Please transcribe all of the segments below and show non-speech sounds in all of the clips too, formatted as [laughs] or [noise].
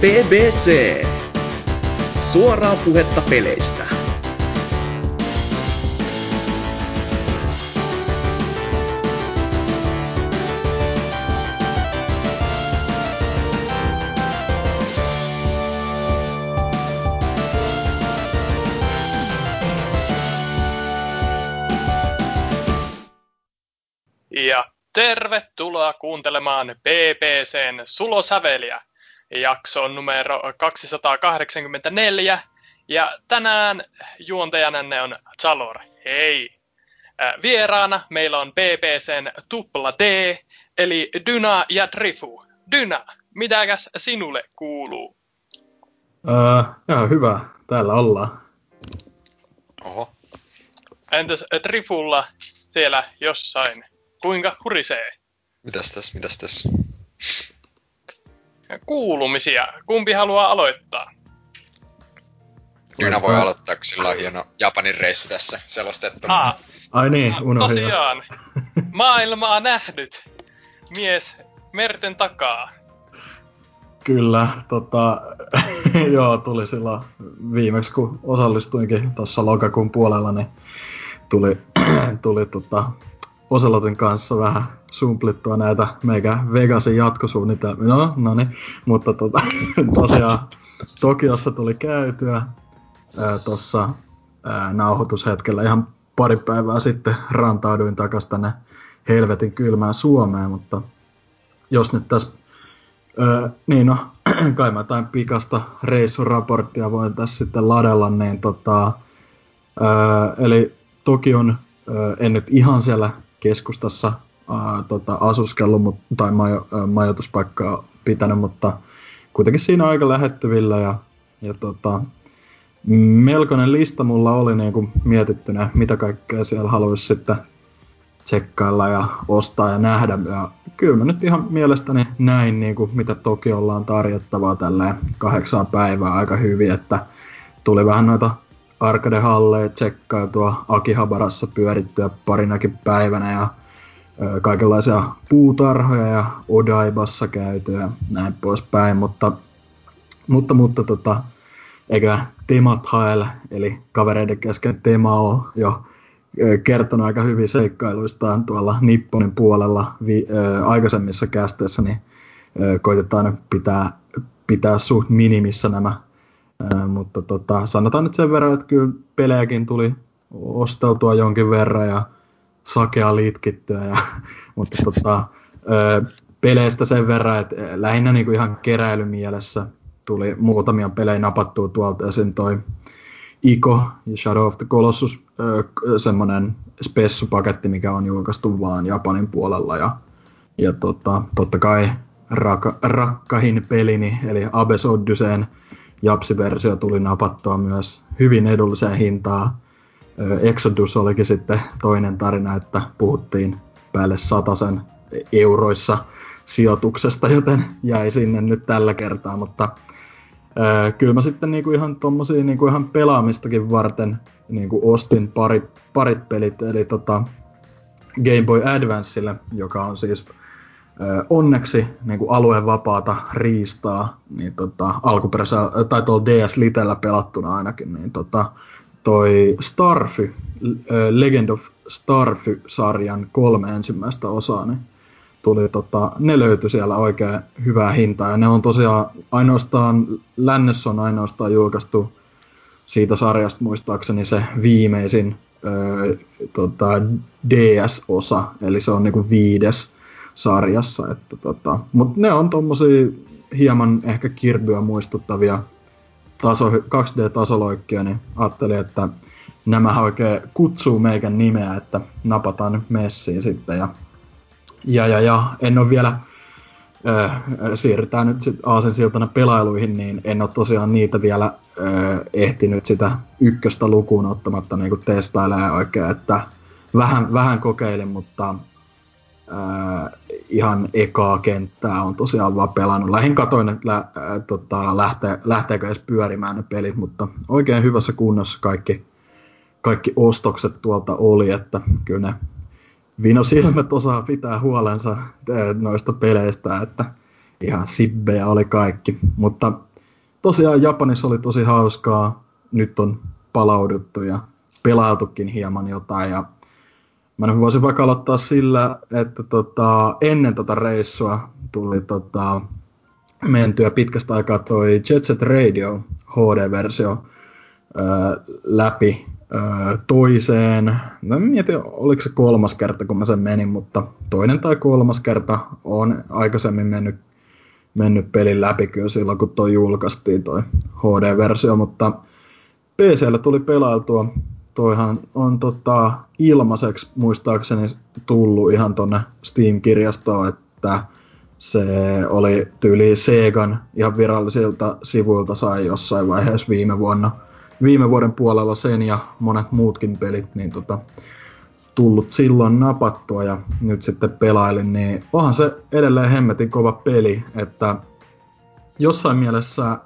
BBC. Suoraa puhetta peleistä. Ja tervetuloa kuuntelemaan BBCn Sulosäveliä. Jakso on numero 284 ja tänään juontajananne on Chalor. Hei! Äh, Vieraana meillä on BBCn Tupla D, eli Dyna ja Drifu. Dyna, mitäkäs sinulle kuuluu? Öö, ihan hyvä. Täällä ollaan. Oho. Entäs Drifulla siellä jossain? Kuinka hurisee? Mitäs tässä, mitäs tässä? Kuulumisia. Kumpi haluaa aloittaa? Dyna voi aloittaa, kun sillä on hieno Japanin reissu tässä selostettuna. Ah, Ai niin, unohdin. tosiaan. Maailmaa nähnyt. Mies merten takaa. Kyllä, tota, [laughs] joo, tuli silloin viimeksi, kun osallistuinkin tuossa lokakuun puolella, niin tuli, [clears throat] tuli tota, Oselotin kanssa vähän sumplittua näitä meikä Vegasin jatkosuunnitelmia. No, no niin, mutta tota, [laughs] tosiaan Tokiossa tuli käytyä tuossa nauhoitushetkellä ihan pari päivää sitten rantauduin takas tänne helvetin kylmään Suomeen, mutta jos nyt tässä Öö, niin no, [clears throat] kai mä jotain pikasta reissuraporttia voin tässä sitten ladella, niin tota, öö, eli Tokion, öö, en nyt ihan siellä keskustassa öö, tota, asuskellut mut, tai majo, öö, majoituspaikkaa pitänyt, mutta kuitenkin siinä aika lähettyvillä ja, ja tota, melkoinen lista mulla oli niin kuin mietittynä, mitä kaikkea siellä haluaisi sitten tsekkailla ja ostaa ja nähdä. Ja kyllä mä nyt ihan mielestäni näin, niin kuin mitä toki ollaan tarjottavaa tälleen kahdeksan päivää aika hyvin, että tuli vähän noita arcade-halleja tsekkailtua Akihabarassa pyörittyä parinakin päivänä ja ö, kaikenlaisia puutarhoja ja Odaibassa käytyä ja näin poispäin, mutta, mutta, mutta tota, eikä temat hael, eli kavereiden kesken tema on jo kertonut aika hyvin seikkailuistaan tuolla Nipponin puolella vi, ö, aikaisemmissa kästeissä, niin ö, koitetaan pitää, pitää suht minimissä nämä. Ö, mutta tota, sanotaan nyt sen verran, että kyllä pelejäkin tuli ostautua jonkin verran ja sakea liitkittyä. Ja, [laughs] mutta tota, ö, peleistä sen verran, että lähinnä niinku ihan keräilymielessä tuli muutamia pelejä napattua tuolta esim. toi Ico ja Shadow of the Colossus semmoinen spessupaketti, mikä on julkaistu vaan Japanin puolella. Ja, ja tota, totta kai rak, rakkahin pelini, eli Abes Odysseen Japsi-versio tuli napattua myös hyvin edulliseen hintaan. Exodus olikin sitten toinen tarina, että puhuttiin päälle satasen euroissa sijoituksesta, joten jäi sinne nyt tällä kertaa, mutta Öö, kyllä mä sitten niinku ihan tommosia niinku ihan pelaamistakin varten niinku ostin parit, parit pelit, eli tota Game Boy Advanceille, joka on siis onneksi niinku alueen vapaata riistaa, niin tota, alkuperäisellä, tai tuolla DS Litellä pelattuna ainakin, niin tota, toi Starfy, Legend of Starfy-sarjan kolme ensimmäistä osaa, niin tuli, tota, ne löytyi siellä oikein hyvää hintaa. Ja ne on tosiaan ainoastaan, lännessä on ainoastaan julkaistu siitä sarjasta muistaakseni se viimeisin öö, tota, DS-osa, eli se on niinku viides sarjassa. Että, tota, Mutta ne on tommosia hieman ehkä kirbyä muistuttavia taso, 2D-tasoloikkia, niin ajattelin, että nämä oikein kutsuu meikän nimeä, että napataan messiin sitten ja ja, ja, ja en ole vielä, äh, siirrytään nyt sitten Aasensiltana pelailuihin, niin en ole tosiaan niitä vielä äh, ehtinyt sitä ykköstä lukuun ottamatta niin testailemaan oikein, että vähän, vähän kokeilin, mutta äh, ihan ekaa kenttää on tosiaan vaan pelannut. Lähin katoin, että lä, äh, tota, lähtee, lähteekö edes pyörimään ne pelit, mutta oikein hyvässä kunnossa kaikki, kaikki ostokset tuolta oli, että kyllä ne Vino Silmät osaa pitää huolensa noista peleistä, että ihan sibbejä oli kaikki. Mutta tosiaan Japanissa oli tosi hauskaa, nyt on palauduttu ja pelailtukin hieman jotain ja Mä voisin vaikka aloittaa sillä, että tota, ennen tota reissua tuli tota, mentyä pitkästä aikaa toi Jet Set Radio HD-versio läpi ää, toiseen. Mä mietin, oliko se kolmas kerta, kun mä sen menin, mutta toinen tai kolmas kerta on aikaisemmin mennyt, mennyt pelin läpi kyllä silloin, kun toi julkaistiin toi HD-versio, mutta PCllä tuli pelailtua toihan on tota, ilmaiseksi muistaakseni tullut ihan tonne Steam-kirjastoon, että se oli tyyli Segan ihan virallisilta sivuilta sai jossain vaiheessa viime vuonna. Viime vuoden puolella sen ja monet muutkin pelit, niin tota, tullut silloin napattua ja nyt sitten pelailin, niin onhan se edelleen hemmetin kova peli, että jossain mielessä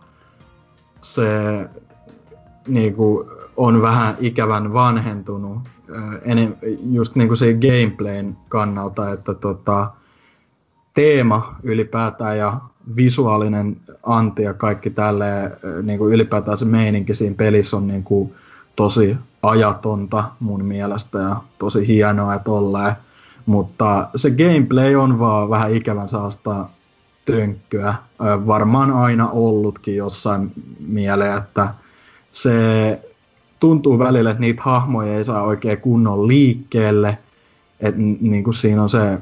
se niin kuin, on vähän ikävän vanhentunut enem, just niin kuin se gameplayn kannalta, että tota, teema ylipäätään ja visuaalinen anti ja kaikki tälleen, niin kuin ylipäätään se meininki siinä pelissä on niin kuin tosi ajatonta mun mielestä ja tosi hienoa, että ollaan. Mutta se gameplay on vaan vähän ikävän saasta tönkkyä. Varmaan aina ollutkin jossain mieleen, että se tuntuu välillä, että niitä hahmoja ei saa oikein kunnon liikkeelle. Että niin kuin siinä on se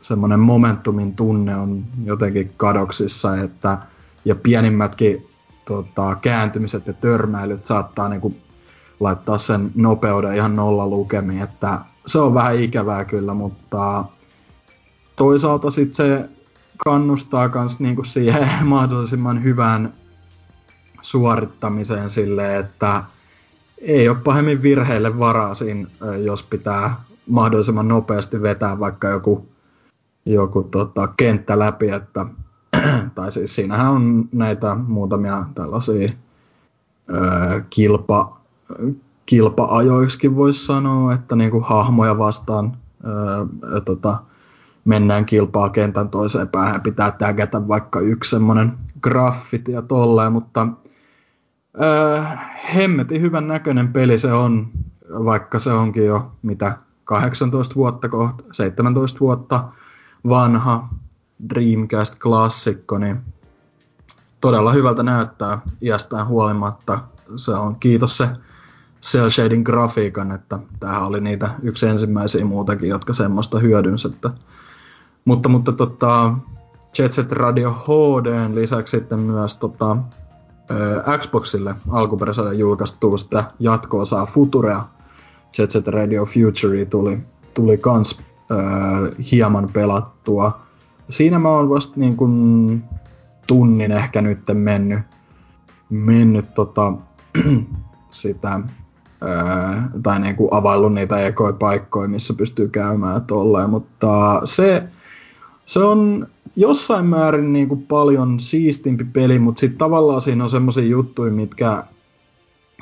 semmoinen momentumin tunne on jotenkin kadoksissa, että, ja pienimmätkin tota, kääntymiset ja törmäilyt saattaa niin kuin, laittaa sen nopeuden ihan nolla lukemiin, että se on vähän ikävää kyllä, mutta toisaalta sitten se kannustaa myös niinku siihen [laughs] mahdollisimman hyvään suorittamiseen silleen, että ei ole pahemmin virheille varaa siinä, jos pitää mahdollisimman nopeasti vetää vaikka joku, joku tota, kenttä läpi, että, [clears throat] tai siis siinähän on näitä muutamia tällaisia ö, kilpa, kilpa-ajoiksi voisi sanoa, että niinku hahmoja vastaan ö, tota, mennään kilpaa kentän toiseen päähän, pitää tägätä vaikka yksi semmoinen graffiti ja tolleen, mutta Äh, hemmetin hyvän näköinen peli se on, vaikka se onkin jo mitä 18 vuotta kohta, 17 vuotta vanha Dreamcast-klassikko, niin todella hyvältä näyttää iästään huolimatta. Se on kiitos se cel shading grafiikan, että tämähän oli niitä yksi ensimmäisiä muutakin, jotka semmoista hyödynsi. Että, mutta, mutta tota, Jet Set Radio HD lisäksi sitten myös tota, Xboxille alkuperäisellä julkaistu sitä jatko-osaa Futurea. Jet Set Radio Future tuli, tuli kans äh, hieman pelattua. Siinä mä oon vasta niin kun tunnin ehkä nyt mennyt, mennyt tota, [clears throat] sitä ää, tai niin kuin availlut niitä ekoja paikkoja, missä pystyy käymään tolleen, mutta se, se on jossain määrin niin kuin paljon siistimpi peli, mutta sitten tavallaan siinä on semmoisia juttuja, mitkä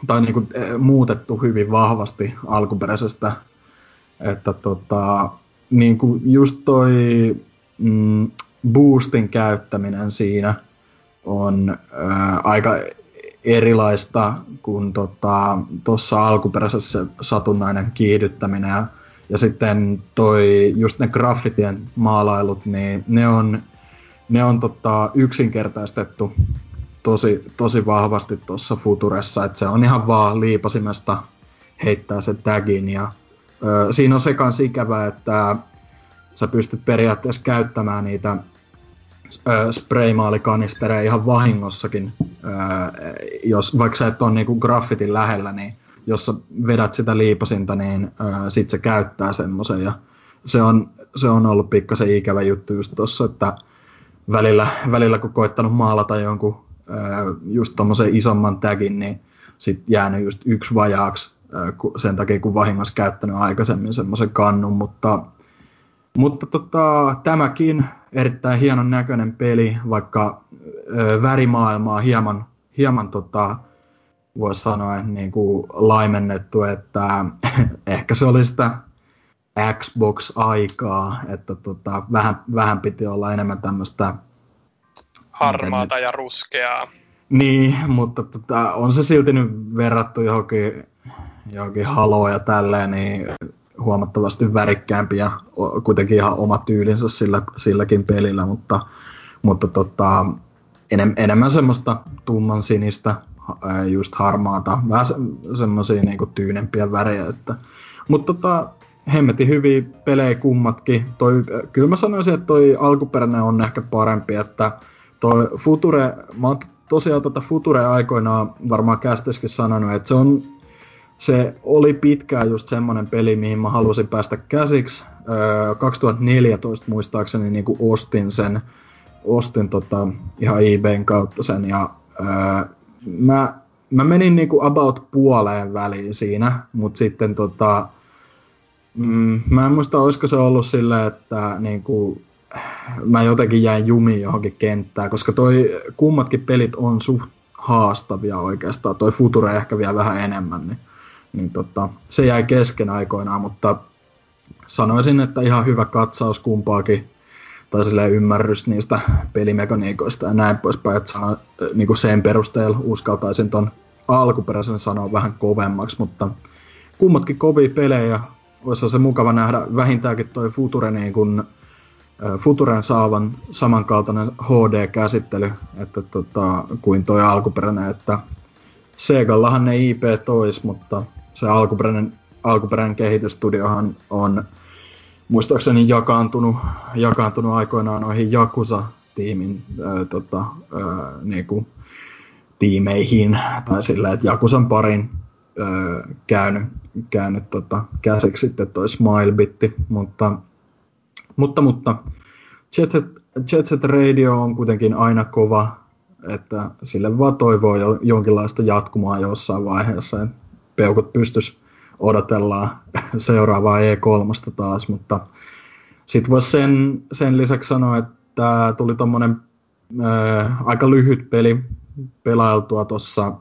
tai niin kuin, eh, muutettu hyvin vahvasti alkuperäisestä. Että tota, niin kuin just toi mm, boostin käyttäminen siinä on ää, aika erilaista kuin tuossa tota, alkuperäisessä satunnainen kiihdyttäminen ja ja sitten toi, just ne graffitien maalailut, niin ne on, ne on tota, yksinkertaistettu tosi, tosi vahvasti tuossa Futuressa, että se on ihan vaan liipasimesta heittää se tagin ja ö, siinä on se kans ikävä, että sä pystyt periaatteessa käyttämään niitä spraymaalikanistereja ihan vahingossakin, ö, jos vaikka sä et ole niinku graffitin lähellä, niin jos sä vedät sitä liipasinta, niin ää, sit se käyttää semmoisen. Ja se on, se on ollut pikkasen ikävä juttu just tossa, että välillä, välillä kun koittanut maalata jonkun ää, just tommosen isomman tagin, niin sit jäänyt just yksi vajaaksi ää, sen takia, kun vahingossa käyttänyt aikaisemmin semmoisen kannun, mutta mutta tota, tämäkin erittäin hienon näköinen peli, vaikka ö, värimaailmaa hieman, hieman tota, voisi sanoa niin kuin laimennettu, että [laughs] ehkä se oli sitä Xbox-aikaa, että tota, vähän, vähän piti olla enemmän tämmöistä... Harmaata ja ruskeaa. Niin, mutta tota, on se silti nyt verrattu johonkin, johonkin haloa ja tälleen, niin huomattavasti värikkäämpi ja kuitenkin ihan oma tyylinsä sillä, silläkin pelillä, mutta, mutta tota, enem, enemmän semmoista tumman sinistä, just harmaata, vähän se, semmoisia niinku tyynempiä värejä. Että, mutta tota, hemmetin hyviä pelejä kummatkin. Toi, kyllä mä sanoisin, että toi alkuperäinen on ehkä parempi, että toi Future, mä oon tosiaan tota Future aikoinaan varmaan kästeskin sanonut, että se on se oli pitkään just semmoinen peli, mihin mä halusin päästä käsiksi. Öö, 2014 muistaakseni niin kuin ostin sen, ostin tota, ihan eBayn kautta sen ja öö, mä, mä menin kuin about puoleen väliin siinä, mutta sitten tota, mm, mä en muista, olisiko se ollut silleen, että niin kuin, mä jotenkin jäin jumiin johonkin kenttään, koska toi kummatkin pelit on suht haastavia oikeastaan, toi Future ehkä vielä vähän enemmän, niin niin tota, se jäi kesken aikoinaan, mutta sanoisin, että ihan hyvä katsaus kumpaakin, tai silleen ymmärrys niistä pelimekaniikoista ja näin poispäin, että sano, niin kuin sen perusteella uskaltaisin ton alkuperäisen sanoa vähän kovemmaksi, mutta kummatkin kovia pelejä, olisi se mukava nähdä vähintäänkin toi Future niin kuin, Futuren saavan samankaltainen HD-käsittely että tota, kuin toi alkuperäinen, että Segallahan ne IP tois, mutta se alkuperäinen, alkuperäinen kehitysstudiohan on muistaakseni jakaantunut, jakaantunut aikoinaan noihin Jakusa-tiimin ää, tota, ää, niinku, tiimeihin, tai sillä, että Jakusan parin ää, käynyt, käynyt tota, käsiksi sitten toi Smilebitti, mutta, mutta, mutta Jet Set, Jet Set Radio on kuitenkin aina kova, että sille vaan toivoo jo, jonkinlaista jatkumaa jossain vaiheessa, että peukut pystys odotellaan [laughs] seuraavaa E3 taas, mutta sitten voisi sen, sen lisäksi sanoa, että tuli tommonen ää, aika lyhyt peli pelailtua tuossa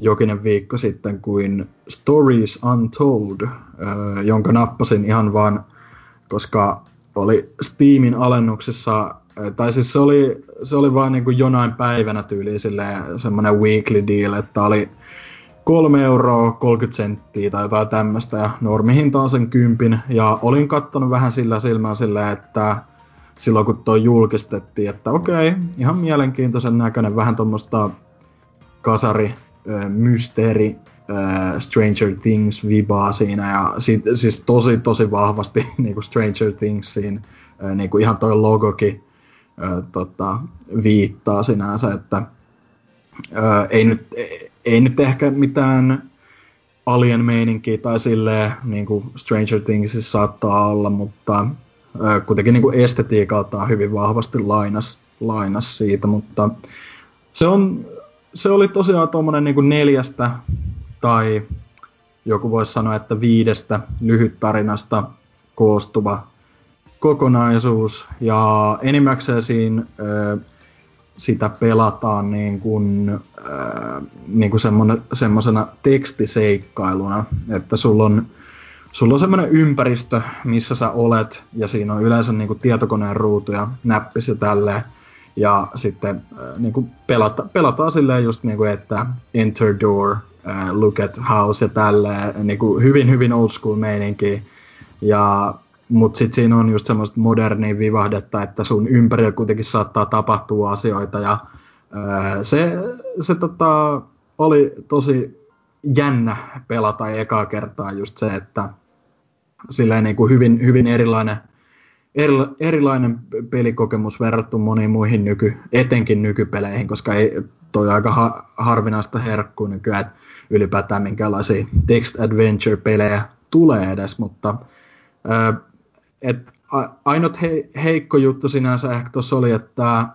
jokinen viikko sitten kuin Stories Untold, ää, jonka nappasin ihan vaan, koska oli Steamin alennuksessa, tai siis se oli, se oli vaan niin kuin jonain päivänä tyyliin semmoinen weekly deal, että oli 3 euroa 30 senttiä tai jotain tämmöistä ja normihinta on sen kympin. Ja olin kattonut vähän sillä silmällä silleen, että silloin kun toi julkistettiin, että okei, ihan mielenkiintoisen näköinen, vähän tuommoista kasari, mysteeri, Stranger Things vibaa siinä. Ja sit, siis tosi tosi vahvasti [laughs] niinku Stranger Thingsiin, niinku ihan toi logokin tota, viittaa sinänsä, että ei nyt, ei nyt ehkä mitään alien meininkiä tai silleen niin kuin Stranger Things saattaa olla, mutta ää, kuitenkin niin kuin estetiikaltaan hyvin vahvasti lainas, lainas siitä, mutta se, on, se oli tosiaan tuommoinen niin neljästä tai joku voisi sanoa, että viidestä lyhyttarinasta koostuva kokonaisuus. Ja enimmäkseen siinä ää, sitä pelataan niin kuin, äh, niin kuin semmoisena tekstiseikkailuna, että sulla on, sulla on semmoinen ympäristö, missä sä olet, ja siinä on yleensä niin kuin tietokoneen ruutu ja näppis ja tälleen, ja sitten äh, niin kuin pelata, pelataan silleen just niin kuin, että enter door, äh, look at house ja tälleen, niin kuin hyvin hyvin old school meininki, ja mutta sitten siinä on just semmoista modernia vivahdetta, että sun ympärillä kuitenkin saattaa tapahtua asioita ja se, se tota, oli tosi jännä pelata ekaa kertaa just se, että silleen niin kuin hyvin, hyvin erilainen, eri, erilainen pelikokemus verrattuna moniin muihin nyky, etenkin nykypeleihin, koska ei toi aika ha, harvinaista herkkuu nykyään, että ylipäätään minkälaisia text adventure pelejä tulee edes, mutta et ainut he, heikko juttu sinänsä ehkä tuossa oli, että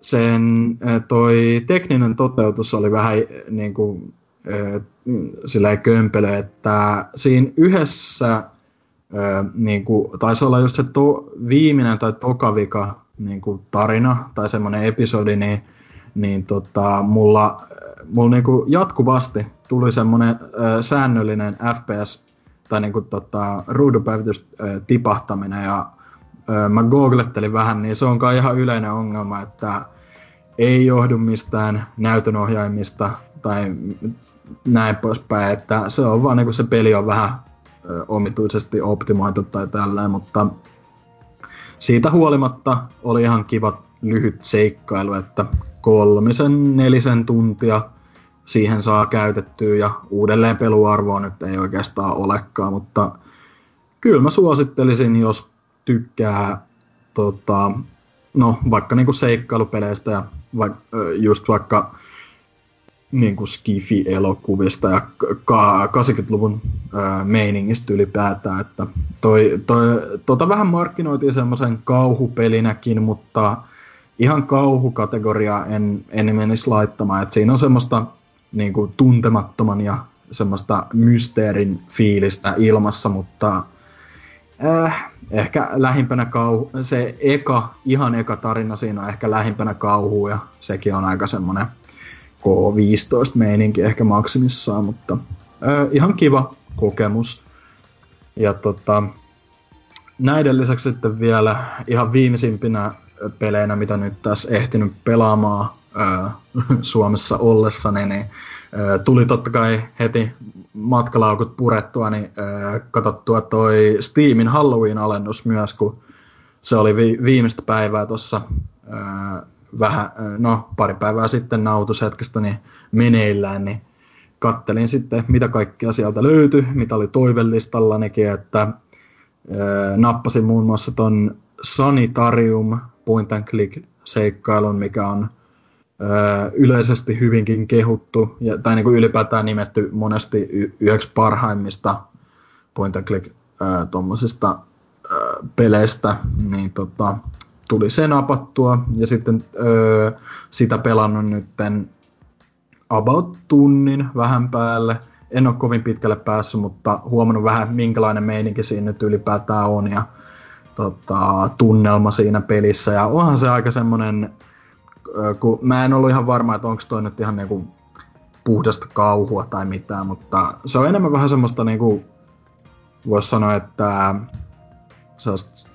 sen toi tekninen toteutus oli vähän niin kuin, sillä kömpelö, että siinä yhdessä niin kuin, taisi olla just se to, viimeinen tai tokavika niin kuin tarina tai semmoinen episodi, niin, niin tota, mulla, mulla niin kuin jatkuvasti tuli semmoinen säännöllinen FPS tai niin kuin, tota, ruudupäivitys äh, tipahtaminen ja äh, mä googlettelin vähän, niin se on kai ihan yleinen ongelma, että ei johdu mistään näytönohjaimista tai näin poispäin, että se on vaan niin se peli on vähän ö, omituisesti optimoitu tai tälleen, mutta siitä huolimatta oli ihan kiva lyhyt seikkailu, että kolmisen, nelisen tuntia siihen saa käytettyä ja uudelleen peluarvoa nyt ei oikeastaan olekaan, mutta kyllä mä suosittelisin, jos tykkää tota, no, vaikka niinku seikkailupeleistä ja va, just vaikka niinku Skifi-elokuvista ja ka- 80-luvun ää, meiningistä ylipäätään, että toi, toi, tota vähän markkinoitiin semmoisen kauhupelinäkin, mutta ihan kauhukategoriaa en, en menisi laittamaan, että siinä on semmoista niinku tuntemattoman ja semmoista mysteerin fiilistä ilmassa, mutta äh, ehkä lähimpänä kauhu, se eka, ihan eka tarina siinä on ehkä lähimpänä kauhua ja sekin on aika semmoinen K15 meininki ehkä maksimissaan, mutta äh, ihan kiva kokemus. Ja tota, näiden lisäksi sitten vielä ihan viimeisimpinä peleinä, mitä nyt tässä ehtinyt pelaamaan Suomessa ollessani, niin ää, tuli totta kai heti matkalaukut purettua, niin katsottua toi Steamin Halloween-alennus myös, kun se oli vi- viimeistä päivää tuossa vähän, no pari päivää sitten nautushetkestä niin meneillään, niin kattelin sitten, mitä kaikkea sieltä löytyi, mitä oli toivellistallanikin, että nappasin muun muassa ton Sanitarium point and click seikkailun, mikä on yleisesti hyvinkin kehuttu, ja, tai niin kuin ylipäätään nimetty monesti y- yhdeksi parhaimmista point and click ö, peleistä, niin tota, tuli se napattua, ja sitten ö, sitä pelannut nytten about tunnin vähän päälle. En ole kovin pitkälle päässyt, mutta huomannut vähän minkälainen meininki siinä nyt ylipäätään on, ja tota, tunnelma siinä pelissä. Ja onhan se aika semmonen, kun mä en ollut ihan varma, että onko toi nyt ihan niinku puhdasta kauhua tai mitään, mutta se on enemmän vähän semmoista niinku, voisi sanoa, että se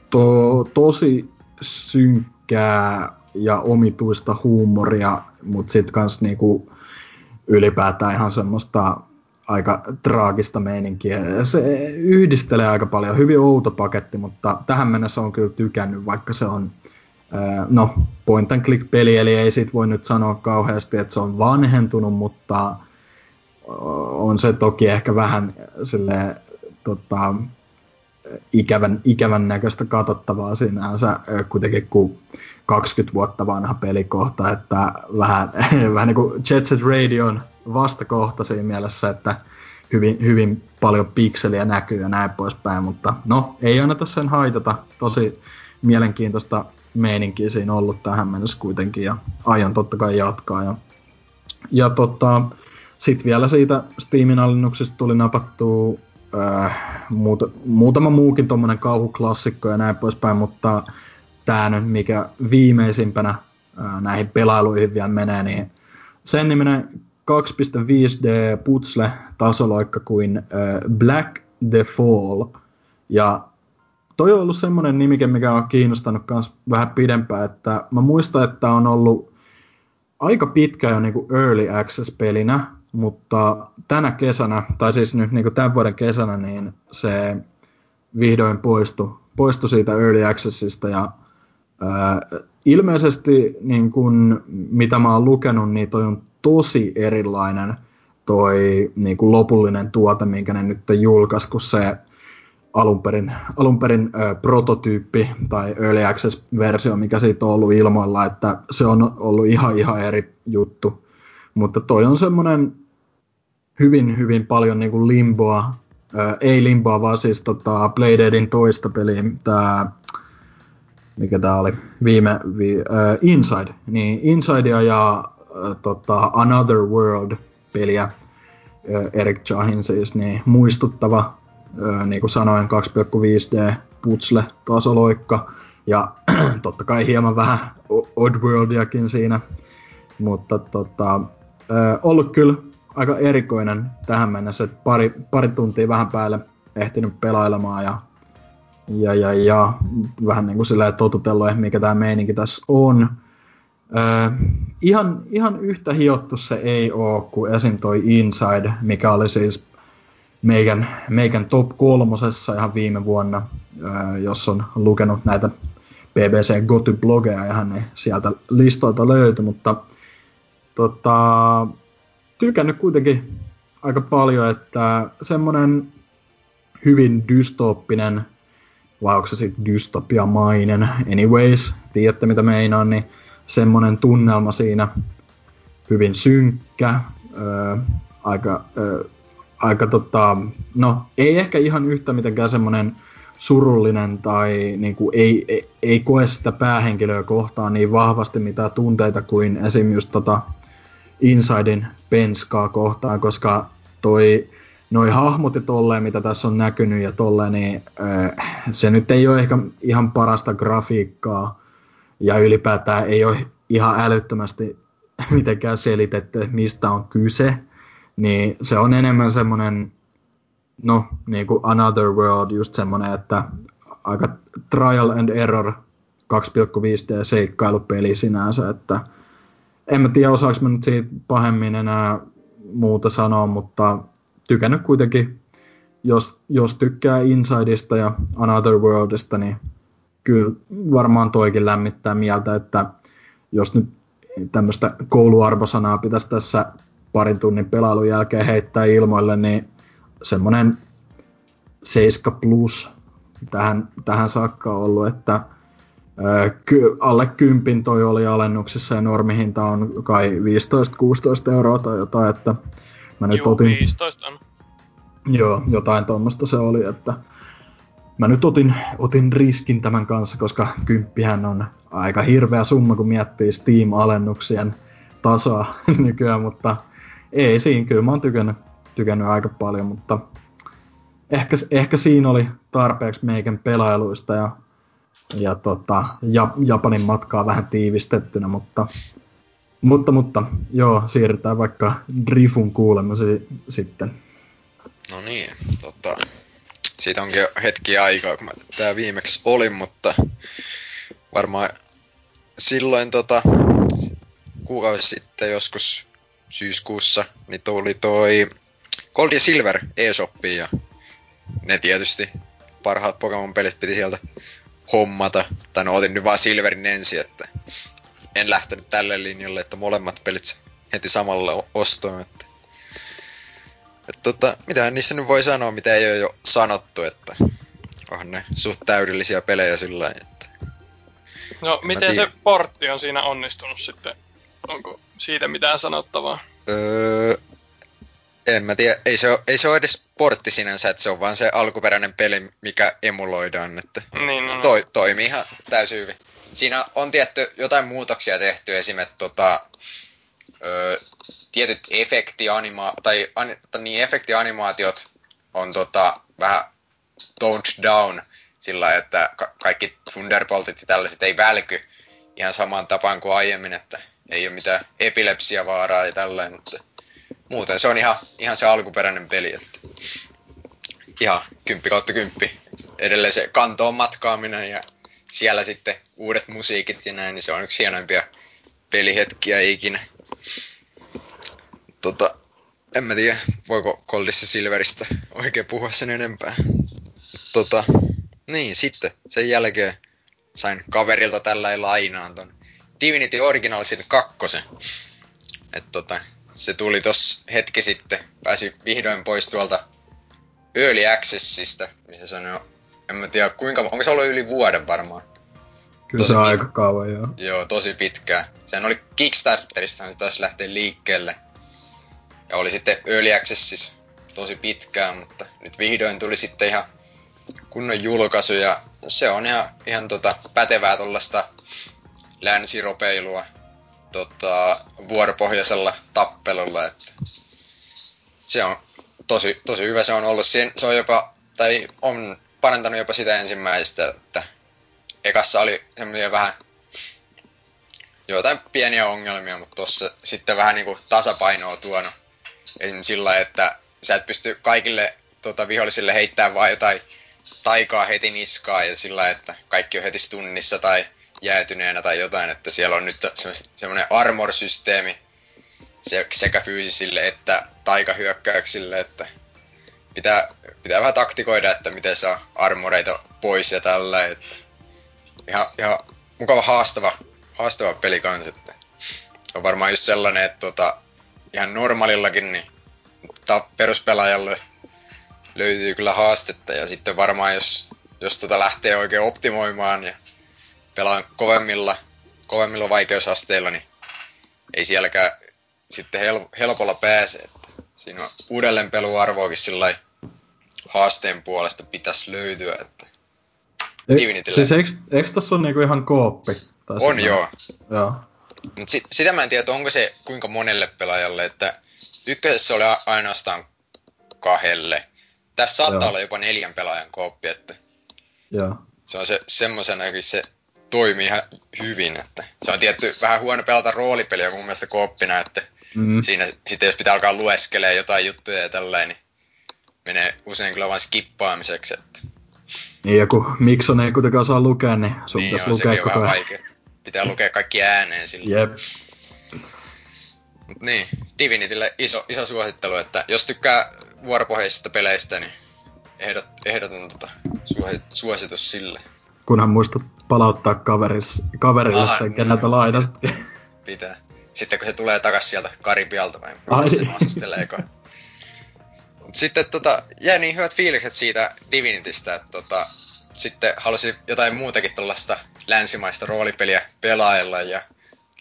to, tosi synkkää ja omituista huumoria, mutta sitten kans niinku ylipäätään ihan semmoista aika traagista meininkiä. Se yhdistelee aika paljon. Hyvin outo paketti, mutta tähän mennessä on kyllä tykännyt, vaikka se on no, point and click peli, eli ei siitä voi nyt sanoa kauheasti, että se on vanhentunut, mutta on se toki ehkä vähän sille tota, ikävän, ikävän näköistä katsottavaa sinänsä kuitenkin kuin 20 vuotta vanha pelikohta, että vähän, [laughs] vähän niin kuin Jet Set Radion vastakohta siinä mielessä, että hyvin, hyvin paljon pikseliä näkyy ja näin poispäin, mutta no, ei anneta sen haitata. Tosi mielenkiintoista meininkiä siinä ollut tähän mennessä kuitenkin ja aion totta kai jatkaa. Ja, ja tota, sitten vielä siitä Steamin alennuksesta tuli napattua äh, muuta, muutama muukin tuommoinen kauhuklassikko ja näin poispäin, mutta tämä nyt mikä viimeisimpänä äh, näihin pelailuihin vielä menee, niin sen niminen 2.5D putsle tasoloikka kuin äh, Black the Fall. Ja toi on ollut semmoinen nimike, mikä on kiinnostanut myös vähän pidempään, että mä muistan, että on ollut aika pitkä jo niinku early access-pelinä, mutta tänä kesänä, tai siis nyt niinku tämän vuoden kesänä, niin se vihdoin poistui, poistui siitä early accessista ja ää, ilmeisesti niin kun, mitä mä oon lukenut, niin toi on tosi erilainen toi niin kuin lopullinen tuote, minkä ne nyt julkaisi, kun se alun perin, alun perin ö, prototyyppi tai early access-versio, mikä siitä on ollut ilmoilla, että se on ollut ihan ihan eri juttu. Mutta toi on semmoinen hyvin hyvin paljon niin kuin limboa, ö, ei limboa, vaan siis tota Playdeadin toista peliä, tää, mikä tää oli, viime, vi, ö, Inside, niin Insidea ja tota, Another World-peliä, Eric Jahin siis, niin muistuttava, niin kuin sanoin, 2,5D putsle tasoloikka, ja [clears throat] totta kai hieman vähän Oddworldiakin siinä, mutta tota, ollut kyllä aika erikoinen tähän mennessä, että pari, pari tuntia vähän päälle ehtinyt pelailemaan ja, ja, ja, ja vähän niin kuin silleen totutellut, mikä tämä meininki tässä on. Ihan, ihan yhtä hiottu se ei oo kuin esim. toi Inside, mikä oli siis meikän, meikän top kolmosessa ihan viime vuonna, jos on lukenut näitä BBC Goty-blogeja, ihan ne sieltä listoilta löytyi, mutta tota, tykännyt kuitenkin aika paljon, että semmonen hyvin dystooppinen, vai onko se sitten dystopiamainen, anyways, tiedätte mitä meinaan, niin semmonen tunnelma siinä, hyvin synkkä, öö, aika, öö, aika tota, no ei ehkä ihan yhtä mitenkään semmonen surullinen tai niin kuin ei, ei, ei koe sitä päähenkilöä kohtaan niin vahvasti mitään tunteita kuin esim. just tota Insidein penskaa kohtaan, koska toi noi hahmot ja tolleen, mitä tässä on näkynyt ja tolleen, niin äh, se nyt ei ole ehkä ihan parasta grafiikkaa ja ylipäätään ei ole ihan älyttömästi [laughs] mitenkään selitetty, mistä on kyse, niin se on enemmän semmoinen, no, niin kuin Another World, just semmoinen, että aika trial and error 2,5D seikkailupeli sinänsä, että en mä tiedä osaako mä nyt siitä pahemmin enää muuta sanoa, mutta tykännyt kuitenkin, jos, jos tykkää Insideista ja Another Worldista, niin kyllä varmaan toikin lämmittää mieltä, että jos nyt tämmöistä kouluarvosanaa pitäisi tässä parin tunnin pelailun jälkeen heittää ilmoille, niin semmoinen 7 plus tähän, tähän saakka ollut, että ky, alle kympin toi oli alennuksessa ja normihinta on kai 15-16 euroa tai jotain, että mä nyt Juu, otin... 15 on. Joo, jotain tuommoista se oli, että mä nyt otin, otin riskin tämän kanssa, koska kymppihän on aika hirveä summa, kun miettii Steam-alennuksien tasoa [laughs] nykyään, mutta ei siinä, kyllä mä oon tykännyt, tykännyt aika paljon, mutta ehkä, ehkä siinä oli tarpeeksi meikän pelailuista ja, ja tota, ja, Japanin matkaa vähän tiivistettynä, mutta, mutta, mutta joo, siirrytään vaikka Drifun kuulemasi sitten. No niin, tota, siitä onkin jo hetki aikaa, kun mä tää viimeksi olin, mutta varmaan silloin tota, kuukausi sitten joskus syyskuussa, niin tuli toi Gold ja Silver eShopiin ja ne tietysti parhaat Pokemon-pelit piti sieltä hommata. Tai no otin nyt vaan Silverin ensin, että en lähtenyt tälle linjalle, että molemmat pelit heti samalla ostoon. Että et tota, mitä niissä nyt voi sanoa, mitä ei ole jo sanottu, että onhan ne suht täydellisiä pelejä sillä että... No, miten se portti on siinä onnistunut sitten? Onko siitä mitään sanottavaa? Öö, en mä tiedä, ei se, ole, ei se ole edes portti sinänsä, että se on vaan se alkuperäinen peli, mikä emuloidaan, että Niin, no, no. toi, toimii ihan täysin hyvin. Siinä on tietty jotain muutoksia tehty, esimerkiksi tota, öö, tietyt efektianima- tai, an, tai niin, efektianimaatiot on tota, vähän toned down sillä että ka- kaikki Thunderboltit ja tällaiset ei välky ihan samaan tapaan kuin aiemmin, että ei ole mitään epilepsiavaaraa ja tällainen, mutta muuten se on ihan, ihan se alkuperäinen peli, että ihan kymppi kautta kymppi. Edelleen se kantoon matkaaminen ja siellä sitten uudet musiikit ja näin, niin se on yksi hienoimpia pelihetkiä ikinä tota, en mä tiedä, voiko Koldissa Silveristä oikein puhua sen enempää. Tota, niin, sitten sen jälkeen sain kaverilta tällä lainaan ton Divinity Originalsin kakkosen. Et tota, se tuli tos hetki sitten, pääsi vihdoin pois tuolta Early Accessista, missä se on jo, en mä tiedä kuinka, onko se ollut yli vuoden varmaan. Kyllä tosi se on aika kauan, joo. Joo, tosi pitkään. Sehän oli Kickstarterista, se taisi lähteä liikkeelle. Ja oli sitten Early Access tosi pitkään, mutta nyt vihdoin tuli sitten ihan kunnon julkaisu ja se on ihan, ihan tota pätevää tuollaista länsiropeilua tota, vuoropohjaisella tappelulla, että se on tosi, tosi hyvä se on ollut. Se, se on jopa, tai on parantanut jopa sitä ensimmäistä, että ekassa oli semmoisia vähän jotain pieniä ongelmia, mutta tuossa sitten vähän niinku tasapainoa tuonut Esimerkiksi sillä että sä et pysty kaikille tota, vihollisille heittämään vaan jotain taikaa heti niskaa ja sillä että kaikki on heti stunnissa tai jäätyneenä tai jotain, että siellä on nyt semmoinen armor-systeemi se, sekä fyysisille että taikahyökkäyksille, että pitää, pitää vähän taktikoida, että miten saa armoreita pois ja tällä, että ihan, ihan mukava haastava, haastava peli kanssa, että on varmaan just sellainen, että tota, ihan normaalillakin niin peruspelaajalle löytyy kyllä haastetta ja sitten varmaan jos, jos tota lähtee oikein optimoimaan ja pelaa kovemmilla, kovemmilla vaikeusasteilla, niin ei sielläkään sitten hel- helpolla pääse. Että siinä on uudelleenpeluarvoakin sillä haasteen puolesta pitäisi löytyä. Että e, siis eikö, eikö tossa ole niinku ihan kooppi? Tai on joo. joo. Mut sit, sitä mä en tiedä, onko se kuinka monelle pelaajalle, että ykkösessä oli ainoastaan kahdelle. Tässä saattaa joo. olla jopa neljän pelaajan kooppi, että joo. se on se semmoisenakin se toimii ihan hyvin, että se on tietty vähän huono pelata roolipeliä mun mielestä kooppina, että mm. siinä sitten jos pitää alkaa lueskelee jotain juttuja ja tällainen, niin menee usein kyllä vain skippaamiseksi, että niin, joku Mikson ei kuitenkaan saa lukea, niin sun niin pitäisi lukea koko ajan. Vaikea. Pitää lukea kaikki ääneen sillä. Jep. Mut niin, Divinitylle iso, iso suosittelu, että jos tykkää vuoropohjaisista peleistä, niin ehdot, ehdoton tota, suositus sille. Kunhan muistat palauttaa kaveris, kaverille ah, sen, keneltä lainast. [laughs] Pitää. Sitten kun se tulee takas sieltä Karibialta vai se Sitten tota, jäi niin hyvät fiilikset siitä Divinitystä, että tota, sitten halusin jotain muutakin tuollaista länsimaista roolipeliä pelailla ja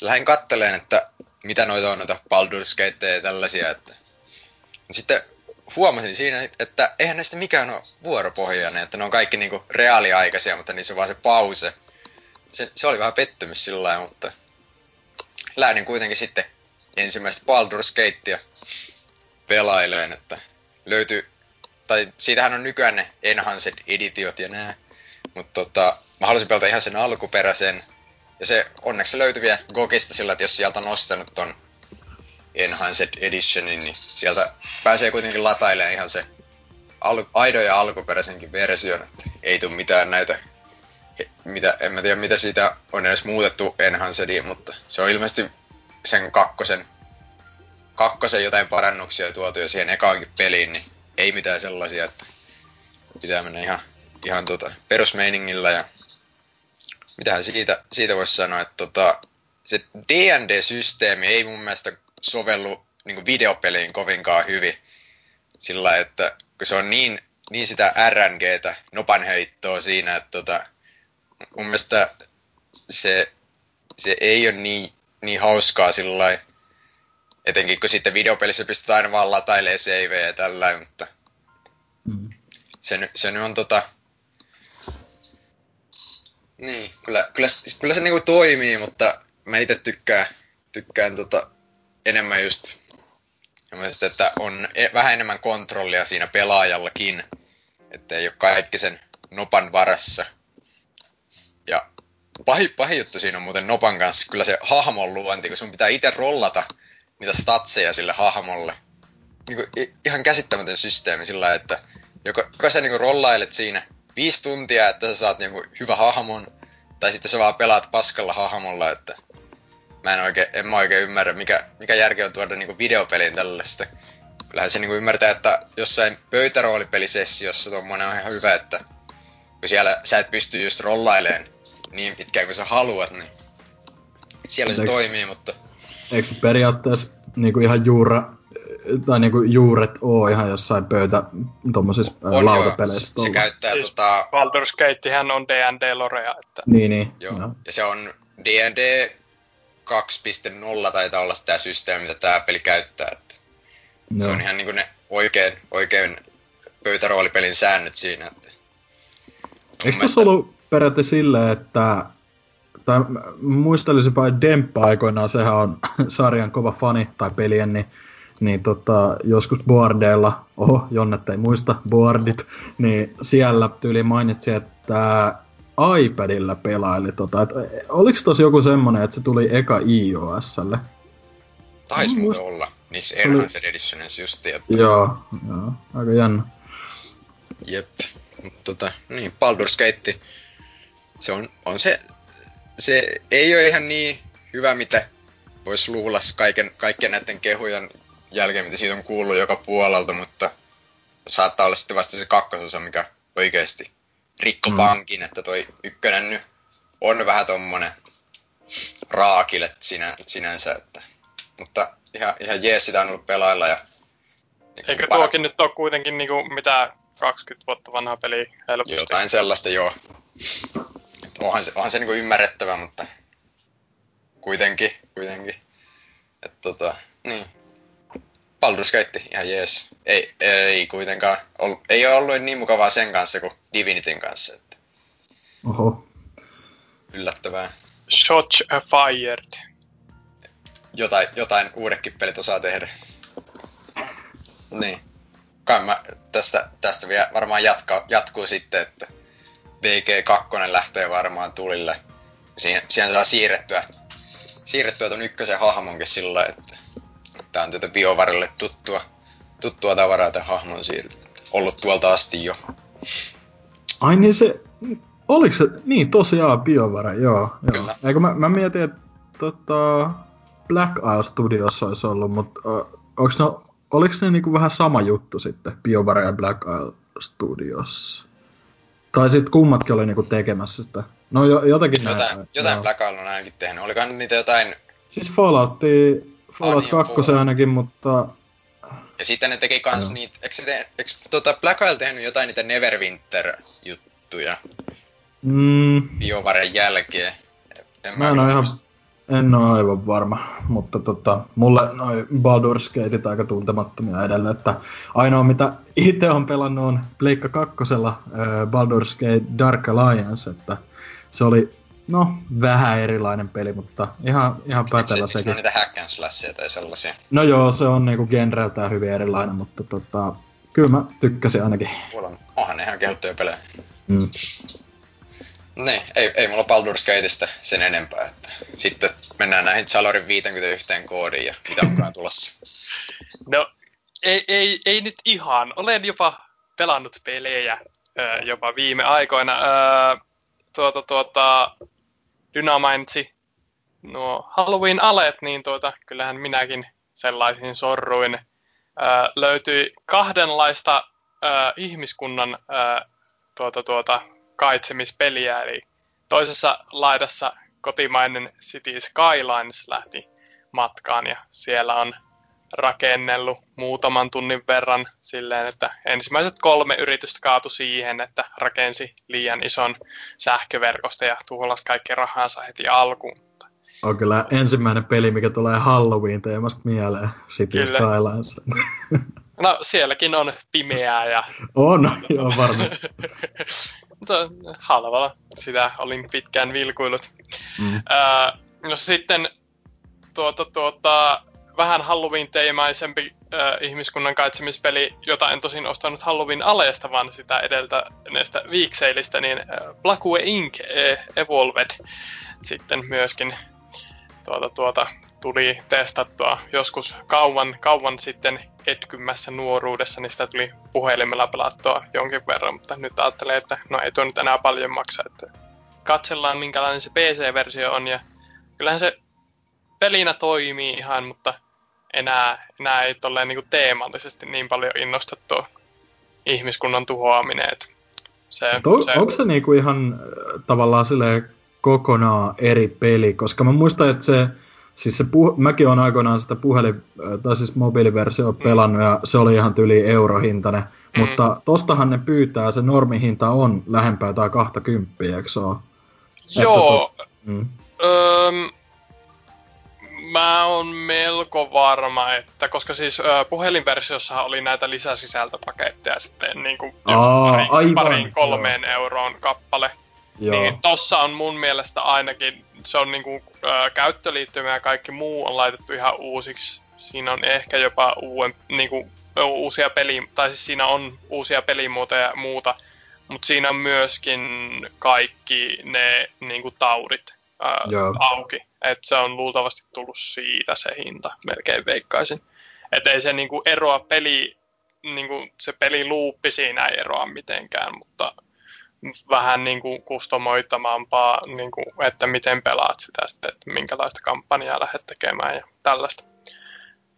lähdin katteleen, että mitä noita on noita Baldur's Gate ja tällaisia, että sitten huomasin siinä, että eihän näistä mikään ole vuoropohjainen, että ne on kaikki niinku reaaliaikaisia, mutta niissä on vaan se pause. Se, se oli vähän pettymys sillä lailla, mutta lähdin kuitenkin sitten ensimmäistä Baldur's Gatea pelaileen, että löytyy, tai siitähän on nykyään ne Enhanced Editiot ja nää, mutta tota, mä halusin pelata ihan sen alkuperäisen, ja se onneksi löytyi vielä sillä, että jos sieltä on nostanut ton Enhanced Editionin, niin sieltä pääsee kuitenkin latailemaan ihan se al- aidon ja alkuperäisenkin version, että ei tule mitään näitä, mitä, en mä tiedä mitä siitä on edes muutettu Enhancediin, mutta se on ilmeisesti sen kakkosen, kakkosen jotain parannuksia tuotu jo siihen ekaankin peliin, niin ei mitään sellaisia, että pitää mennä ihan, ihan tota perusmeiningillä ja mitähän siitä, siitä voisi sanoa, että tota, se D&D-systeemi ei mun mielestä sovellu niin videopeliin kovinkaan hyvin. Sillä että kun se on niin, niin sitä RNGtä, nopanheittoa siinä, että tota, mun mielestä se, se ei ole niin, niin hauskaa sillä etenkin kun sitten videopelissä pystytään aina vaan latailemaan savejä ja tällä mutta mm. se, se nyt on tota, niin, kyllä, kyllä, kyllä se niinku toimii, mutta mä itse tykkään, tykkään tota, enemmän just että on e- vähän enemmän kontrollia siinä pelaajallakin, että ei ole kaikki sen nopan varassa. Ja pahi, pahi juttu siinä on muuten nopan kanssa kyllä se hahmon luonti, kun sun pitää itse rollata niitä statseja sille hahmolle. Niin kuin, ihan käsittämätön systeemi sillä että joko, joko sä niin rollailet siinä viisi tuntia, että sä saat niin hyvä hahmon, tai sitten sä vaan pelaat paskalla hahmolla, että mä en oikein, en mä oikein ymmärrä, mikä, mikä järki on tuoda niinku videopeliin tällaista. Kyllähän se niinku ymmärtää, että jossain pöytäroolipelisessiossa tuommoinen on ihan hyvä, että kun siellä sä et pysty just rollaileen niin pitkään kuin sä haluat, niin siellä se eikö, toimii, mutta... Eikö se periaatteessa niinku ihan juura, tai niinku juuret oo ihan jossain pöytä tommosissa on lautapeleissä? Joo. Se, se käyttää siis tota... Baldur's Gatehän on D&D Lorea, että... Niin, niin. Joo. joo. Ja se on D&D 2.0 taitaa olla tämä systeemi, mitä tämä peli käyttää. Että no. Se on ihan niin ne oikein, oikein pöytäroolipelin säännöt siinä. Että Eikö tässä ollut periaatteessa silleen, että tai muistelisinpa Demppa aikoinaan, sehän on [laughs] sarjan kova fani tai pelien, niin, niin tota, joskus boardeilla, oho, Jonnet ei muista, boardit, niin siellä tyyli mainitsi, että iPadilla pelaili tota. Et, oliks tos joku semmonen, että se tuli eka iOSlle? Taisi muuten olla. Niissä Enhanced Editionissa just Että... Joo, joo, aika jännä. Jep. Mutta tota, niin, Baldur's Gate, se on, on se se ei ole ihan niin hyvä, mitä voisi luulla kaiken, kaikkien näiden kehujen jälkeen, mitä siitä on kuullut joka puolelta, mutta saattaa olla sitten vasta se kakkososa, mikä oikeasti rikko mm. pankin, että toi ykkönen nyt on vähän tommonen raakille sinä, sinänsä, että, mutta ihan, ihan jees sitä on ollut pelailla ja niin Eikö para... tuokin nyt ole kuitenkin niinku mitä 20 vuotta vanha peli helposti? Jotain sellaista joo. onhan se, onhan se niinku ymmärrettävä, mutta kuitenkin, kuitenkin. Et tota, niin. Baldur's Gate, ihan jees. Ei, ei kuitenkaan, ollut, ei ole ollut niin mukavaa sen kanssa kuin Divinityn kanssa. Että. Oho. Yllättävää. Shots fired. Jotain, jotain uudekin pelit osaa tehdä. Niin. Kai mä tästä, tästä vielä varmaan jatka, jatkuu sitten, että BG2 lähtee varmaan tulille. Siihen, siihen saa siirrettyä, siirrettyä ton ykkösen hahmonkin sillä että tää on tätä biovarille tuttua, tuttua tavaraa tämän hahmon siirto. Ollut tuolta asti jo. Ai niin se, oliko se, niin tosiaan biovara, joo. joo. Kyllä. Eikö mä, mä mietin, että tota, Black Isle Studios olisi ollut, mutta onko ne oliko ne niinku vähän sama juttu sitten, BioWare ja Black Isle Studios? Tai sitten kummatkin oli niinku tekemässä sitä. No jo, jotakin Jotain, näin, jotain Black Isle on ainakin tehnyt. Olikohan niitä jotain... Siis Fallout, Fallout 2 Fallout. ainakin, mutta... Ja sitten ne teki kans no. niitä... Eikö, te, eikö tota Black Isle tehnyt jotain niitä Neverwinter-juttuja? Mm. BioWaren jälkeen? En mä, mä en ole ihan en ole aivan varma, mutta tota, mulle noin Baldur's Gateit aika tuntemattomia edelleen, että ainoa mitä itse on pelannut on Pleikka kakkosella äh, Baldur's Gate Dark Alliance, että se oli no vähän erilainen peli, mutta ihan, ihan pätevä sekin. Eikö niitä hack and tai sellaisia? No joo, se on niinku genreltään hyvin erilainen, mutta tota, kyllä mä tykkäsin ainakin. Onhan ne ihan kehuttuja pelejä. Mm. Niin, ei, ei mulla Baldur's Gateista sen enempää. Että sitten mennään näihin Salorin 51 koodiin ja mitä [laughs] onkaan tulossa. No, ei, ei, ei nyt ihan. Olen jopa pelannut pelejä jopa viime aikoina. tuota, tuota, Dyna mainitsi nuo Halloween-alet, niin tuota, kyllähän minäkin sellaisiin sorruin. löytyi kahdenlaista ihmiskunnan tuota, tuota, kaitsemispeliä, eli toisessa laidassa kotimainen City Skylines lähti matkaan ja siellä on rakennellut muutaman tunnin verran silleen, että ensimmäiset kolme yritystä kaatu siihen, että rakensi liian ison sähköverkosta ja tuhlasi kaikki rahansa heti alkuun. On kyllä ensimmäinen peli, mikä tulee Halloween-teemasta mieleen, City kyllä. Skylines. [laughs] No sielläkin on pimeää ja... On, joo varmasti. [laughs] Mutta halvalla sitä olin pitkään vilkuillut. Mm. Öö, no sitten tuota, tuota, vähän Halloween-teemaisempi äh, ihmiskunnan kaitsemispeli, jota en tosin ostanut Halloween-aleesta, vaan sitä edeltäneestä viikseilistä, niin äh, Blackway Inc. Evolved sitten myöskin tuota, tuota, tuli testattua joskus kauan, kauan sitten etkymässä nuoruudessa, niin sitä tuli puhelimella pelattua jonkin verran, mutta nyt ajattelee, että no ei tuo nyt enää paljon maksa, että katsellaan minkälainen se PC-versio on ja kyllähän se pelinä toimii ihan, mutta enää, enää ei tolleen niin teemallisesti niin paljon innosta tuo ihmiskunnan tuhoaminen. Että se, on, se... Onko se niinku ihan äh, tavallaan sille kokonaan eri peli, koska mä muistan, että se Siis se puh- mäkin olen aikoinaan sitä puhelin, äh, tai siis mobiiliversio mm. pelannut ja se oli ihan yli eurohintainen. Mm. Mutta tostahan ne pyytää, se normihinta on lähempää tai 20, eikö se ole? Joo. To- mm. Öm, mä oon melko varma, että koska siis ö, puhelinversiossa oli näitä lisäsisältöpaketteja sitten niin kuin Aa, pari, aivan, pariin kolmeen joo. euroon kappale. Joo. Niin tossa on mun mielestä ainakin, se on niinku ää, käyttöliittymä ja kaikki muu on laitettu ihan uusiksi. Siinä on ehkä jopa uuden, niinku, uusia peli, tai siis siinä on uusia pelimuotoja ja muuta, mutta siinä on myöskin kaikki ne niinku taudit ää, auki. Et se on luultavasti tullut siitä se hinta, melkein veikkaisin. Että ei se niinku eroa peli, niinku se peliluuppi siinä ei eroa mitenkään, mutta vähän niin kuin kustomoitamampaa, niin kuin, että miten pelaat sitä sitten, että minkälaista kampanjaa lähdet tekemään ja tällaista.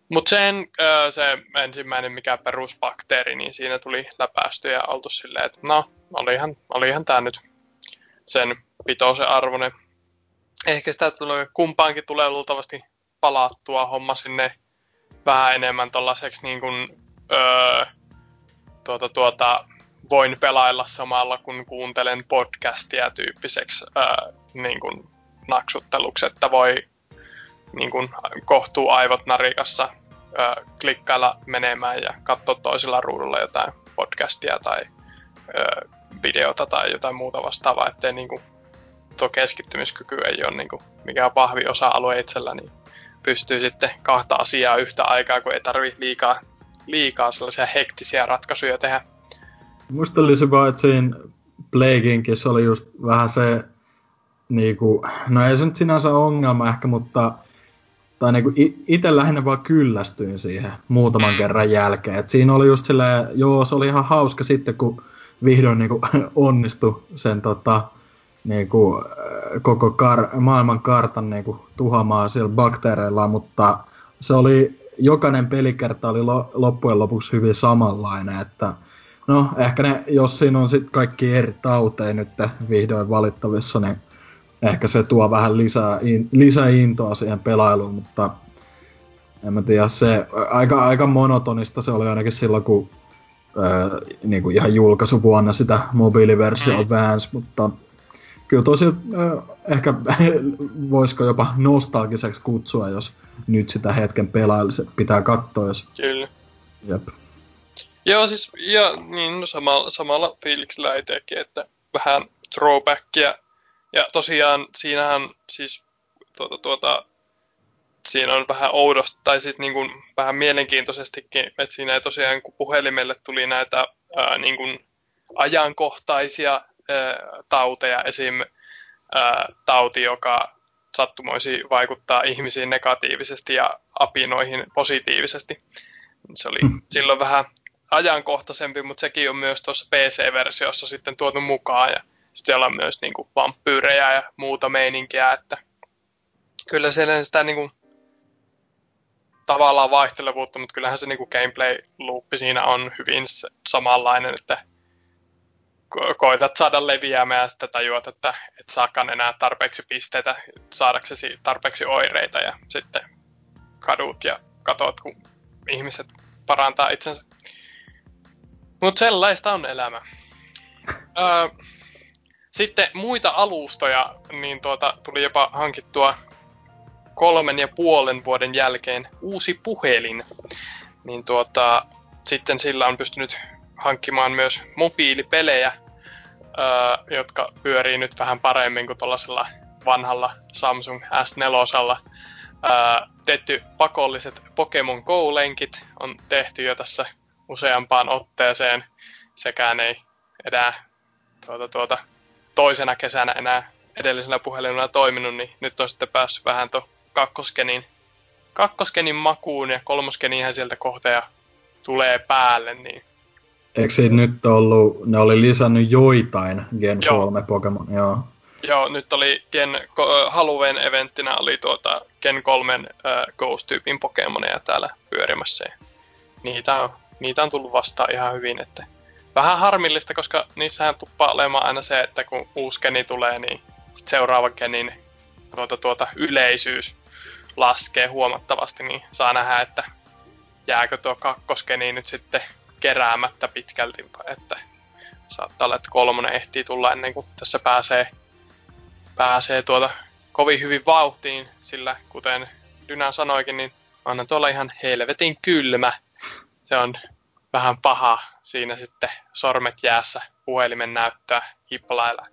Mutta sen se ensimmäinen mikä perusbakteeri, niin siinä tuli läpäisty ja oltu silleen, että no, olihan, olihan tämä nyt sen pitoisen arvoinen. Ehkä sitä tulee, kumpaankin tulee luultavasti palattua homma sinne vähän enemmän tollaiseksi niin kuin, öö, tuota, tuota, voin pelailla samalla kun kuuntelen podcastia tyyppiseksi öö, niin kuin naksutteluksi, että voi niin kuin kohtuu aivot narikassa ö, klikkailla menemään ja katsoa toisella ruudulla jotain podcastia tai ö, videota tai jotain muuta vastaavaa, ettei niin kuin, tuo keskittymiskyky ei ole niin kuin, mikään vahvi osa-alue itsellä, niin pystyy sitten kahta asiaa yhtä aikaa, kun ei tarvi liikaa, liikaa sellaisia hektisiä ratkaisuja tehdä. Musta oli se vaan, että siinä Plagueinkin se oli just vähän se, niinku, no ei se nyt sinänsä ongelma ehkä, mutta tai niinku itse lähinnä vaan kyllästyin siihen muutaman mm. kerran jälkeen. Et siinä oli just silleen, joo, se oli ihan hauska sitten, kun vihdoin niinku [laughs] onnistui sen tota, niinku, koko kar- maailman kartan niinku tuhoamaan siellä bakteereilla, mutta se oli, jokainen pelikerta oli lo- loppujen lopuksi hyvin samanlainen, että no ehkä ne, jos siinä on sitten kaikki eri tauteja nyt vihdoin valittavissa, niin ehkä se tuo vähän lisää, in, lisää intoa siihen pelailuun, mutta en mä tiedä, se aika, aika monotonista se oli ainakin silloin, kun ää, niin kuin ihan julkaisuvuonna sitä mobiiliversio mm. väänsi, mutta kyllä tosi ehkä [laughs] voisiko jopa nostalgiseksi kutsua, jos nyt sitä hetken pelailisi, pitää katsoa, jos... Kyllä. Jep. Joo, siis ja, niin, no, samalla, samalla fiiliksellä itsekin, että vähän throwbackia ja tosiaan siinähän siis tuota, tuota, siinä on vähän oudosta, tai siis niin kuin vähän mielenkiintoisestikin, että siinä ei tosiaan kun puhelimelle tuli näitä ää, niin kuin ajankohtaisia tauteja, esim. Tauti, joka sattumoisi vaikuttaa ihmisiin negatiivisesti ja apinoihin positiivisesti. Se oli hmm. silloin vähän ajankohtaisempi, mutta sekin on myös tuossa PC-versiossa sitten tuotu mukaan. Ja sitten siellä on myös niin kuin vampyyrejä ja muuta meininkiä, että kyllä siellä sitä niin kuin, tavallaan vaihtelevuutta, mutta kyllähän se niin kuin gameplay-loopi siinä on hyvin samanlainen, että koitat saada leviämään ja sitten tajuat, että et saakaan enää tarpeeksi pisteitä saadaksesi tarpeeksi oireita ja sitten kadut ja katot, kun ihmiset parantaa itsensä. Mutta sellaista on elämä. Öö, sitten muita alustoja, niin tuota, tuli jopa hankittua kolmen ja puolen vuoden jälkeen uusi puhelin. Niin tuota, sitten sillä on pystynyt hankkimaan myös mobiilipelejä, öö, jotka pyörii nyt vähän paremmin kuin tuollaisella vanhalla Samsung S4. Öö, tehty pakolliset Pokemon Go-lenkit on tehty jo tässä useampaan otteeseen. Sekään ei enää tuota, tuota, toisena kesänä enää edellisellä puhelimella toiminut, niin nyt on sitten päässyt vähän tuon kakkoskenin, kakkoskenin makuun ja kolmoskenihän sieltä kohta ja tulee päälle, niin Eikö siinä nyt ollut, ne oli lisännyt joitain Gen Joo. 3 Pokemon, joo. Joo, nyt oli Gen, Halloween eventtinä oli tuota Gen 3 äh, Ghost-tyypin Pokemoneja täällä pyörimässä. Niitä on, niitä on tullut vastaan ihan hyvin, että vähän harmillista, koska niissähän tuppaa olemaan aina se, että kun uusi geni tulee, niin seuraava genin tuota, tuota, yleisyys laskee huomattavasti, niin saa nähdä, että jääkö tuo kakkoskeni nyt sitten keräämättä pitkälti, että saattaa olla, että kolmonen ehtii tulla ennen kuin tässä pääsee, pääsee tuota kovin hyvin vauhtiin, sillä kuten Dynä sanoikin, niin on tuolla ihan helvetin kylmä. Se on vähän paha siinä sitten sormet jäässä puhelimen näyttää hippalailla.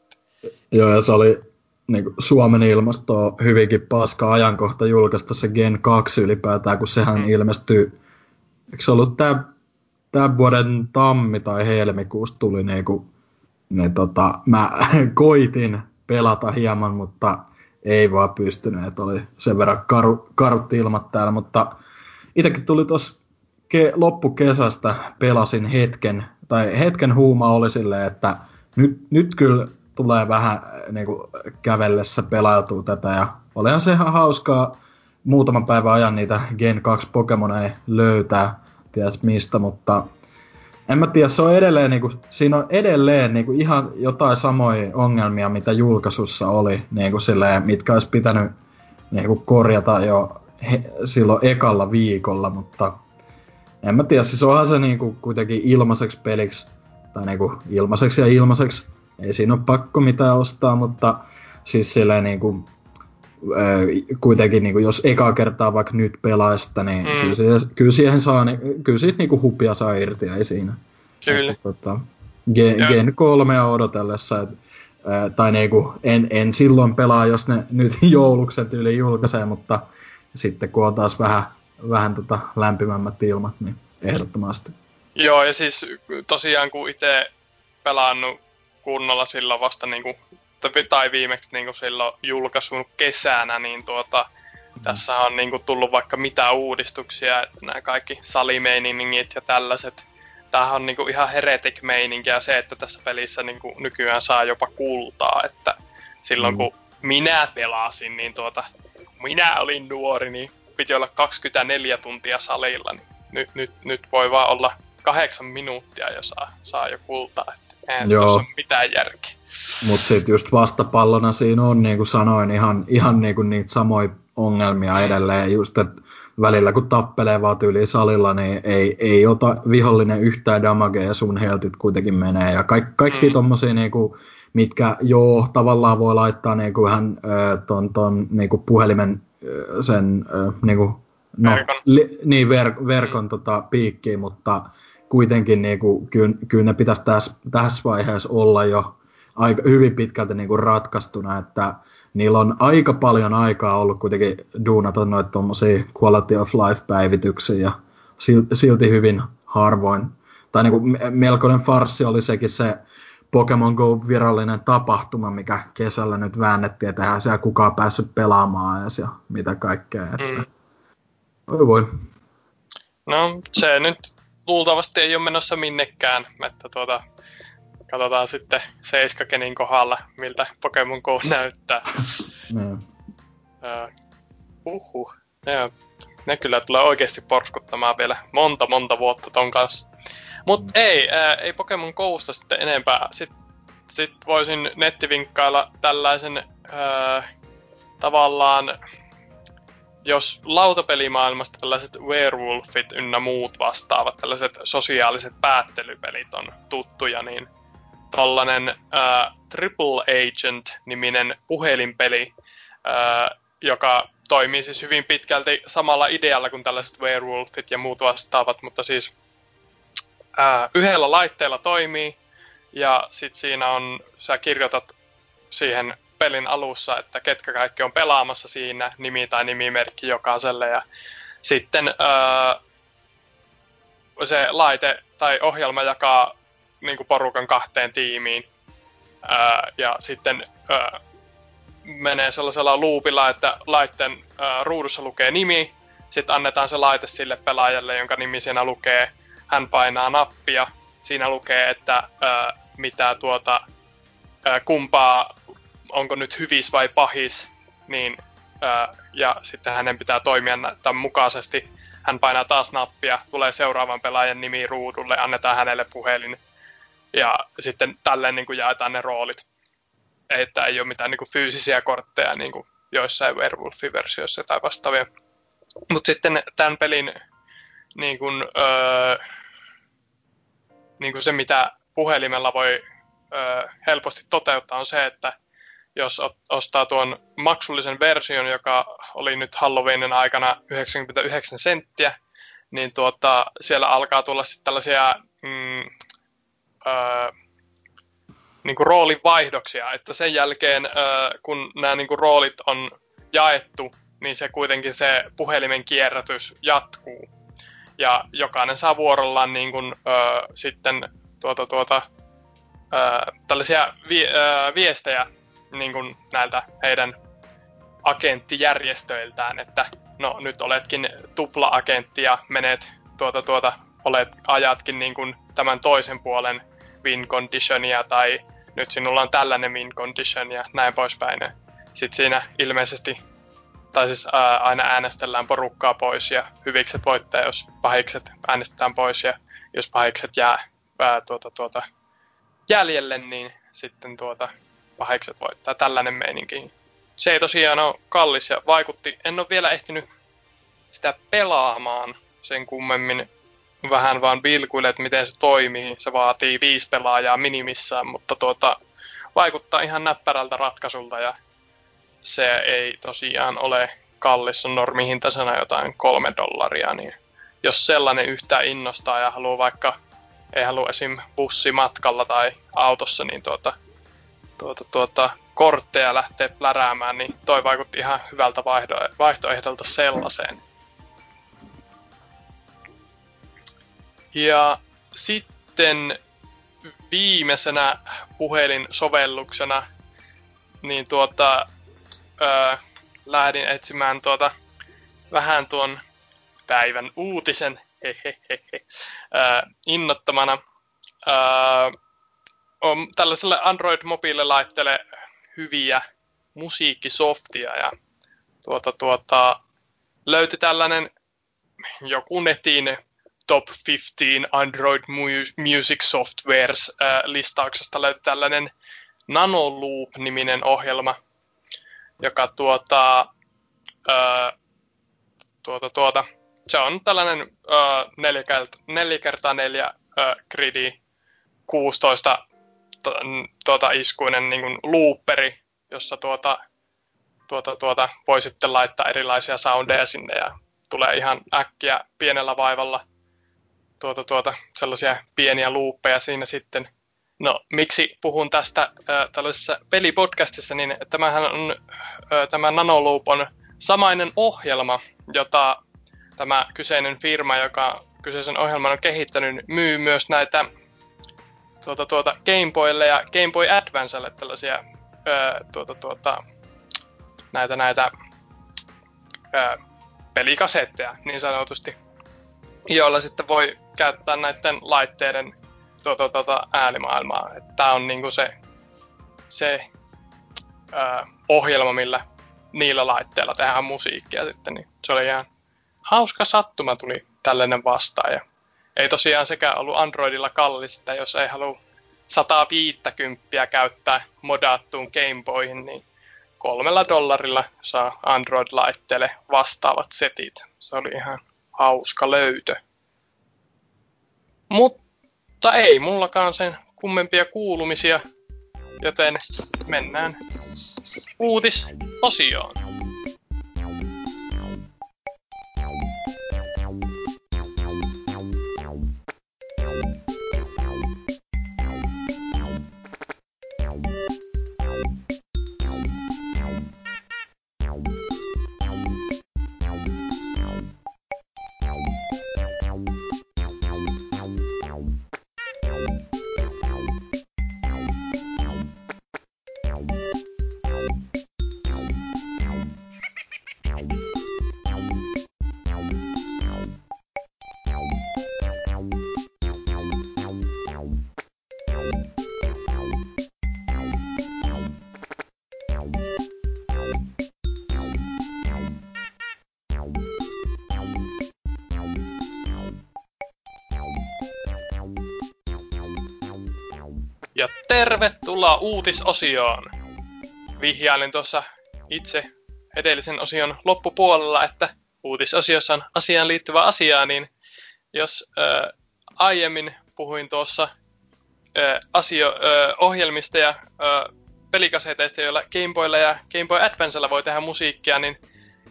Joo, ja se oli niin kuin Suomen ilmasto hyvinkin paska ajankohta julkaista se Gen 2 ylipäätään, kun sehän mm. ilmestyy, eikö se ollut tämä tämän vuoden tammi tai helmikuussa tuli niinku, niin tota, mä [laughs] koitin pelata hieman, mutta ei vaan pystynyt, että oli sen verran karu, karut ilmat täällä, mutta itsekin tuli tuossa ke, loppukesästä pelasin hetken, tai hetken huuma oli silleen, että nyt, nyt kyllä tulee vähän niin kuin, kävellessä pelautuu tätä ja olihan se ihan hauskaa muutaman päivän ajan niitä Gen 2 Pokemoneja löytää, ties mistä, mutta en mä tiedä, se on edelleen, niin kuin, siinä on edelleen niin kuin, ihan jotain samoja ongelmia, mitä julkaisussa oli, niin kuin, silleen, mitkä olisi pitänyt kuin, korjata jo he, silloin ekalla viikolla, mutta en mä tiedä, siis onhan se kuin, kuitenkin ilmaiseksi peliksi, tai niin kuin, ilmaiseksi ja ilmaiseksi, ei siinä ole pakko mitään ostaa, mutta siis silleen niin kuin, kuitenkin niin kuin, jos eka kertaa vaikka nyt pelaista, niin mm. kyllä, siihen, kyllä siihen saa, niin, kyllä siitä niin kuin hupia saa irti, ei siinä. Kyllä. Että, tota, Gen, Gen 3 odotellessa, et, ää, tai niinku, en, en silloin pelaa, jos ne nyt [laughs] joulukset yli julkaisee, mutta sitten kun on taas vähän, vähän tota lämpimämmät ilmat, niin ehdottomasti. Joo, ja siis tosiaan kun itse pelannut kunnolla silloin vasta niinku tai viimeksi niin kuin silloin julkaisun kesänä, niin tuota, mm. tässä on niin kuin tullut vaikka mitä uudistuksia, että nämä kaikki salimeiningit ja tällaiset. Tämähän on niin kuin ihan heretic ja se, että tässä pelissä niin kuin nykyään saa jopa kultaa, että silloin mm. kun minä pelasin, niin tuota, minä olin nuori, niin piti olla 24 tuntia salilla, niin nyt, nyt, nyt voi vaan olla kahdeksan minuuttia jo saa, saa jo kultaa, että eihän tuossa ole mitään järkeä. Mutta sitten just vastapallona siinä on, niin kuin sanoin, ihan, ihan niin kuin niitä samoja ongelmia edelleen. Just, että välillä kun tappelee vaan tyyliin salilla, niin ei, ei ota vihollinen yhtään damagea ja sun healthit kuitenkin menee. Ja kaikki, kaikki mm. tommosia niinku, mitkä joo, tavallaan voi laittaa niinku ihan äh, ton, ton niinku puhelimen sen äh, niinku, no, verkon, li, niin, ver, verkon mm. tota, piikkiin, mutta kuitenkin niinku, kyllä, kyllä ne pitäisi tässä, tässä vaiheessa olla jo aika hyvin pitkälti niin kuin ratkaistuna, että niillä on aika paljon aikaa ollut kuitenkin duunata noita tuommoisia quality of life-päivityksiä ja silti hyvin harvoin. Tai niin kuin melkoinen farsi oli sekin se Pokemon Go virallinen tapahtuma, mikä kesällä nyt väännettiin, että eihän siellä kukaan päässyt pelaamaan ja mitä kaikkea. Että... Mm. Oi voi. No se nyt luultavasti ei ole menossa minnekään, että tuota, Katsotaan sitten Seiskakenin kohdalla, miltä Pokemon Go [laughs] näyttää. Mm. Uh, uhuh. Ne, ne kyllä tulee oikeasti porskuttamaan vielä monta monta vuotta ton kanssa. Mut mm. ei, ää, ei Pokemon Gosta sitten enempää. Sitten sit voisin nettivinkkailla tällaisen ää, tavallaan, jos lautapelimaailmasta tällaiset werewolfit ynnä muut vastaavat, tällaiset sosiaaliset päättelypelit on tuttuja, niin tollanen äh, Triple Agent-niminen puhelinpeli, äh, joka toimii siis hyvin pitkälti samalla idealla kuin tällaiset Werewolfit ja muut vastaavat, mutta siis äh, yhdellä laitteella toimii, ja sitten siinä on, sä kirjoitat siihen pelin alussa, että ketkä kaikki on pelaamassa siinä, nimi tai nimimerkki jokaiselle, ja sitten äh, se laite tai ohjelma jakaa niin kuin porukan kahteen tiimiin. Ää, ja sitten ää, menee sellaisella loopilla, että laitteen ää, ruudussa lukee nimi, sitten annetaan se laite sille pelaajalle, jonka nimi siinä lukee, hän painaa nappia, siinä lukee, että ää, mitä tuota, ää, kumpaa, onko nyt hyvis vai pahis, niin, ää, ja sitten hänen pitää toimia tämän mukaisesti. Hän painaa taas nappia, tulee seuraavan pelaajan nimi ruudulle, annetaan hänelle puhelin, ja sitten tälleen niin kuin jaetaan ne roolit. Että ei ole mitään niin kuin fyysisiä kortteja niin kuin joissain Werewolf-versioissa tai vastaavia. Mutta sitten tämän pelin niin kuin, öö, niin kuin se, mitä puhelimella voi öö, helposti toteuttaa, on se, että jos ostaa tuon maksullisen version, joka oli nyt Halloweenin aikana 99 senttiä, niin tuota, siellä alkaa tulla sitten tällaisia mm, ää, niin kuin roolin vaihdoksia, että sen jälkeen ää, kun nämä niin kuin roolit on jaettu, niin se kuitenkin se puhelimen kierrätys jatkuu. Ja jokainen saa vuorollaan niin kuin, ää, sitten tuota, tuota, ää, tällaisia vi, ää, viestejä niin kuin näiltä heidän agenttijärjestöiltään, että no nyt oletkin tupla-agentti ja menet tuota, tuota, olet, ajatkin niin kuin tämän toisen puolen win conditionia tai nyt sinulla on tällainen win condition ja näin poispäin. Sitten siinä ilmeisesti, tai siis ää, aina äänestellään porukkaa pois ja hyvikset voittaa, jos pahikset äänestetään pois ja jos pahikset jää ää, tuota, tuota, jäljelle, niin sitten tuota, pahikset voittaa. Tällainen meininki. Se ei tosiaan ole kallis ja vaikutti. En ole vielä ehtinyt sitä pelaamaan sen kummemmin. Vähän vaan vilkuille, että miten se toimii. Se vaatii viisi pelaajaa minimissään, mutta tuota, vaikuttaa ihan näppärältä ratkaisulta ja se ei tosiaan ole kallis, on normihintaisena jotain kolme dollaria, niin jos sellainen yhtään innostaa ja haluaa vaikka, ei halua esim. bussimatkalla tai autossa, niin tuota, tuota, tuota, kortteja lähtee pläräämään, niin toi vaikutti ihan hyvältä vaihto, vaihtoehdolta sellaiseen. Ja sitten viimeisenä puhelinsovelluksena niin tuota, öö, lähdin etsimään tuota, vähän tuon päivän uutisen innottamana. On tällaiselle Android-mobiililaitteelle hyviä musiikkisoftia ja tuota, tuota, löytyi tällainen joku netin Top 15 Android Music Softwares äh, listauksesta löytyi tällainen Nanoloop-niminen ohjelma, joka tuota, äh, tuota, tuota, se on tällainen äh, 4 kertaa 4 äh, gridi 16 tuota, iskuinen niin kuin looperi, jossa tuota, tuota, tuota, voi sitten laittaa erilaisia soundeja sinne ja tulee ihan äkkiä pienellä vaivalla tuota, tuota, sellaisia pieniä luuppeja siinä sitten. No, miksi puhun tästä äh, tällaisessa pelipodcastissa, niin tämähän on, äh, tämä Nanoloop on samainen ohjelma, jota tämä kyseinen firma, joka kyseisen ohjelman on kehittänyt, myy myös näitä tuota, tuota, Game Boylle ja Game Boy Advancelle tällaisia öö, tuota, tuota, näitä, näitä öö, pelikasetteja niin sanotusti, joilla sitten voi käyttää näiden laitteiden tuota, tuota, äälimaailmaa. Tämä on niinku se, se öö, ohjelma, millä niillä laitteilla tehdään musiikkia sitten, niin se oli ihan hauska sattuma tuli tällainen vastaan ja ei tosiaan sekä ollut Androidilla kallista, jos ei halua 150 käyttää modattuun Gameboyhin, niin kolmella dollarilla saa Android-laitteelle vastaavat setit. Se oli ihan hauska löytö. Mutta ei mullakaan sen kummempia kuulumisia, joten mennään uutisosioon. Tervetuloa uutisosioon. Vihjailin tuossa itse edellisen osion loppupuolella, että uutisosiossa on asiaan liittyvä asia, niin jos äh, aiemmin puhuin tuossa äh, asio, äh, ohjelmista ja äh, pelikaseteista, joilla Gameboylla ja Game Boy Advancella voi tehdä musiikkia, niin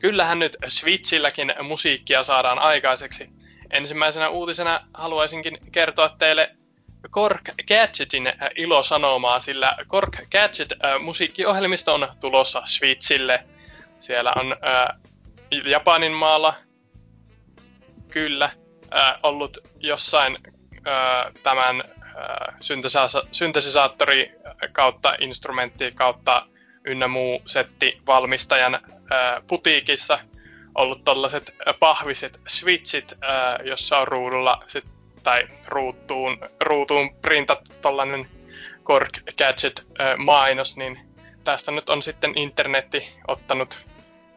kyllähän nyt Switchilläkin musiikkia saadaan aikaiseksi. Ensimmäisenä uutisena haluaisinkin kertoa teille Kork Gadgetin äh, ilosanomaa, sillä Kork Gadget äh, musiikkiohjelmisto on tulossa Switchille. Siellä on äh, Japanin maalla kyllä äh, ollut jossain äh, tämän syntesisaattori kautta instrumentti kautta ynnä muu setti valmistajan putiikissa ollut tällaiset pahviset switchit, jossa on ruudulla sit tai ruutuun, ruutuun printat tollanen Korg Gadget-mainos, niin tästä nyt on sitten internetti ottanut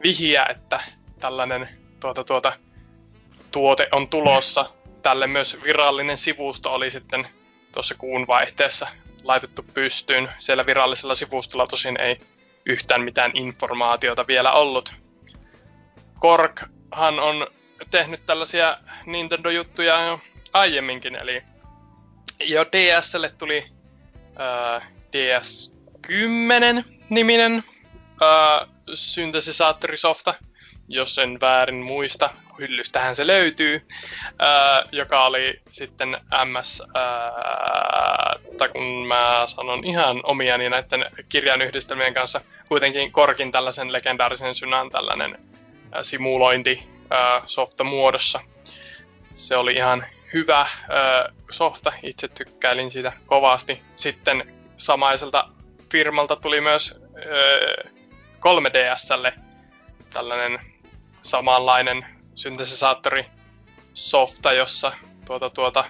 vihiä, että tällainen tuota, tuota, tuote on tulossa. Tälle myös virallinen sivusto oli sitten tuossa kuun vaihteessa laitettu pystyyn. Siellä virallisella sivustolla tosin ei yhtään mitään informaatiota vielä ollut. Korkhan on tehnyt tällaisia Nintendo-juttuja jo aiemminkin, eli jo DSlle tuli äh, DS10-niminen äh, syntesisaattorisofta, jos en väärin muista. Hyllystähän se löytyy, äh, joka oli sitten MS, äh, tai kun mä sanon ihan omiani näiden kirjan yhdistelmien kanssa, kuitenkin Korkin tällaisen legendaarisen synan tällainen äh, simulointi äh, softa muodossa. Se oli ihan hyvä äh, softa, itse tykkäilin siitä kovasti. Sitten samaiselta firmalta tuli myös äh, 3DSlle tällainen samanlainen syntesisaattori softa, jossa tuota, tuota,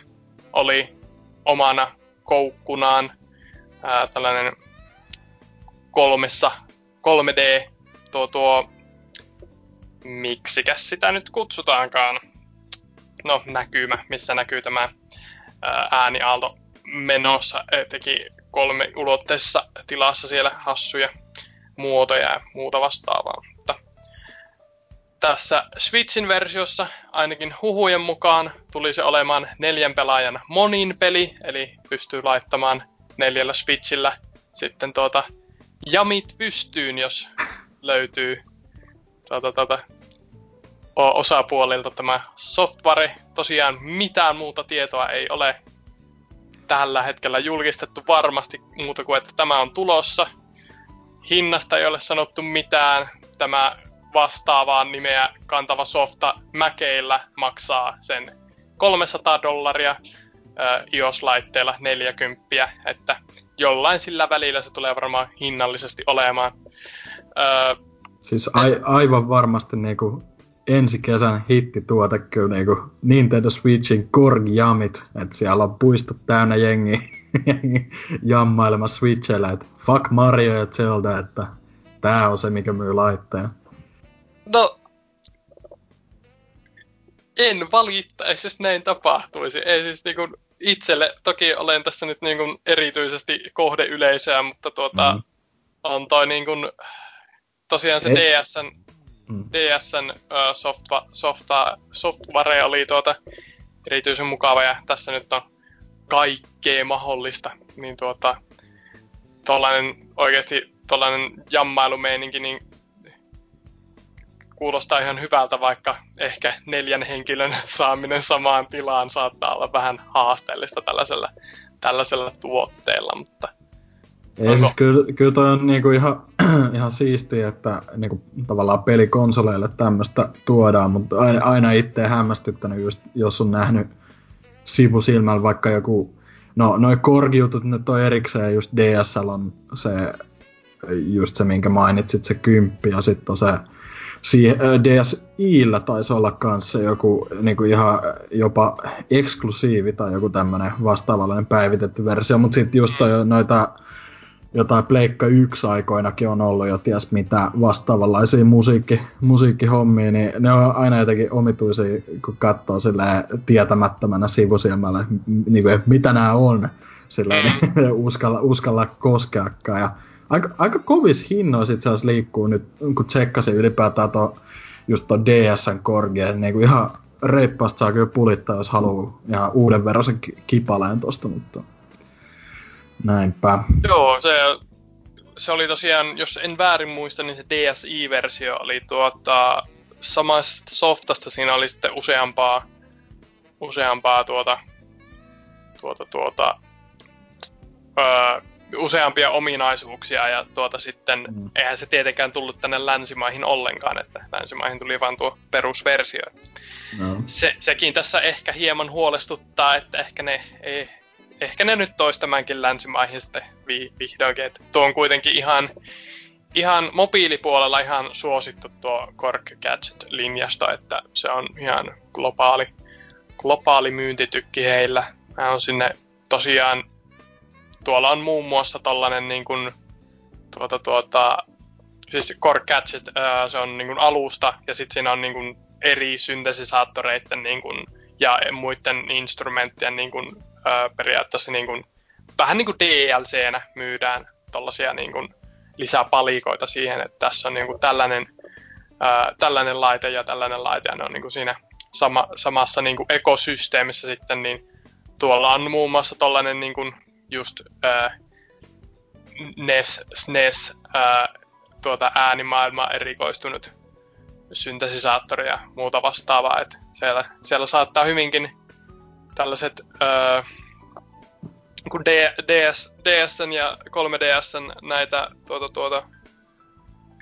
oli omana koukkunaan ää, tällainen kolmessa 3D tuo, tuo miksikäs sitä nyt kutsutaankaan, no näkymä, missä näkyy tämä ääniaalto menossa, teki kolme ulotteessa tilassa siellä hassuja muotoja ja muuta vastaavaa. Mutta tässä Switchin versiossa ainakin huhujen mukaan tulisi olemaan neljän pelaajan monin peli, eli pystyy laittamaan neljällä Switchillä sitten tuota jamit pystyyn, jos löytyy tuota, tuota, osapuolilta tämä software. Tosiaan mitään muuta tietoa ei ole tällä hetkellä julkistettu varmasti muuta kuin, että tämä on tulossa. Hinnasta ei ole sanottu mitään. Tämä vastaavaa nimeä kantava softa Mäkeillä maksaa sen 300 dollaria, iOS-laitteilla 40, että jollain sillä välillä se tulee varmaan hinnallisesti olemaan. siis a- aivan varmasti niinku ensi kesän hittituote kyllä niinku Nintendo Switchin Korg Jamit, että siellä on puistot täynnä jengi, jengi jammailemassa Switchillä, että fuck Mario ja Zelda, että tää on se, mikä myy laitteen. No, en valittaisi, jos näin tapahtuisi. Ei siis niinku itselle, toki olen tässä nyt niinku erityisesti kohdeyleisöä, mutta tuota, mm. on toi niinku, tosiaan se DSn mm. DSn softa, softa, software oli tuota erityisen mukava ja tässä nyt on kaikkea mahdollista. Niin tuota, tollainen, oikeasti tollainen jammailumeininki, niin kuulostaa ihan hyvältä, vaikka ehkä neljän henkilön saaminen samaan tilaan saattaa olla vähän haasteellista tällaisella, tällaisella tuotteella, mutta ei siis kyllä, kyllä toi on niinku ihan, [clears throat] ihan siistiä, että niinku tavallaan pelikonsoleille tämmöistä tuodaan, mutta aina, aina itse hämmästyttänyt just, jos on nähnyt sivusilmällä vaikka joku, no noi korgiutut nyt on erikseen, just DSL on se, just se minkä mainitsit, se kymppi ja sitten on se DSIllä taisi olla kanssa joku niinku ihan jopa eksklusiivi tai joku tämmönen vastaavallinen päivitetty versio, mutta sitten just toi, noita jotain Pleikka yksi aikoinakin on ollut jo ties mitä vastaavanlaisia musiikki, musiikkihommia, niin ne on aina jotenkin omituisia, kun katsoo silleen tietämättömänä sivusilmällä, niin kuin, mitä nämä on, silleen, [laughs] niin uskalla, uskalla koskeakaan. Ja aika, aika kovis hinnoissa itse asiassa liikkuu nyt, kun tsekkasin ylipäätään to, just tuon DSn korgeen, niin kuin ihan reippaasti saa kyllä pulittaa, jos haluaa ihan uuden verran sen kipaleen tosta, mutta Näinpä. Joo, se, se oli tosiaan, jos en väärin muista, niin se DSi-versio oli tuota, samasta softasta siinä oli sitten useampaa, useampaa tuota, tuota, tuota, öö, useampia ominaisuuksia ja tuota sitten, mm. eihän se tietenkään tullut tänne länsimaihin ollenkaan, että länsimaihin tuli vain tuo perusversio. No. Se, sekin tässä ehkä hieman huolestuttaa, että ehkä ne ei, ehkä ne nyt toisi tämänkin länsimaihin sitten vi- vihdoinkin. Että tuo on kuitenkin ihan, ihan mobiilipuolella ihan suosittu tuo Kork Gadget-linjasto, että se on ihan globaali, globaali myyntitykki heillä. Mä on sinne tosiaan tuolla on muun muassa tollanen niin kuin, tuota, tuota, siis Core Gadget, se on niin kuin alusta, ja sitten siinä on niin kuin eri syntesisaattoreiden niin kuin, ja muiden instrumenttien niin kuin, ää, periaatteessa niin kuin, vähän niin kuin DLCnä myydään tollaisia niin kuin, lisäpalikoita siihen, että tässä on niin kuin tällainen, ää, tällainen laite ja tällainen laite, ja ne on niin kuin siinä sama, samassa niin kuin ekosysteemissä sitten, niin tuolla on muun muassa tollainen niin kuin just ää, NES, SNES ää, tuota äänimaailma erikoistunut syntesisaattori ja muuta vastaavaa, että siellä, siellä saattaa hyvinkin tällaiset ää, kun DS, DSn ja 3DSn näitä tuota, tuota,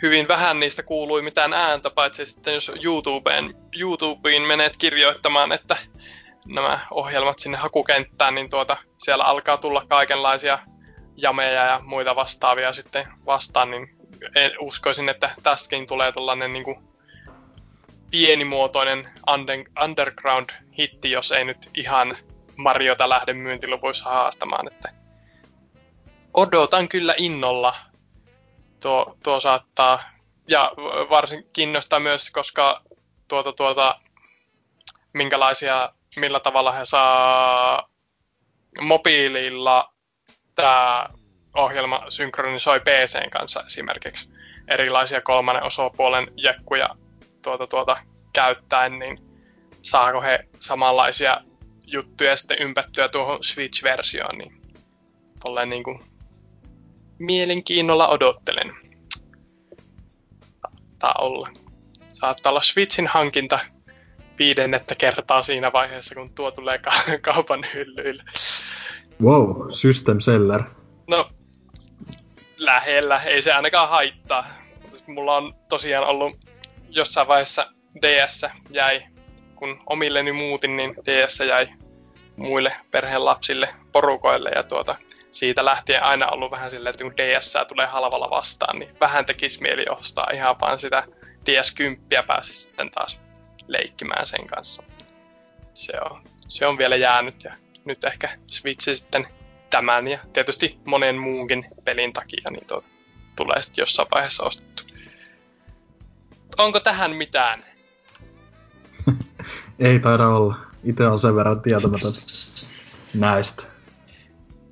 hyvin vähän niistä kuului mitään ääntä, paitsi sitten jos YouTubeen, YouTubeen menet kirjoittamaan, että nämä ohjelmat sinne hakukenttään, niin tuota, siellä alkaa tulla kaikenlaisia jameja ja muita vastaavia sitten vastaan, niin uskoisin, että tästäkin tulee tällainen niin kuin pienimuotoinen under, underground-hitti, jos ei nyt ihan Mariota lähde myyntiluvuissa haastamaan. Että odotan kyllä innolla. Tuo, tuo saattaa, ja varsin kiinnostaa myös, koska tuota, tuota, minkälaisia, millä tavalla he saa mobiililla tämä ohjelma synkronisoi PCn kanssa esimerkiksi erilaisia kolmannen osapuolen jekkuja tuota, tuota, käyttäen, niin saako he samanlaisia juttuja sitten ympättyä tuohon Switch-versioon, niin tolleen niin kuin mielenkiinnolla odottelen. Saattaa olla. Saattaa olla Switchin hankinta viidennettä kertaa siinä vaiheessa, kun tuo tulee ka- [laughs] kaupan hyllyille. Wow, system seller. No, lähellä. Ei se ainakaan haittaa. Mulla on tosiaan ollut jossain vaiheessa DS jäi, kun omilleni muutin, niin DS jäi muille perheen lapsille, porukoille ja tuota, siitä lähtien aina ollut vähän silleen, että kun DS tulee halvalla vastaan, niin vähän tekisi mieli ostaa ihan vaan sitä DS10 pääsi sitten taas leikkimään sen kanssa. Se on, se on vielä jäänyt ja nyt ehkä Switch sitten tämän ja tietysti monen muunkin pelin takia niin tuota, tulee sitten jossain vaiheessa ostettu. Onko tähän mitään? [laughs] Ei taida olla. Itse on sen verran tietämätön näistä.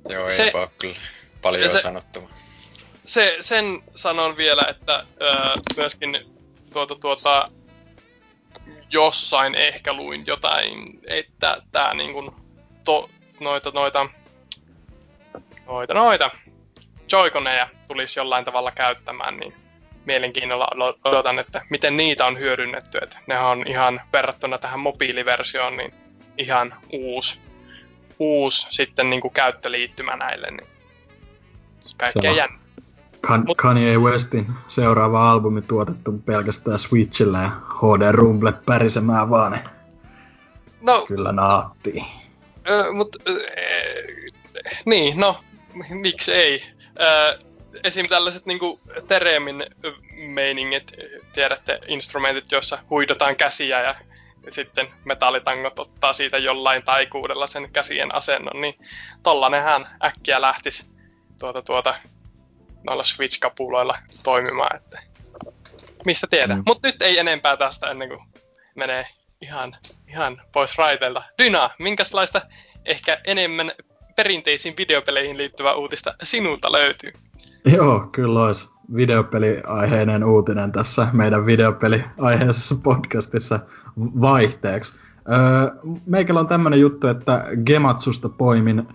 Joo, ei se, kyllä paljon se, sanottua. Se, sen sanon vielä, että öö, myöskin tuota, tuota, jossain ehkä luin jotain, että tämä niin kuin, to, noita, noita, noita, noita joikoneja tulisi jollain tavalla käyttämään, niin mielenkiinnolla odotan, että miten niitä on hyödynnetty. Että ne on ihan verrattuna tähän mobiiliversioon niin ihan uusi, uusi sitten niin kuin käyttöliittymä näille. Niin kaikkea jännä. Kan- Kanye Westin seuraava albumi tuotettu pelkästään Switchillä ja HD Rumble pärisemään vaan. No, Kyllä naattii. Ö, mut, ö, niin, no, miksi ei? Ö, esim. tällaiset niinku Teremin meiningit, tiedätte, instrumentit, joissa huidotaan käsiä ja sitten metallitangot ottaa siitä jollain taikuudella sen käsien asennon, niin tollanenhan äkkiä lähtisi tuota, tuota, noilla Switch-kapuloilla toimimaan, että mistä tiedä. Mm. Mutta nyt ei enempää tästä ennen kuin menee ihan, ihan pois raiteilta. Dyna, minkälaista ehkä enemmän perinteisiin videopeleihin liittyvää uutista sinulta löytyy? [laughs] Joo, kyllä olisi videopeliaiheinen uutinen tässä meidän videopeliaiheisessa podcastissa vaihteeksi. Öö, meikällä on tämmönen juttu, että Gematsusta poimin,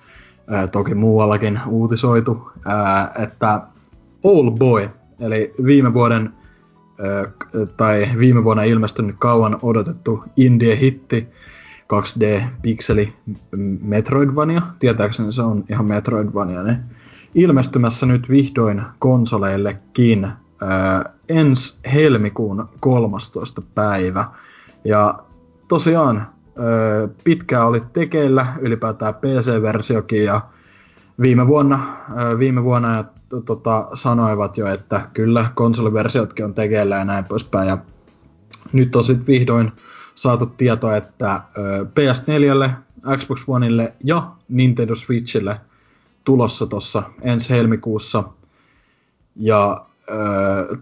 öö, toki muuallakin uutisoitu, öö, että All Boy, eli viime vuoden öö, tai viime vuonna ilmestynyt kauan odotettu indie-hitti, 2D-pikseli Metroidvania, tietääkseni se on ihan Metroidvania, niin ilmestymässä nyt vihdoin konsoleillekin äh, ensi helmikuun 13. päivä. Ja tosiaan äh, pitkään oli tekeillä ylipäätään PC-versiokin ja viime vuonna, äh, viime vuonna ja tota, sanoivat jo, että kyllä konsoliversiotkin on tekeillä ja näin poispäin. Ja nyt on sitten vihdoin saatu tietoa, että PS4, Xbox Oneille ja Nintendo Switchille tulossa tuossa ensi helmikuussa. Ja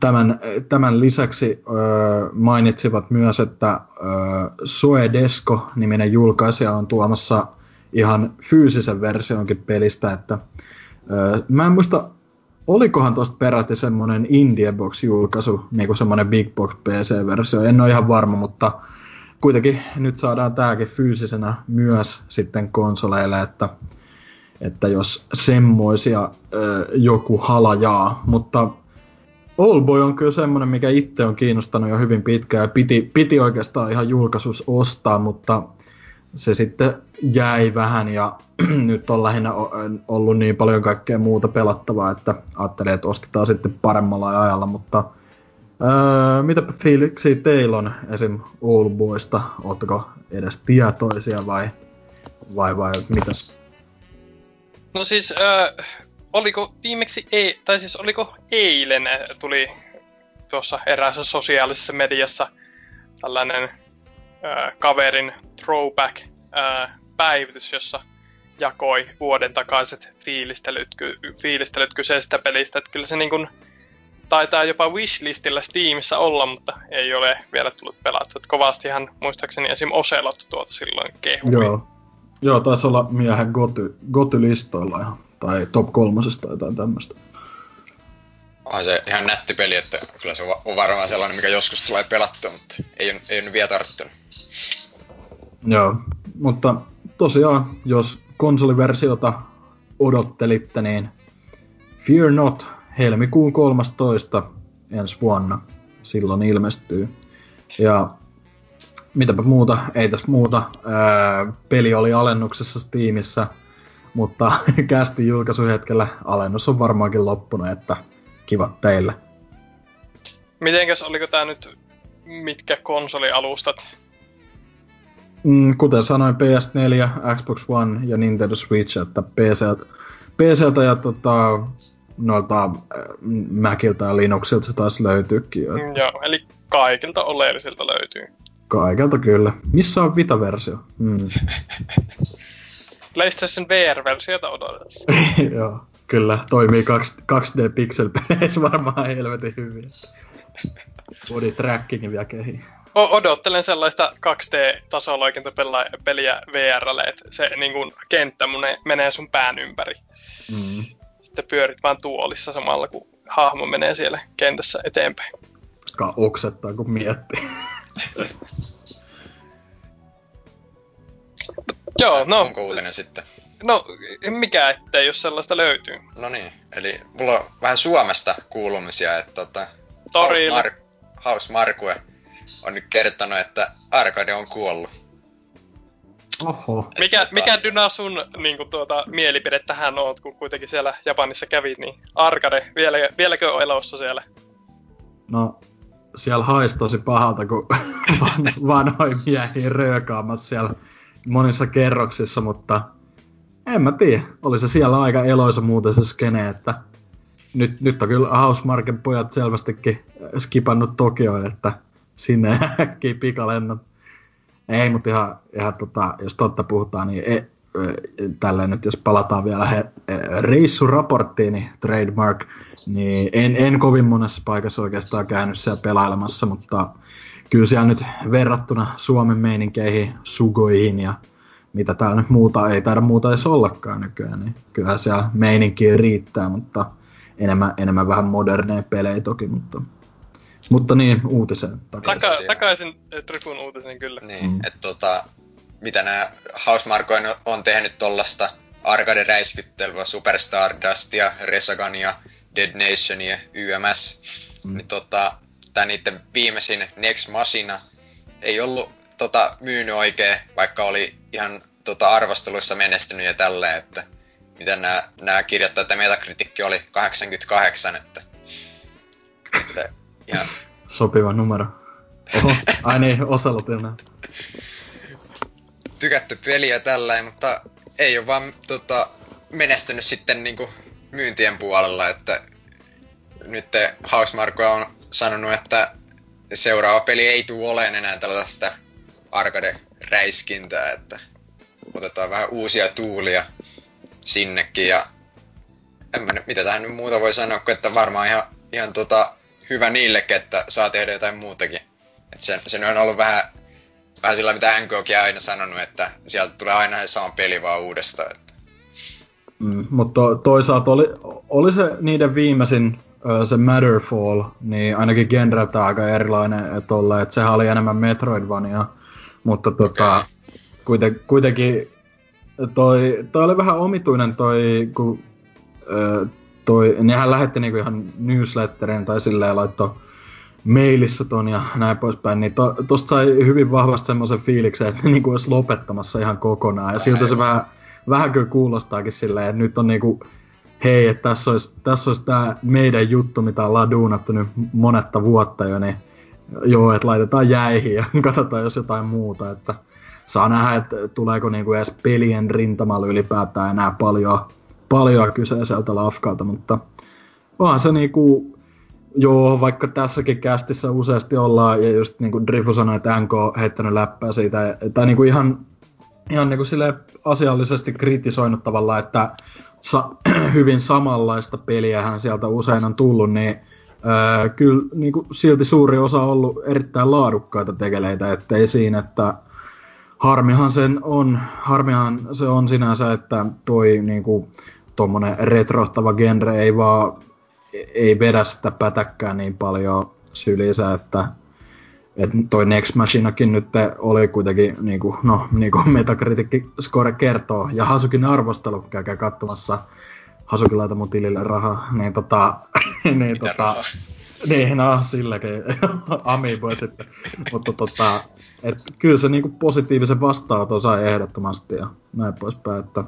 tämän, tämän lisäksi mainitsivat myös, että Soedesco-niminen julkaisija on tuomassa ihan fyysisen versionkin pelistä, että mä en muista, olikohan tuosta peräti semmoinen Indiebox-julkaisu, niin kuin semmoinen Big Box PC-versio, en ole ihan varma, mutta kuitenkin nyt saadaan tämäkin fyysisenä myös sitten konsoleille, että, että jos semmoisia ö, joku halajaa, mutta Oldboy on kyllä semmoinen, mikä itse on kiinnostanut jo hyvin pitkään ja piti, piti oikeastaan ihan julkaisus ostaa, mutta se sitten jäi vähän ja [clears throat] nyt on lähinnä ollut niin paljon kaikkea muuta pelattavaa, että ajattelin, että ostetaan sitten paremmalla ajalla, mutta öö, mitä fiiliksi teillä on esim. Oldboysta? Oletteko edes tietoisia vai, vai, vai mitäs? No siis, öö, oliko viimeksi, ei, tai siis oliko eilen tuli tuossa eräässä sosiaalisessa mediassa tällainen äh, kaverin throwback äh, päivitys, jossa jakoi vuoden takaiset fiilistelyt, ky, fiilistelyt kyseisestä pelistä. Että kyllä se niin kuin, taitaa jopa wishlistillä Steamissa olla, mutta ei ole vielä tullut pelattu. Että kovastihan muistaakseni esim. Oselot tuota silloin kehui. Joo. Joo, taisi olla miehen goty, goty-listoilla ihan tai top kolmosesta tai jotain tämmöistä. On se ihan nätti peli, että kyllä se on varmaan sellainen, mikä joskus tulee pelattua, mutta ei ole, ei ole vielä tarttunut. Joo, mutta tosiaan, jos konsoliversiota odottelitte, niin Fear Not helmikuun 13 ensi vuonna silloin ilmestyy. Ja mitäpä muuta, ei tässä muuta. Ää, peli oli alennuksessa Steamissa – mutta [laughs] kästi julkaisuhetkellä alennus on varmaankin loppunut, että kiva teille. Mitenkäs, oliko tää nyt mitkä konsolialustat? Mm, kuten sanoin, PS4, Xbox One ja Nintendo Switch, että PC, PCltä ja tota, noilta äh, Macilta ja Linuxilta se taas löytyykin. Mm, joo, eli kaikilta oleellisilta löytyy. Kaikilta kyllä. Missä on Vita-versio? Mm. [laughs] PlayStation VR-versiota odotellessa. [laughs] Joo, kyllä. Toimii 2, 2D pixel peleissä varmaan helvetin hyvin. Body tracking vielä kehi. O- odottelen sellaista 2D-tasoloikintapeliä VRlle, että se niin kun, kenttä mun menee sun pään ympäri. Mm. Sitten pyörit vaan tuolissa samalla, kun hahmo menee siellä kentässä eteenpäin. Ka oksettaa, kun miettii. [laughs] Joo, no. Onko uutinen sitten? No, mikä ettei, jos sellaista löytyy. No niin, eli mulla on vähän Suomesta kuulumisia, että tota, Haus, Mar- Haus Markue on nyt kertonut, että Arkade on kuollut. Oho. Mikä, tota... mikä Dyna sun niin kuin, tuota, mielipide tähän on, kun kuitenkin siellä Japanissa kävit, niin Arkade, vielä, vieläkö on elossa siellä? No, siellä haisi tosi pahalta, kun [laughs] vanhoja miehiä röökaamassa siellä monissa kerroksissa, mutta en mä tiedä. Oli se siellä aika eloisa muuten se skene, että nyt, nyt on kyllä Housemarken pojat selvästikin skipannut Tokioon, että sinne [laughs] äkkiä pikalennot. Ei, mutta ihan, ihan tota, jos totta puhutaan, niin e, tällä nyt jos palataan vielä he, reissuraporttiin, niin trademark, niin en, en kovin monessa paikassa oikeastaan käynyt siellä pelailemassa, mutta kyllä siellä nyt verrattuna Suomen meininkeihin, sugoihin ja mitä täällä nyt muuta, ei taida muuta edes ollakaan nykyään, niin kyllä siellä meininkiä riittää, mutta enemmän, enemmän vähän moderneja pelejä toki, mutta, mutta niin, uutisen takaisin. Taka, takaisin Trifun uutisen kyllä. Niin, mm. että tota, mitä nämä Housemarkoin on tehnyt tollasta arcade-räiskyttelyä, Superstardustia, Resagania, Dead Nationia, YMS, mm. niin tota, tämä niiden viimeisin Next Machina ei ollut tota, myynyt oikein, vaikka oli ihan tota, arvosteluissa menestynyt ja tälleen, että miten nämä, nämä kirjoittaa, että metakritikki oli 88, että, että ihan... Sopiva numero. Oho, ai niin. [laughs] Tykätty peliä tällä, mutta ei ole vaan tota, menestynyt sitten niinku myyntien puolella, että nyt Housemarque on sanonut, että seuraava peli ei tule olemaan enää tällaista arcade-räiskintää, että otetaan vähän uusia tuulia sinnekin ja en mä nyt, mitä tähän nyt muuta voi sanoa, kun että varmaan ihan, ihan tota, hyvä niillekin, että saa tehdä jotain muutakin. Et sen, sen on ollut vähän, vähän sillä, mitä NKkin aina sanonut, että sieltä tulee aina se sama peli vaan uudestaan. Että. Mm, mutta toisaalta oli, oli se niiden viimeisin se Matterfall, niin ainakin genreltä aika erilainen, että, olle, että sehän oli enemmän Metroidvania, mutta tota, okay. kuiten, kuitenkin toi, toi oli vähän omituinen toi, kun toi, nehän lähetti niinku ihan newsletterin tai silleen laittoi mailissa ton ja näin poispäin, niin to, tosta sai hyvin vahvasti semmoisen fiiliksen, että ne niinku olisi lopettamassa ihan kokonaan. Ja siltä se vähän, vähän kyllä kuulostaakin silleen, että nyt on niinku, hei, että tässä olisi, tässä olisi tämä meidän juttu, mitä ollaan duunattu nyt monetta vuotta jo, niin joo, että laitetaan jäihin ja [laughs] katsotaan jos jotain muuta, että saa nähdä, että tuleeko niinku edes pelien rintamalla ylipäätään enää paljon paljon kyseiseltä lafkalta, mutta onhan se niinku, joo, vaikka tässäkin kästissä useasti ollaan, ja just niin kuin Drifu sanoi, että NK on heittänyt läppää siitä, tai niinku ihan, ihan niinku sille asiallisesti kritisoinut tavallaan, että sa- [clears throat] hyvin samanlaista peliähän sieltä usein on tullut, niin öö, kyllä niinku silti suuri osa on ollut erittäin laadukkaita tekeleitä, ettei siinä, että harmihan sen on, harmihan se on sinänsä, että toi niinku, tuommoinen retrohtava genre ei vaan ei vedä sitä pätäkkää niin paljon sylissä, että et toi Next Machinekin nyt oli kuitenkin, niinku, no, niinku Metacritic score kertoo, ja Hasukin arvostelu, käykää katsomassa, Hasukin laita mun tilille rahaa, niin tota, [laughs] niin tota, niin, no, silläkin, [laughs] Amiibo sitten, mutta tota, et kyllä se niinku positiivisen vastaanoton sai ehdottomasti ja näin poispäin, että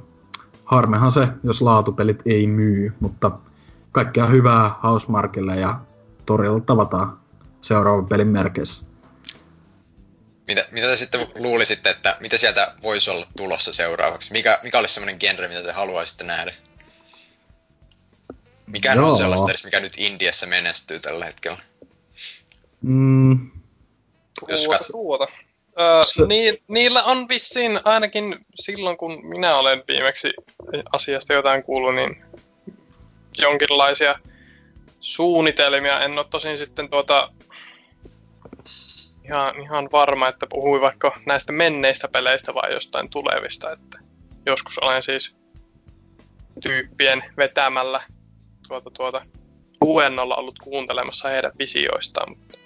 harmehan se, jos laatupelit ei myy, mutta kaikkea hyvää Housemarkille ja torilla tavataan seuraavan pelin merkeissä. Mitä, mitä te sitten luulisitte, että mitä sieltä voisi olla tulossa seuraavaksi? Mikä, mikä olisi semmoinen genre, mitä te haluaisitte nähdä? Mikä on sellaista edes, mikä nyt Indiassa menestyy tällä hetkellä? Mm. Jos tuota, tuota. Öö, niin, niillä on vissiin ainakin silloin, kun minä olen viimeksi asiasta jotain kuullut, niin jonkinlaisia suunnitelmia. En ole tosin sitten tuota ihan, ihan varma, että puhui vaikka näistä menneistä peleistä vai jostain tulevista. Että joskus olen siis tyyppien vetämällä tuota, tuota luennolla ollut kuuntelemassa heidän visioistaan, mutta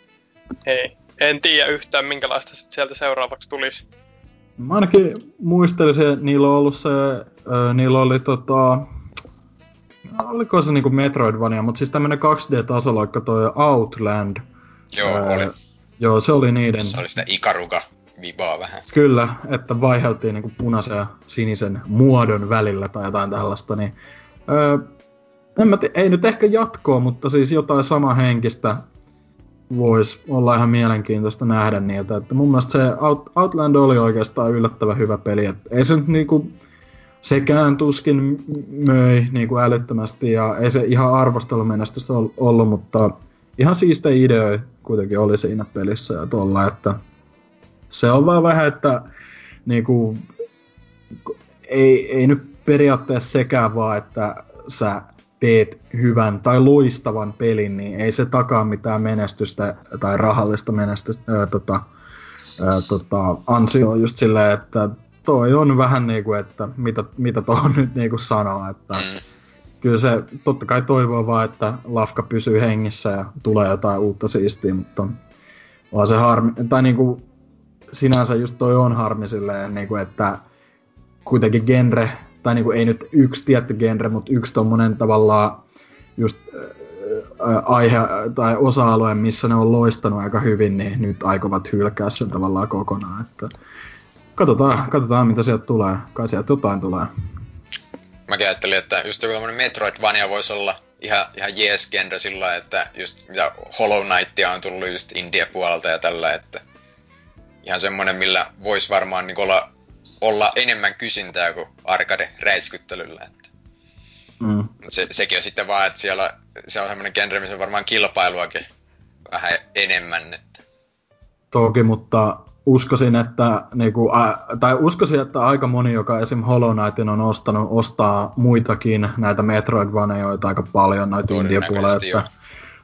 ei, en tiedä yhtään, minkälaista sit sieltä seuraavaksi tulisi. Mä ainakin muistelisin, että niillä on ollut se, niillä oli tota, oliko se niinku Metroidvania, mutta siis tämmönen 2D-tasoloikka toi Outland. Joo, äh, oli. Joo, se oli niiden. Se oli sitä Ikaruga vibaa vähän. Kyllä, että vaiheltiin niinku punaisen ja sinisen muodon välillä tai jotain tällaista, niin öö, en mä te- ei nyt ehkä jatkoa, mutta siis jotain samahenkistä voisi olla ihan mielenkiintoista nähdä niiltä. Että mun mielestä se Out, Outland oli oikeastaan yllättävän hyvä peli. Et ei se nyt niinku, sekään tuskin möi niinku älyttömästi ja ei se ihan arvostelumenestystä ollut, mutta ihan siistä idea kuitenkin oli siinä pelissä ja tuolla, että se on vaan vähän, että niinku, ei, ei nyt periaatteessa sekään vaan, että sä teet hyvän tai loistavan pelin, niin ei se takaa mitään menestystä tai rahallista menestystä, ää, tota, ää, tota, ansioa just silleen, että toi on vähän niinku, että mitä, mitä tuohon nyt niinku sanoo, että mm. kyllä se totta kai toivoo vaan, että lafka pysyy hengissä ja tulee jotain uutta siistiä, mutta vaan se harmi, tai niinku sinänsä just toi on harmi silleen, niinku, että kuitenkin genre tai niinku ei nyt yksi tietty genre, mutta yksi tommonen tavallaan just ää, aihe tai osa-alue, missä ne on loistanut aika hyvin, niin nyt aikovat hylkää sen tavallaan kokonaan. Että katsotaan, katsotaan mitä sieltä tulee. Kai sieltä jotain tulee. Mäkin ajattelin, että just joku tämmönen Metroidvania voisi olla ihan, ihan jees genre sillä että just mitä Hollow Knightia on tullut just India puolelta ja tällä, että ihan semmonen, millä voisi varmaan niin olla olla enemmän kysyntää kuin arcade-räiskyttelyllä. Että. Mm. Se, sekin on sitten vaan, että siellä se on semmoinen genre, missä on varmaan kilpailuakin vähän enemmän. Että. Toki, mutta uskoisin, että, niinku, ä, tai uskoisin, että aika moni, joka esim. Hollow Knightin on ostanut, ostaa muitakin näitä Metroidvanejoita aika paljon, noita indie-puolella, että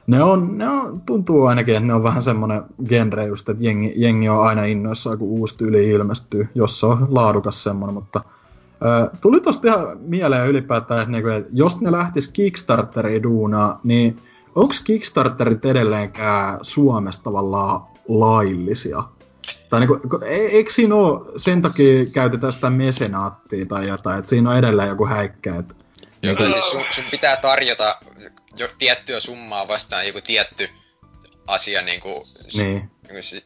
ne on, ne on, tuntuu ainakin, että ne on vähän semmoinen genre just, että jengi, jengi on aina innoissaan, kun uusi tyyli ilmestyy, jos se on laadukas semmoinen, mutta ö, tuli tosta ihan mieleen ylipäätään, että, niinku, että jos ne lähtis Kickstarteriin duunaa, niin onko Kickstarterit edelleenkään Suomessa tavallaan laillisia? Tai niinku, e, eikö siinä ole, sen takia käytetään sitä mesenaattia tai jotain, että siinä on edelleen joku häikkä, että Joo, tai siis sun, sun pitää tarjota jo tiettyä summaa vastaan joku tietty asia, niin kuin, niin. Niin kuin,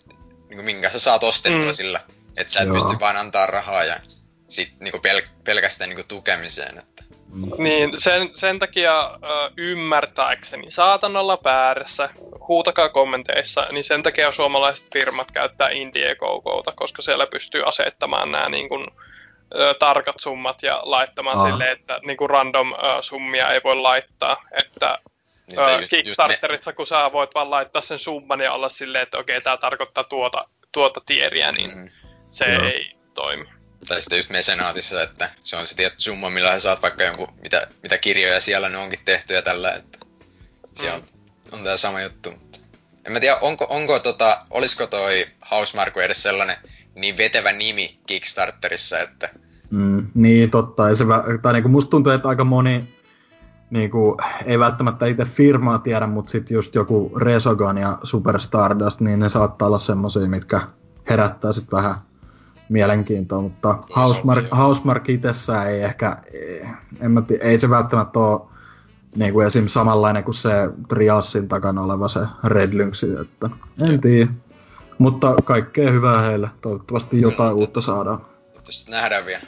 niin kuin minkä sä saat ostettua mm. sillä. Että sä et Joo. pysty vaan antaa rahaa ja sit niin kuin pel- pelkästään niin kuin tukemiseen. Että. Mm. Niin, sen, sen takia ö, ymmärtääkseni, saatan olla väärässä, huutakaa kommenteissa, niin sen takia suomalaiset firmat käyttää Indiegogouta, koska siellä pystyy asettamaan nämä niin kuin, ö, tarkat summat ja laittamaan Aha. silleen, että niin kuin random ö, summia ei voi laittaa. Että niin, ö, just, Kickstarterissa, me... kun sä voit vaan laittaa sen summan ja olla silleen, että okei, tämä tarkoittaa tuota, tuota tieriä, niin mm. se Joo. ei toimi. Tai sitten just mesenaatissa, että se on se tietty summa, millä sä saat vaikka jonkun, mitä, mitä kirjoja siellä ne onkin tehty ja tällä, että siellä mm. on, on tämä sama juttu. Mutta en mä tiedä, onko, onko tota, olisiko toi Housemarque edes sellainen niin vetevä nimi Kickstarterissa, että Mm, niin, totta. Ja se, tai niinku musta tuntuu, että aika moni niinku, ei välttämättä itse firmaa tiedä, mutta sitten just joku Resogon ja Super Stardust, niin ne saattaa olla semmosia, mitkä herättää sitten vähän mielenkiintoa, mutta Housemark, Housemark itsessään ei ehkä, en mä tii, ei se välttämättä ole niin kuin esim. samanlainen kuin se Triassin takana oleva se Red Lynx, että en tiedä. Mutta kaikkea hyvää heille. Toivottavasti jotain uutta saadaan. Toivottavasti nähdään vielä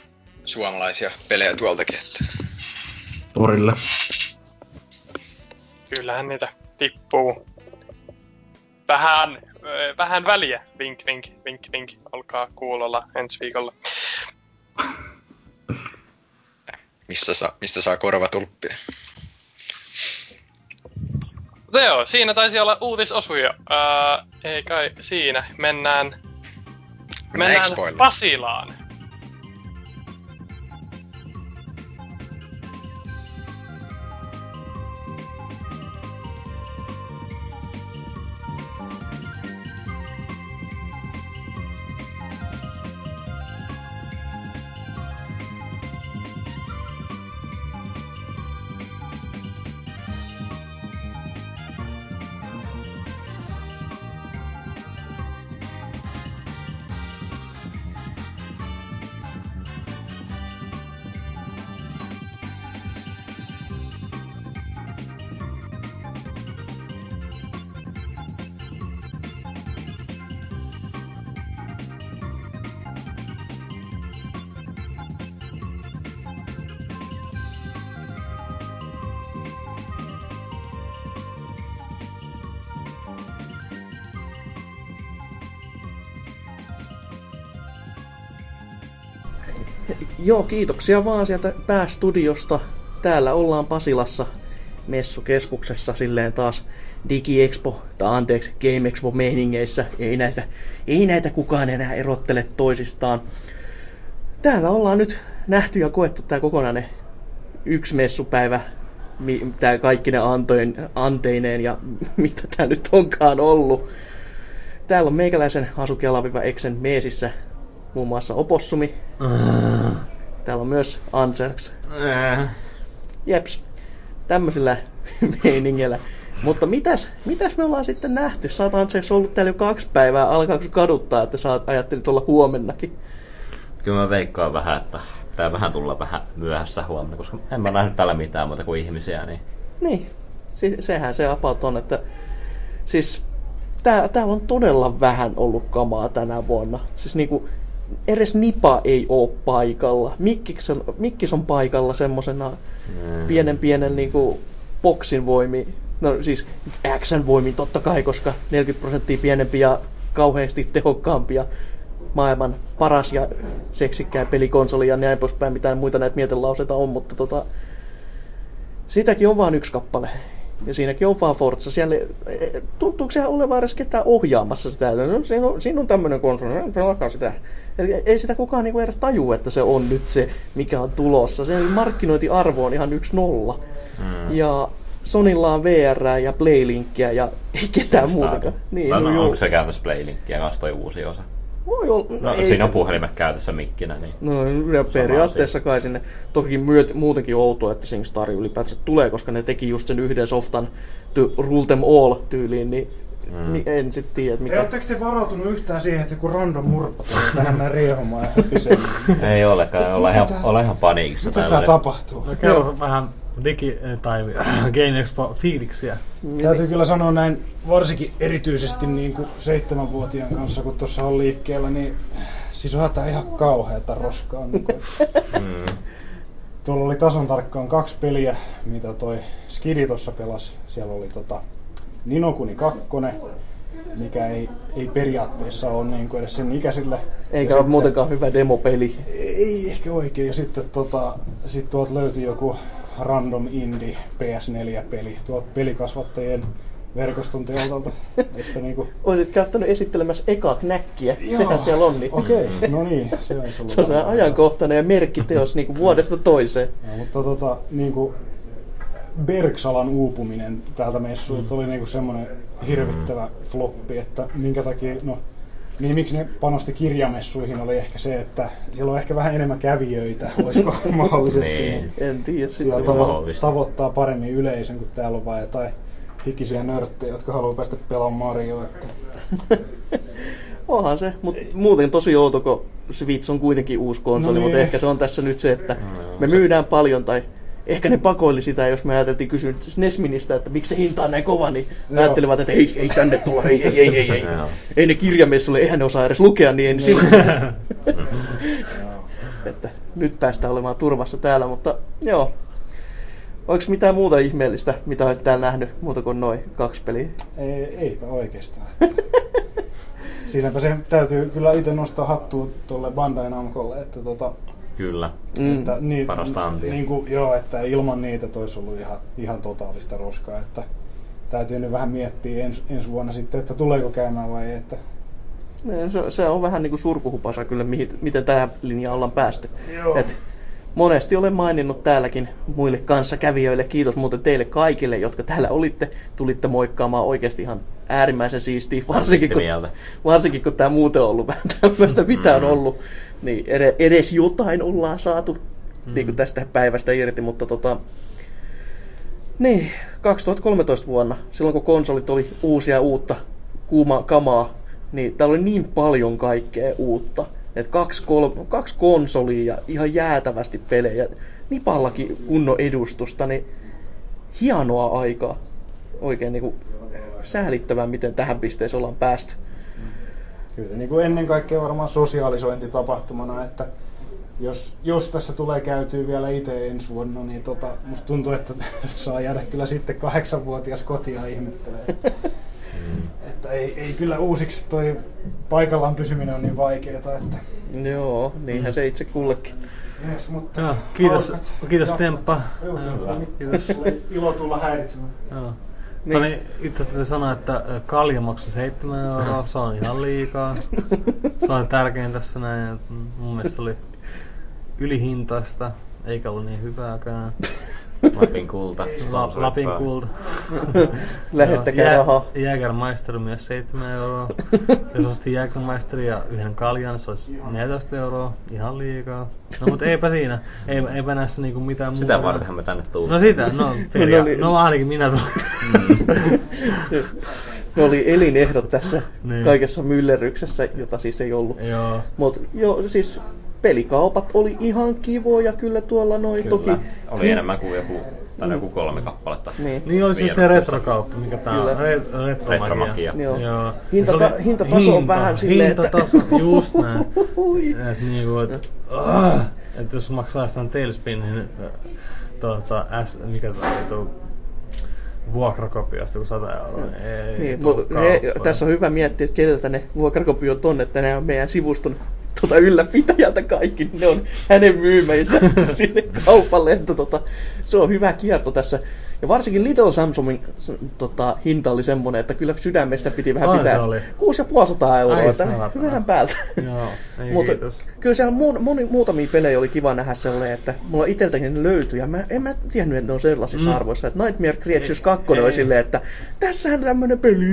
suomalaisia pelejä tuoltakin. Että... Torille. Kyllähän niitä tippuu. Vähän, vähän väliä. Vink, vink, vink, vink. Olkaa kuulolla ensi viikolla. Missä saa, mistä saa korvatulppia? Joo, siinä taisi olla uutisosuja. Uh, ei kai siinä. Mennään, mennään, mennään Pasilaan. Joo, kiitoksia vaan sieltä päästudiosta. Täällä ollaan Pasilassa messukeskuksessa silleen taas DigiExpo, tai anteeksi, Game Expo meiningeissä. Ei näitä, ei näitä kukaan enää erottele toisistaan. Täällä ollaan nyt nähty ja koettu tämä kokonainen yksi messupäivä, tämä kaikki ne antoin, anteineen ja [laughs] mitä tämä nyt onkaan ollut. Täällä on meikäläisen Asukela Exen meesissä muun muassa Opossumi. Mm. Täällä on myös Anserks. Mm. Jeps, tämmöisillä meiningillä. Mutta mitäs, mitäs me ollaan sitten nähty? Sä oot Anserks ollut täällä jo kaksi päivää. Alkaako kaduttaa, että sä ajattelit olla huomennakin? Kyllä mä veikkaan vähän, että tää vähän tulla vähän myöhässä huomenna, koska en mä nähnyt täällä mitään muuta kuin ihmisiä. Niin, niin. Si- sehän se apaut on, että siis tää, täällä on todella vähän ollut kamaa tänä vuonna. Siis niinku, edes Nipa ei oo paikalla. Mikkis on, Mikkis on paikalla semmosena mm. pienen pienen niinku boksin voimi. No siis Xn voimin totta kai, koska 40 prosenttia pienempi ja kauheasti tehokkaampi ja maailman paras ja seksikkää pelikonsoli ja näin poispäin, mitä muita näitä mietelauseita on, mutta tota, sitäkin on vain yksi kappale. Ja siinäkin on vaan Forza. Siellä, e, tuntuuko se olevan edes ketään ohjaamassa sitä? No, siinä on, siinä on tämmöinen konsoli, pelakaa sitä. Eli ei sitä kukaan niinku edes tajua, että se on nyt se, mikä on tulossa. Se markkinointiarvo on ihan yksi nolla. Mm. Ja Sonilla on VR ja Playlinkkiä ja ei ketään muutakaan. Niin, no, no, onko se käytössä Playlinkkiä kanssa toi uusi osa? Voi olla. No, ei, siinä on puhelimet käytössä mikkinä. Niin no ja periaatteessa kai sinne. Toki myöt, muutenkin outoa, että SingStar ylipäätänsä tulee, koska ne teki just sen yhden softan to rule them all tyyliin, niin Mm. Niin en sitten tiedä, mikä... Oletteko te varautunut yhtään siihen, että joku random murpa tulee tähän näin riehumaan ja Ei olekaan, ollaan ihan, olla ihan paniikissa. Mitä tää tapahtuu? No kerro vähän digi- tai Game Expo fiiliksiä. Täytyy kyllä sanoa näin, varsinkin erityisesti niin kuin seitsemänvuotiaan kanssa, kun tuossa on liikkeellä, niin siis onhan tää ihan kauheata roskaa. Niin kuin, mm. Tuolla oli tason tarkkaan kaksi peliä, mitä toi Skidi tuossa pelasi. Siellä oli tota Ninokuni 2, mikä ei, ei periaatteessa ole niin kuin edes sen ikäisille. Eikä ja ole sitten, muutenkaan hyvä demopeli. Ei ehkä oikein. Ja sitten tota, sit tuolta löytyi joku random indie PS4-peli tuolta pelikasvattajien verkoston teolta. [laughs] että niinku... Olisit käyttänyt esittelemässä eka knäkkiä, Joo. sehän siellä on. Niin... Okei, okay. no niin. Se [laughs] on, se on ajankohtainen ja merkkiteos niinku vuodesta toiseen. Ja, mutta tota, niinku, Bergsalan uupuminen täältä messuilta mm. oli niinku semmoinen hirvittävä mm. floppi, että minkä takia, no niin miksi ne panosti kirjamessuihin oli ehkä se, että siellä on ehkä vähän enemmän kävijöitä, olisiko [laughs] mahdollisesti. niin. En tiedä sitä. Tavo- tavoittaa paremmin yleisön, kun täällä on vain jotain hikisiä nörttejä, jotka haluaa päästä pelaamaan Mario. Että... [laughs] Onhan se, mutta muuten tosi outo, kun Switch on kuitenkin uusi konsoli, no niin. mutta ehkä se on tässä nyt se, että no, me myydään paljon tai ehkä ne pakoili sitä, jos me ajateltiin kysyä Nesministä, että miksi se hinta on näin kova, niin Joo. ajattelivat, että ei, ei tänne tulla, ei, ei, ei, ei, ei. ei ne kirjamessulle, eihän ne osaa edes lukea, niin en silloin. [laughs] että nyt päästään olemaan turvassa täällä, mutta joo. Oliko mitään muuta ihmeellistä, mitä olet täällä nähnyt, muuta kuin noin kaksi peliä? Ei, eipä oikeastaan. [laughs] Siinäpä se täytyy kyllä itse nostaa hattua tuolle Bandai Namcolle, että tota, Kyllä, mm. että, niin, parasta antia. Niin kuin, joo, että ilman niitä olisi ollut ihan, ihan totaalista roskaa. Että täytyy nyt vähän miettiä ens, ensi vuonna sitten, että tuleeko käymään vai ei. Että... Niin, se, se on vähän niin kuin surkuhupasa kyllä, miten tähän linjaan ollaan päästy. Joo. Et monesti olen maininnut täälläkin muille kanssakävijöille. Kiitos muuten teille kaikille, jotka täällä olitte. Tulitte moikkaamaan oikeasti ihan äärimmäisen siistiä, varsinkin kun, varsinkin kun tämä muuten on ollut vähän tämmöistä, mitä on mm. ollut niin edes jotain ollaan saatu mm. niin kuin tästä päivästä irti, mutta tota, niin, 2013 vuonna, silloin kun konsolit oli uusia uutta kuuma kamaa, niin täällä oli niin paljon kaikkea uutta. Että kaksi, kolme, kaksi konsolia ja ihan jäätävästi pelejä, Nipallakin kunnon edustusta, niin hienoa aikaa. Oikein niin kuin säälittävää, miten tähän pisteeseen ollaan päästy kyllä niin kuin ennen kaikkea varmaan sosiaalisointitapahtumana, että jos, jos tässä tulee käytyä vielä itse ensi vuonna, niin tota, musta tuntuu, että [laughs] saa jäädä kyllä sitten kahdeksanvuotias kotia ihmettelee. Mm. Että ei, ei kyllä uusiksi toi paikallaan pysyminen on niin vaikeaa, että... Joo, niinhän mm. se itse kullekin. Yes, mutta Joo, kiitos, kiitos Temppa. Joo, kiitos. ilo tulla häiritsemään. Joo. Niin. Toni itse asiassa sanoi, että kalja maksoi 7 euroa, se on ihan liikaa. Se on tärkein tässä näin. Mun mielestä oli ylihintaista, eikä ollut niin hyvääkään. Lapin kulta. La, Lapin kulta. [laughs] Lähettäkää Jä, rahaa. Jägermeister myös 7 euroa. [laughs] Jos ostin Jägermeister ja yhden kaljan, se olisi 14 euroa. Ihan liikaa. No mutta eipä siinä. Ei, eipä näissä niinku mitään muuta. Sitä vartenhan me tänne tullut. No sitä, no, [laughs] peria- no, oli... no ainakin minä tulin. ne oli elinehdot tässä niin. kaikessa myllerryksessä, jota siis ei ollut. Joo. Mut jo, siis pelikaupat oli ihan kivoja kyllä tuolla noin. Kyllä. Toki oli hin... enemmän kuin joku tai joku kolme kappaletta. Niin, niin oli siis se retrokauppa, mikä tää on. Re- retromagia. retromagia. Joo. Joo. Hintata, oli, hintataso hinta, on vähän silleen, että... Hintataso, just näin. [laughs] et niinku, et, uh, et jos maksaa sitä Tailspin, niin tuota, S, mikä tää oli tuo vuokrakopiasta kuin 100 euroa. Niin ei, niin, he, tässä on hyvä miettiä, että ketä ne vuokrakopiot on, että ne on meidän sivuston tuota ylläpitäjältä kaikki, ne on hänen myymeensä [laughs] sinne kaupalle. Että tota, se on hyvä kierto tässä. Ja varsinkin Little Samsungin tota, hinta oli semmonen, että kyllä sydämestä piti vähän Ai, pitää. se oli. 6500 euroa, Ai, että saatana. vähän päältä. Joo, ei Mutta kyllä siellä moni, moni, muutamia pelejä oli kiva nähdä sellainen, että mulla itseltäkin ne löytyi. Ja mä, en mä tiennyt, että ne on sellaisissa Mm. arvoissa. Että Nightmare Creatures Ei, 2 oli ei. silleen, että tässähän tämmönen peli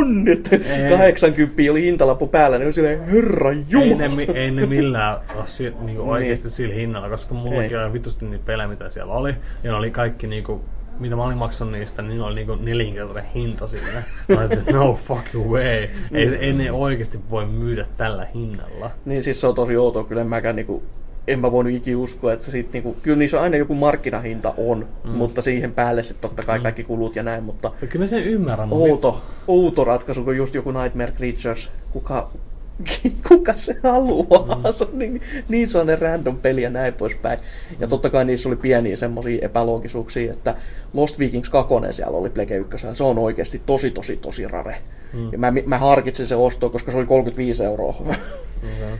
on. Että Ei. 80 oli hintalappu päällä, niin oli silleen, herra Ei jumala. ne, mi- ei ne millään ole niinku Niin. oikeasti sillä hinnalla, koska mullakin Ei. oli vitusti niitä pelejä, mitä siellä oli. Ja ne oli kaikki niinku, mitä mä olin maksanut niistä, niin oli niinku nelinkertainen hinta sille. Mä että no fucking way. Ei, ei ne oikeasti voi myydä tällä hinnalla. Niin siis se on tosi outoa, kyllä en mäkään niinku, en mä voinut ikinä uskoa, että sit niinku, kyllä niissä aina joku markkinahinta on, mm. mutta siihen päälle sitten totta kai Mm. kaikki kulut ja näin, mutta Ja kyllä mä sen ymmärrän. outo, outo ratkaisu, kun just joku Nightmare Creatures, kuka, [laughs] kuka se haluaa, mm. [laughs] se on niin, niin sellainen random peli ja näin poispäin. Ja totta kai niissä oli pieniä semmoisia epäloogisuuksia, että Lost Vikings 2 siellä oli Plege 1, se on oikeasti tosi tosi tosi rare. Mm. Ja mä, mä harkitsin se ostoa, koska se oli 35 euroa. Okay.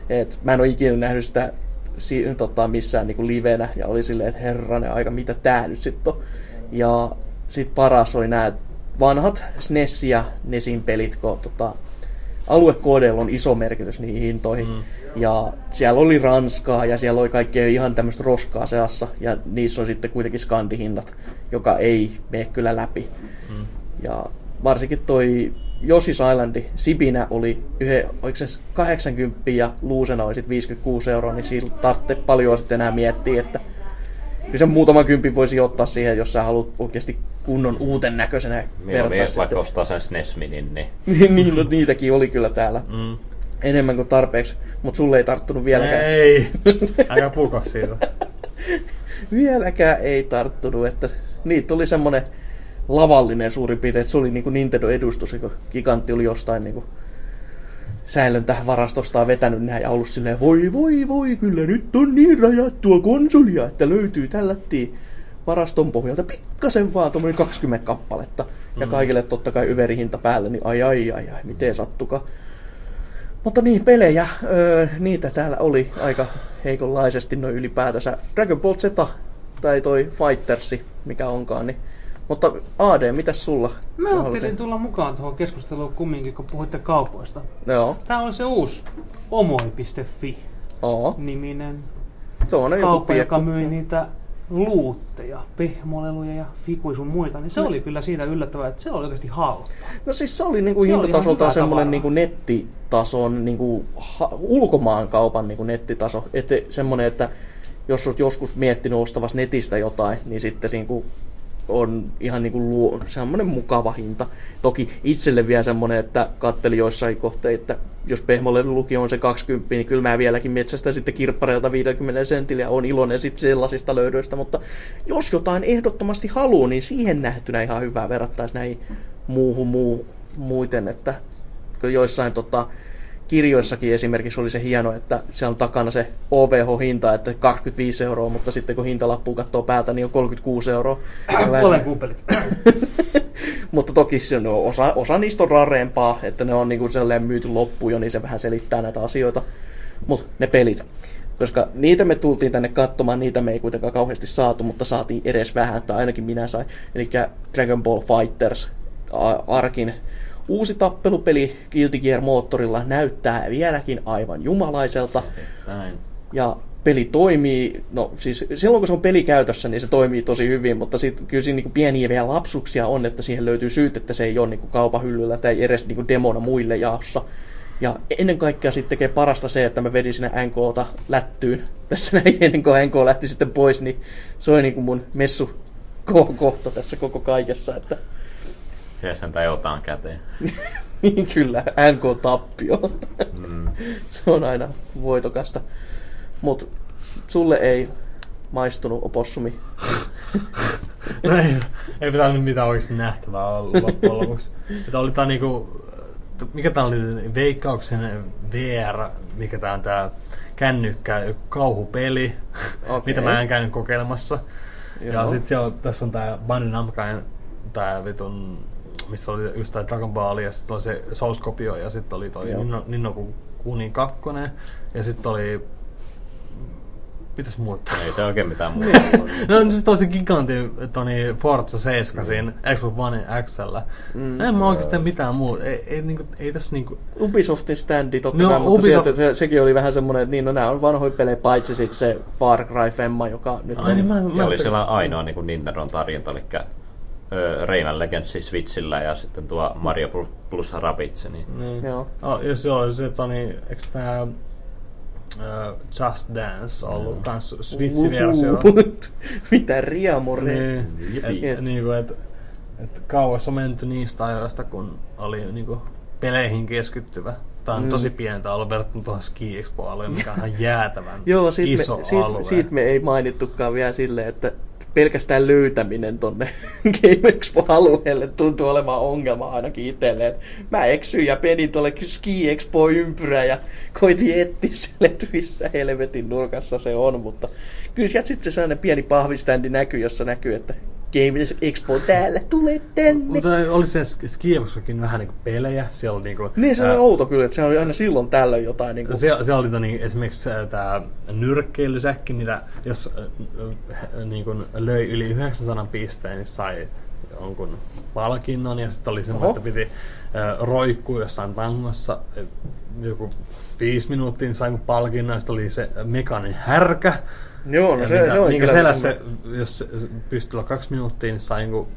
[laughs] Et mä en ole ikinä nähnyt sitä si, tota, missään niinku livenä ja oli silleen, että herranen aika, mitä tää nyt sitten on. Ja sit paras oli nämä vanhat SNES ja NESin pelit, kun tota, aluekoodeilla on iso merkitys niihin hintoihin. Mm. Ja siellä oli Ranskaa ja siellä oli kaikkea ihan tämmöistä roskaa seassa. Ja niissä on sitten kuitenkin skandihinnat, joka ei mene kyllä läpi. Mm. Ja varsinkin toi Yoshi's Islandi, Sibinä oli yhden, oliko se 80 ja luusena oli sitten 56 euroa, niin siitä tarvitsee paljon sitten enää miettiä, että kyllä sen muutaman kympin voisi ottaa siihen, jos sä haluat oikeasti kunnon uuten näköisenä vertaa vaikka ostaa sen SNES Minin, niin [laughs] niin, niin, no, niitäkin oli kyllä täällä Mm. enemmän kuin tarpeeksi, mutta sulle ei tarttunut vieläkään. Ei, [laughs] älä puko siitä. vieläkään ei tarttunut, että niitä oli semmonen lavallinen suurin piirtein, että se oli niinku Nintendo-edustus, kun Gigantti oli jostain niinku säilöntävarastostaan vetänyt nämä ja ollut silleen, voi voi voi, kyllä nyt on niin rajattua konsolia, että löytyy tällättiin varaston pohjalta pikkasen vaan tuommoinen 20 kappaletta. Ja Mm. kaikille totta kai yverihinta päällä, niin ai ai ai ai, miten sattuka. Mutta niin, pelejä, öö, niitä täällä oli aika heikonlaisesti noin ylipäätänsä. Dragon Ball Z tai toi Fightersi, mikä onkaan, niin mutta AD, mitäs sulla? Mä ajattelin tulla mukaan tuohon keskusteluun kumminkin, kun puhuitte kaupoista. Joo, Tää on se uusi omoi.fi oo. niminen Se on joku kauppa, joka piekku. myi niitä luutteja, pehmoleluja ja fikuja sun muita, niin se oli kyllä siitä yllättävää, että se oli oikeasti halpa. No siis se oli niinku Se hintatasoltaan tavaraa. niinku nettitason, niinku ha, ulkomaan kaupan niinku nettitaso. Että semmonen, että jos olet joskus miettinyt ostavas netistä jotain, niin sitten niinku on ihan niinku luo, semmonen mukava hinta. Toki itselle vielä semmonen, että katteli joissain kohteita, että jos pehmolevylukio on se 20, niin kyllä mä vieläkin metsästä sitten kirppareilta 50 sentillä ja on iloinen sitten sellaisista löydöistä, mutta jos jotain ehdottomasti haluaa, niin siihen nähtynä ihan hyvää verrattaisi näihin muuhun muu, muuten, että joissain tota, kirjoissakin esimerkiksi oli se hieno, että siellä on takana se OVH-hinta, että 25 euroa, mutta sitten kun hintalappu katsoo päältä, niin on 36 euroa. [coughs] Olen kuupelit. [coughs] mutta toki se on osa, osa niistä on rareempaa, että ne on niinku sellainen myyty loppuun jo, niin se vähän selittää näitä asioita. Mutta ne pelit. Koska niitä me tultiin tänne katsomaan, niitä me ei kuitenkaan kauheasti saatu, mutta saatiin edes vähän, tai ainakin minä sain. Eli Dragon Ball Fighters Arkin uusi tappelupeli Guilty Gear moottorilla näyttää vieläkin aivan jumalaiselta. näin. Ja peli toimii, no siis silloin kun se on peli käytössä, niin se toimii tosi hyvin, mutta sit, kyllä siinä niinku pieniä vielä lapsuksia on, että siihen löytyy syyt, että se ei ole niinku kaupan hyllyllä tai edes niinku demona muille jaossa. Ja ennen kaikkea sitten tekee parasta se, että mä vedin sinne NKta lättyyn [laughs] tässä näin ennen kuin NK lähti sitten pois, niin se oli niinku mun messu kohta tässä koko kaikessa, että Siellä sentään jotain käteen. [laughs] niin kyllä, NK-tappio. Mm. [laughs] se on aina voitokasta. Mut sulle ei maistunut opossumi. [laughs] No ei, ei pitää nyt mitään oikeasti nähtävää olla loppujen lopuksi. Että oli tää niinku, mikä tää oli, Veikkauksen VR, mikä tää on tää kännykkä, joku kauhupeli, Okei. mitä mä en käynyt kokeilemassa. Ja Joo. sit siellä, tässä on tää Bandai Namcoin, tää vitun, missä oli just tää Dragon Ball ja sitten oli se Source-kopio ja sitten oli toi. Ninno, Ninno Kunin kakkonen ja sitten oli pitäis muuttaa. Ei se oikein mitään muuta. [laughs] no siis tosi gigantin Toni Forza 7 siinä Xbox One XL. Mm. En mä oikeastaan mitään muuta. Ei, ei, niinku, ei tässä niinku... Ubisoftin standi totta No, kai, mutta Ubisoft- sieltä, se, sekin oli vähän semmoinen, että niin, no nämä on vanhoja pelejä, paitsi sitten se Far Cry Femma, joka nyt Ai on... niin mä, Ja mä oli sitä- siellä ainoa niin kuin Nintendon tarjonta, eli ö, Rayman Legends Switchillä ja sitten tuo Mario Plus- Rabbids. Niin. Niin. Joo. Oh, ja se oli se, Toni, eikö tää uh, Just Dance ollut kans Switch-versio? [laughs] Mitä riamore. Niin, Jipi. et, niinku, et, et kauas on menty niistä ajoista, kun oli niinku peleihin keskittyvä. Tää on Mm. tosi pientä ollut verrattuna tuohon Ski Expo-alueen, mikä on ihan [laughs] jäätävän Joo, siitä iso me, siitä, alue. siitä me ei mainittukaan vielä silleen, että pelkästään löytäminen tonne [laughs] Game Expo-alueelle tuntuu olemaan ongelma ainakin itselle. Mä eksyin ja penin tuolle Ski Expo-ympyrä ja koitin etsiä sille, että missä helvetin nurkassa se on, mutta kyllä sieltä sitten se sellainen pieni pahviständi näkyy, jossa näkyy, että Game Expo täällä, tule tänne. Mutta oli se Ski Expokin vähän niinku pelejä. Siellä oli niinku, Niin se on ää, outo kyllä, että se oli aina silloin tällöin jotain niin kuin, Siellä, siellä oli to, niin, esimerkiksi tämä nyrkkeilysäkki, mitä jos äh, niin kuin löi yli 900 pisteen, niin sai jonkun palkinnon. Ja sitten oli semmoinen, että piti äh, roikkua jossain tangossa joku viisi minuuttia, niin sai palkinnon. Ja sitten oli se mekaaninen härkä. Joo, no ja se, se on minkä kyllä- selässä, jos se- se pystyi olla kaksi minuuttia, niin sai jonkun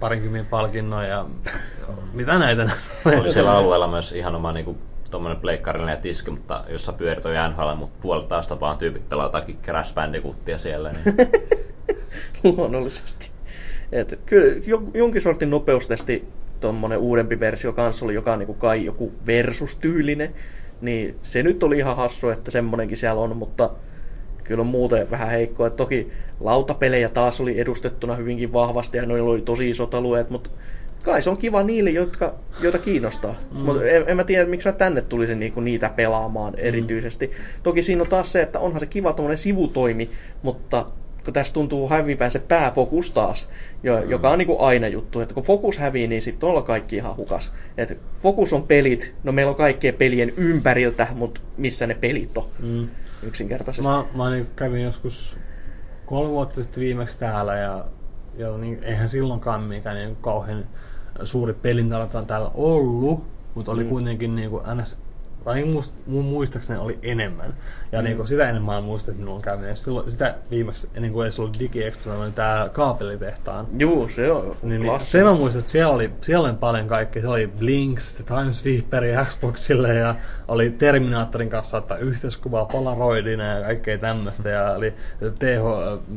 parinkymmenen palkinnon ja mitä näitä Oli siellä alueella myös ihan oma niin tuommoinen pleikkarillinen tiski, mutta jossa pyörit on NHL, mutta puolet taas vaan tyypit pelaa jotakin Crash Bandicootia siellä. Niin. [laughs] luonnollisesti. Et kyllä jo- jonkin sortin nopeustesti tuommoinen uudempi versio kanssa oli, joka on niinku kai joku versus-tyylinen, niin se nyt oli ihan hassu, että semmonenkin siellä on, mutta kyllä on muuten vähän heikkoa. Et toki lautapelejä taas oli edustettuna hyvinkin vahvasti ja noilla oli tosi isot alueet, mutta kai se on kiva niille, jotka, joita kiinnostaa. Mm. Mutta en, en, mä tiedä, miksi mä tänne tulisin niinku niitä pelaamaan erityisesti. Toki siinä on taas se, että onhan se kiva tuommoinen sivutoimi, mutta kun tässä tuntuu häviävän se pääfokus taas, jo, mm. joka on niinku aina juttu, että kun fokus hävii, niin sitten ollaan kaikki ihan hukas. Et fokus on pelit, no meillä on kaikkien pelien ympäriltä, mutta missä ne pelit on Mm. Yksinkertaisesti. Mä, mä niin kävin joskus kolme vuotta sitten viimeksi täällä ja, ja niin, eihän silloinkaan mikään niin kauhean suuri pelintarjonta täällä ollut, mutta oli mm. kuitenkin niin kuin ns tai must, mun muistaakseni oli enemmän. Ja Mm. mm. niin kuin sitä enemmän mä muistan, että minulla on käynyt. Ja silloin, sitä viimeksi, ennen kuin edes ollut DigiExpo, oli tää kaapelitehtaan. Juu, se on Niin, niin se mä muistan, että siellä oli, siellä oli paljon kaikkea. Siellä oli Blinks, Timesweeperi Xboxille ja oli Terminaattorin kanssa ottaa yhteiskuvaa Polaroidina ja kaikkea tämmöistä. Ja oli TH,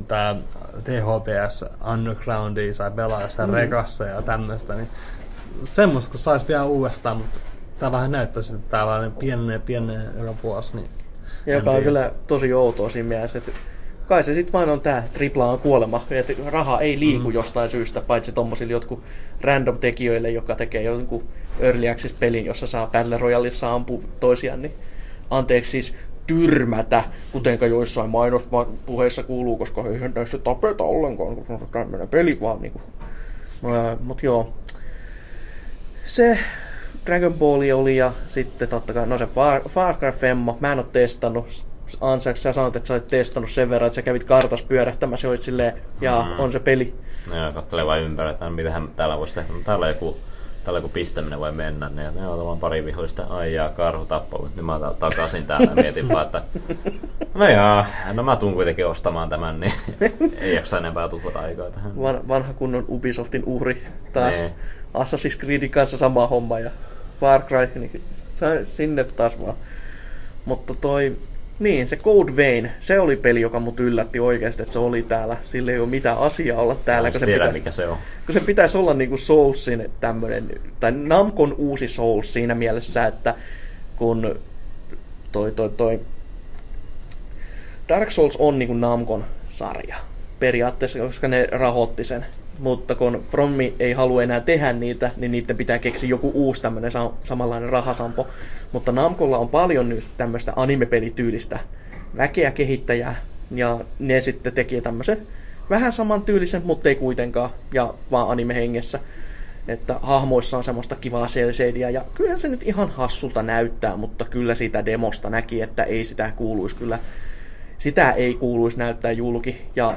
tää THPS Undergroundia sai pelaa jossain Mm. rekassa ja tämmöistä. Niin semmoista kun sais vielä uudestaan, mutta tää vähän näyttäisi, että tää vaan pienenee pienenee joka vuosi. Niin Ja joka on kyllä tosi outoa siinä mielessä, että kai se sitten vain on tää tripla on kuolema, että raha ei liiku mm. Jostain syystä, paitsi tommosille jotkut random tekijöille, joka tekee jonkun early access pelin, jossa saa Battle Royaleissa ampua toisiaan, niin anteeksi siis tyrmätä, kutenka joissain mainospuheissa kuuluu, koska eihän näissä tapeta ollenkaan, kun se on tämmöinen peli vaan niinku. Mut joo, se Dragon Ball oli ja sitten totta kai, no se Far, Far Cry Femma, mä en oo testannut. Ansa, sä sanoit, että sä olit testannut sen verran, että sä kävit kartas pyörähtämässä, ja olit silleen, ja Mm. on se peli. Joo, kattelee vain ympäri, että mitähän täällä voisi tehdä. No, täällä joku, täällä joku pistäminen voi mennä, niin täällä on pari vihollista, ai jaa, karhu tappoi, nyt mä otan takaisin täällä ja mietin vaan, että no joo, no mä tuun kuitenkin ostamaan tämän, niin [laughs] ei jaksa enempää tuhlata aikaa tähän. Van, vanha kunnon Ubisoftin uhri taas. Niin. Assassin's Creedin kanssa sama homma ja Far Cry, niin sinne taas vaan. Mutta toi, niin se Code Vein, se oli peli, joka mut yllätti oikeasti, että se oli täällä. Sillä ei ole mitään asiaa olla täällä, kun se, tiedä, pitäisi, mikä se on. kun se pitäisi olla niinku Soulsin tämmönen, tai Namcon uusi Souls siinä mielessä, että kun toi, toi, toi Dark Souls on niinku Namcon sarja periaatteessa, koska ne rahoitti sen. Mutta kun Frommi ei halua enää tehdä niitä, niin niiden pitää keksiä joku uusi tämmöinen sa- samanlainen rahasampo. Mutta Namcolla on paljon nyt tämmöistä animepelityylistä väkeä kehittäjää, ja ne sitten teki tämmöisen vähän samantyylisen, mutta ei kuitenkaan, ja vaan anime-hengessä. Että hahmoissa on semmoista kivaa selseediä, ja kyllä se nyt ihan hassulta näyttää, mutta kyllä siitä demosta näki, että ei sitä kuuluisi kyllä sitä ei kuuluisi näyttää julki. Ja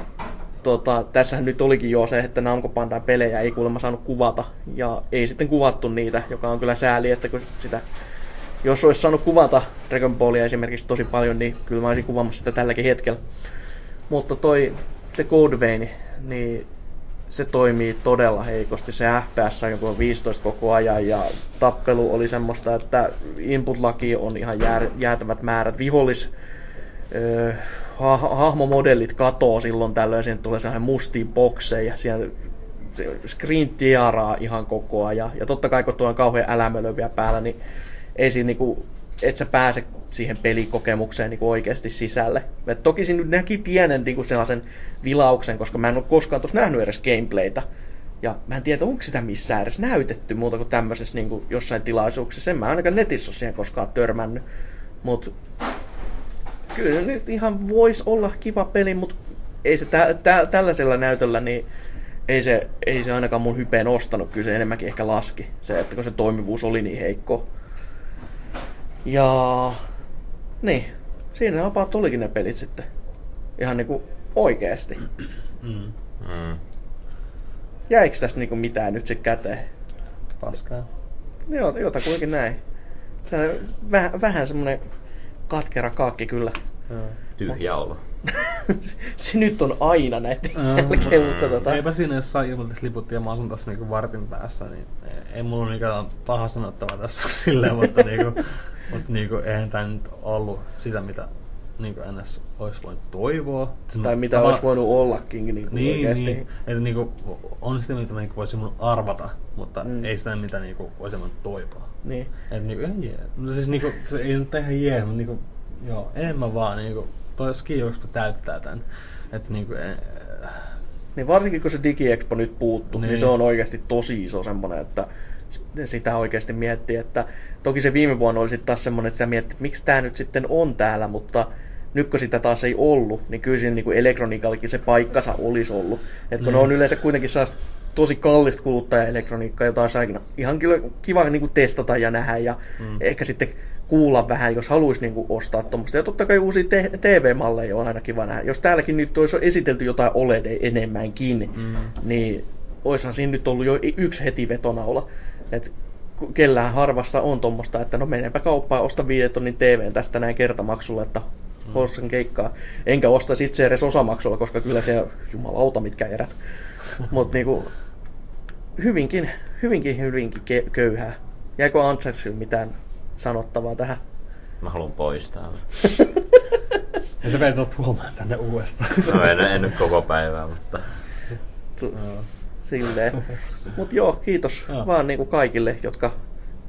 tota, tässähän nyt olikin jo se, että Namco Bandai pelejä ei kuulemma saanut kuvata. Ja ei sitten kuvattu niitä, joka on kyllä sääli, että kun sitä jos olisi saanut kuvata Dragon Ballia esimerkiksi tosi paljon, niin kyllä mä olisin kuvaamassa sitä tälläkin hetkellä. Mutta toi, se Code Vein, niin se toimii todella heikosti. Se FPS on tuo 15 koko ajan ja tappelu oli semmoista, että input-laki on ihan jää, jäätävät määrät. Vihollis öö, ha- hahmomodellit katoo silloin tällöin, siihen tulee sellainen mustia bokseja, siellä screen tiaraa ihan koko ajan. Ja totta kai kun tuo on kauhean älämölö vielä päällä, niin ei siinä niinku, et sä pääse siihen pelikokemukseen niinku oikeasti sisälle. Et toki siinä näki pienen niinku sellaisen vilauksen, koska mä en ole koskaan tuossa nähnyt edes gameplaytä. Ja mä en tiedä, onko sitä missään edes näytetty muuta kuin tämmöisessä niin jossain tilaisuuksessa. En mä ainakaan netissä ole siihen koskaan törmännyt. Mutta kyllä nyt ihan voisi olla kiva peli, mutta ei se tä- tä- tällaisella näytöllä, niin ei se, ei se ainakaan mun hypeen ostanut. Kyllä se enemmänkin ehkä laski. Se, että kun se toimivuus oli niin heikko. Ja niin, siinä about olikin ne pelit sitten. Ihan niinku oikeesti. Mm. Mm. Jäikö tästä niinku mitään nyt sitten käteen? Paskaa. Joo, jotakuinkin näin. Se on vähän, vähän semmonen katkera kaakki kyllä. Tyhjä olo. [laughs] se nyt on aina näitä jälkeen, mutta tota... Eipä siinä, jos saa ilmoitusliput ja mä asun tässä niinku vartin päässä, niin ei, mulla niinku paha sanottavaa tässä [laughs] silleen, mutta niinku, mutta niinku, eihän tää nyt ollut sitä, mitä niinku NS olisi voinut toivoa. Tai mitä tava- olisi voinut ollakin niin kuin niin, oikeasti. niin. Että niinku, on sitä, mitä niinku voisi mun arvata, mutta Mm. mm. ei sitä, mitä niinku olisi voinut toivoa. Niin. Et niinku, ihan jee. No siis niinku, se ei nyt ihan jee, mutta niinku, joo, enemmän vaan niinku, toi Skijokspo täyttää tän. Että niinku, eh, Niin varsinkin kun se DigiExpo nyt puuttuu, niin. niin Niin. se on oikeasti tosi iso semmoinen, että sitä oikeasti miettii, että toki se viime vuonna oli sitten taas semmoinen, että sitä miettii, että miksi tämä nyt sitten on täällä, mutta nyt kun sitä taas ei ollut, niin kyllä siinä niin elektroniikallakin se paikkansa olisi ollut. Että kun Mm. ne on yleensä kuitenkin sellaista tosi kallista kuluttajaelektroniikkaa, jota olisi aina ihan kyllä kiva niin kuin testata ja nähdä ja Mm. ehkä sitten kuulla vähän, jos haluaisi niin kuin ostaa tuommoista. Ja totta kai uusia te- TV-malleja on aina kiva nähdä. Jos täälläkin nyt olisi esitelty jotain OLED enemmänkin, mm. niin oishan siinä nyt ollut jo yksi heti vetonaula. Et ku- kellään harvassa on tuommoista, että no menenpä kauppaan, osta viiden tonnin TVn tästä näin kertamaksulla, että Mm. hossan keikkaa. Enkä osta itse edes osamaksulla, koska kyllä se jumalauta mitkä erät. [laughs] Mutta niinku, hyvinkin, hyvinkin, hyvinkin ke- köyhää. Jäikö Antsetsillä mitään sanottavaa tähän? Mä haluan pois täältä. ja sä menet tuot huomaan tänne uudestaan. No en, en nyt koko päivää, mutta... Silleen. Mut joo, kiitos Joo. vaan niinku kaikille, jotka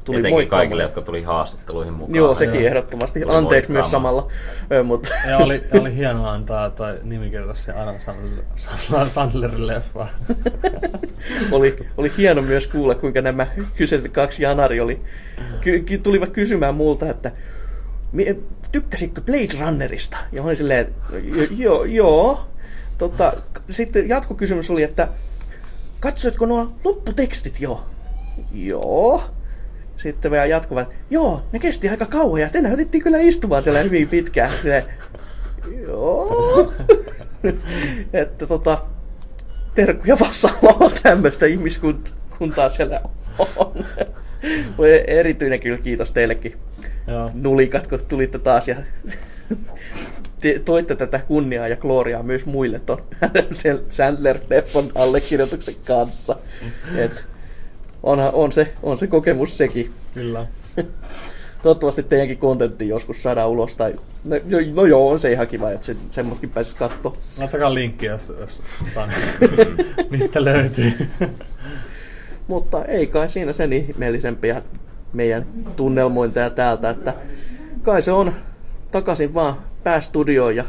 tuli Etenkin moikkaamaan. kaikille, jotka tuli haastatteluihin mukaan. Joo, sekin Joo. ehdottomasti. Tuli Anteeksi myös samalla. Ö, Mut, Ja oli, oli hienoa antaa toi nimikirjoitus se Adam Sandler- Sandler- Sandlerin leffa. [laughs] oli, oli hieno myös kuulla, kuinka nämä kyseiset kaksi Janari oli, ky, ky, tulivat kysymään multa, että "Mi- tykkäsitkö Blade Runnerista? Ja olin silleen, että "Jo- joo, joo. Tota, sitten jatkokysymys oli, että katsoitko nuo lopputekstit jo? Joo. Sitten vielä jatkuvat, joo, ne kesti aika kauan ja te näytettiin kyllä istumaan siellä hyvin pitkään. Silleen, joo. [laughs] että tota, terkkuja Vassaloon tämmöistä ihmiskuntaa siellä on. [laughs] Erityinen kyllä kiitos teillekin Joo. nulikat, kun tulitte taas ja te- toitte tätä kunniaa ja gloriaa myös muille ton [laughs] Sandler-leffon allekirjoituksen kanssa. Et onhan, on, se, on se kokemus sekin. Kyllä. [laughs] Toivottavasti teidänkin kontentti joskus saadaan ulos. Tai, no, no, no joo, on se ihan kiva, että se, semmoistakin pääsisi katsoa. Laittakaa linkki, jos, jos [laughs] mistä löytyy. Mutta ei kai siinä sen ihmeellisempiä meidän tunnelmointeja täältä, että kai se on takaisin vaan päästudioon ja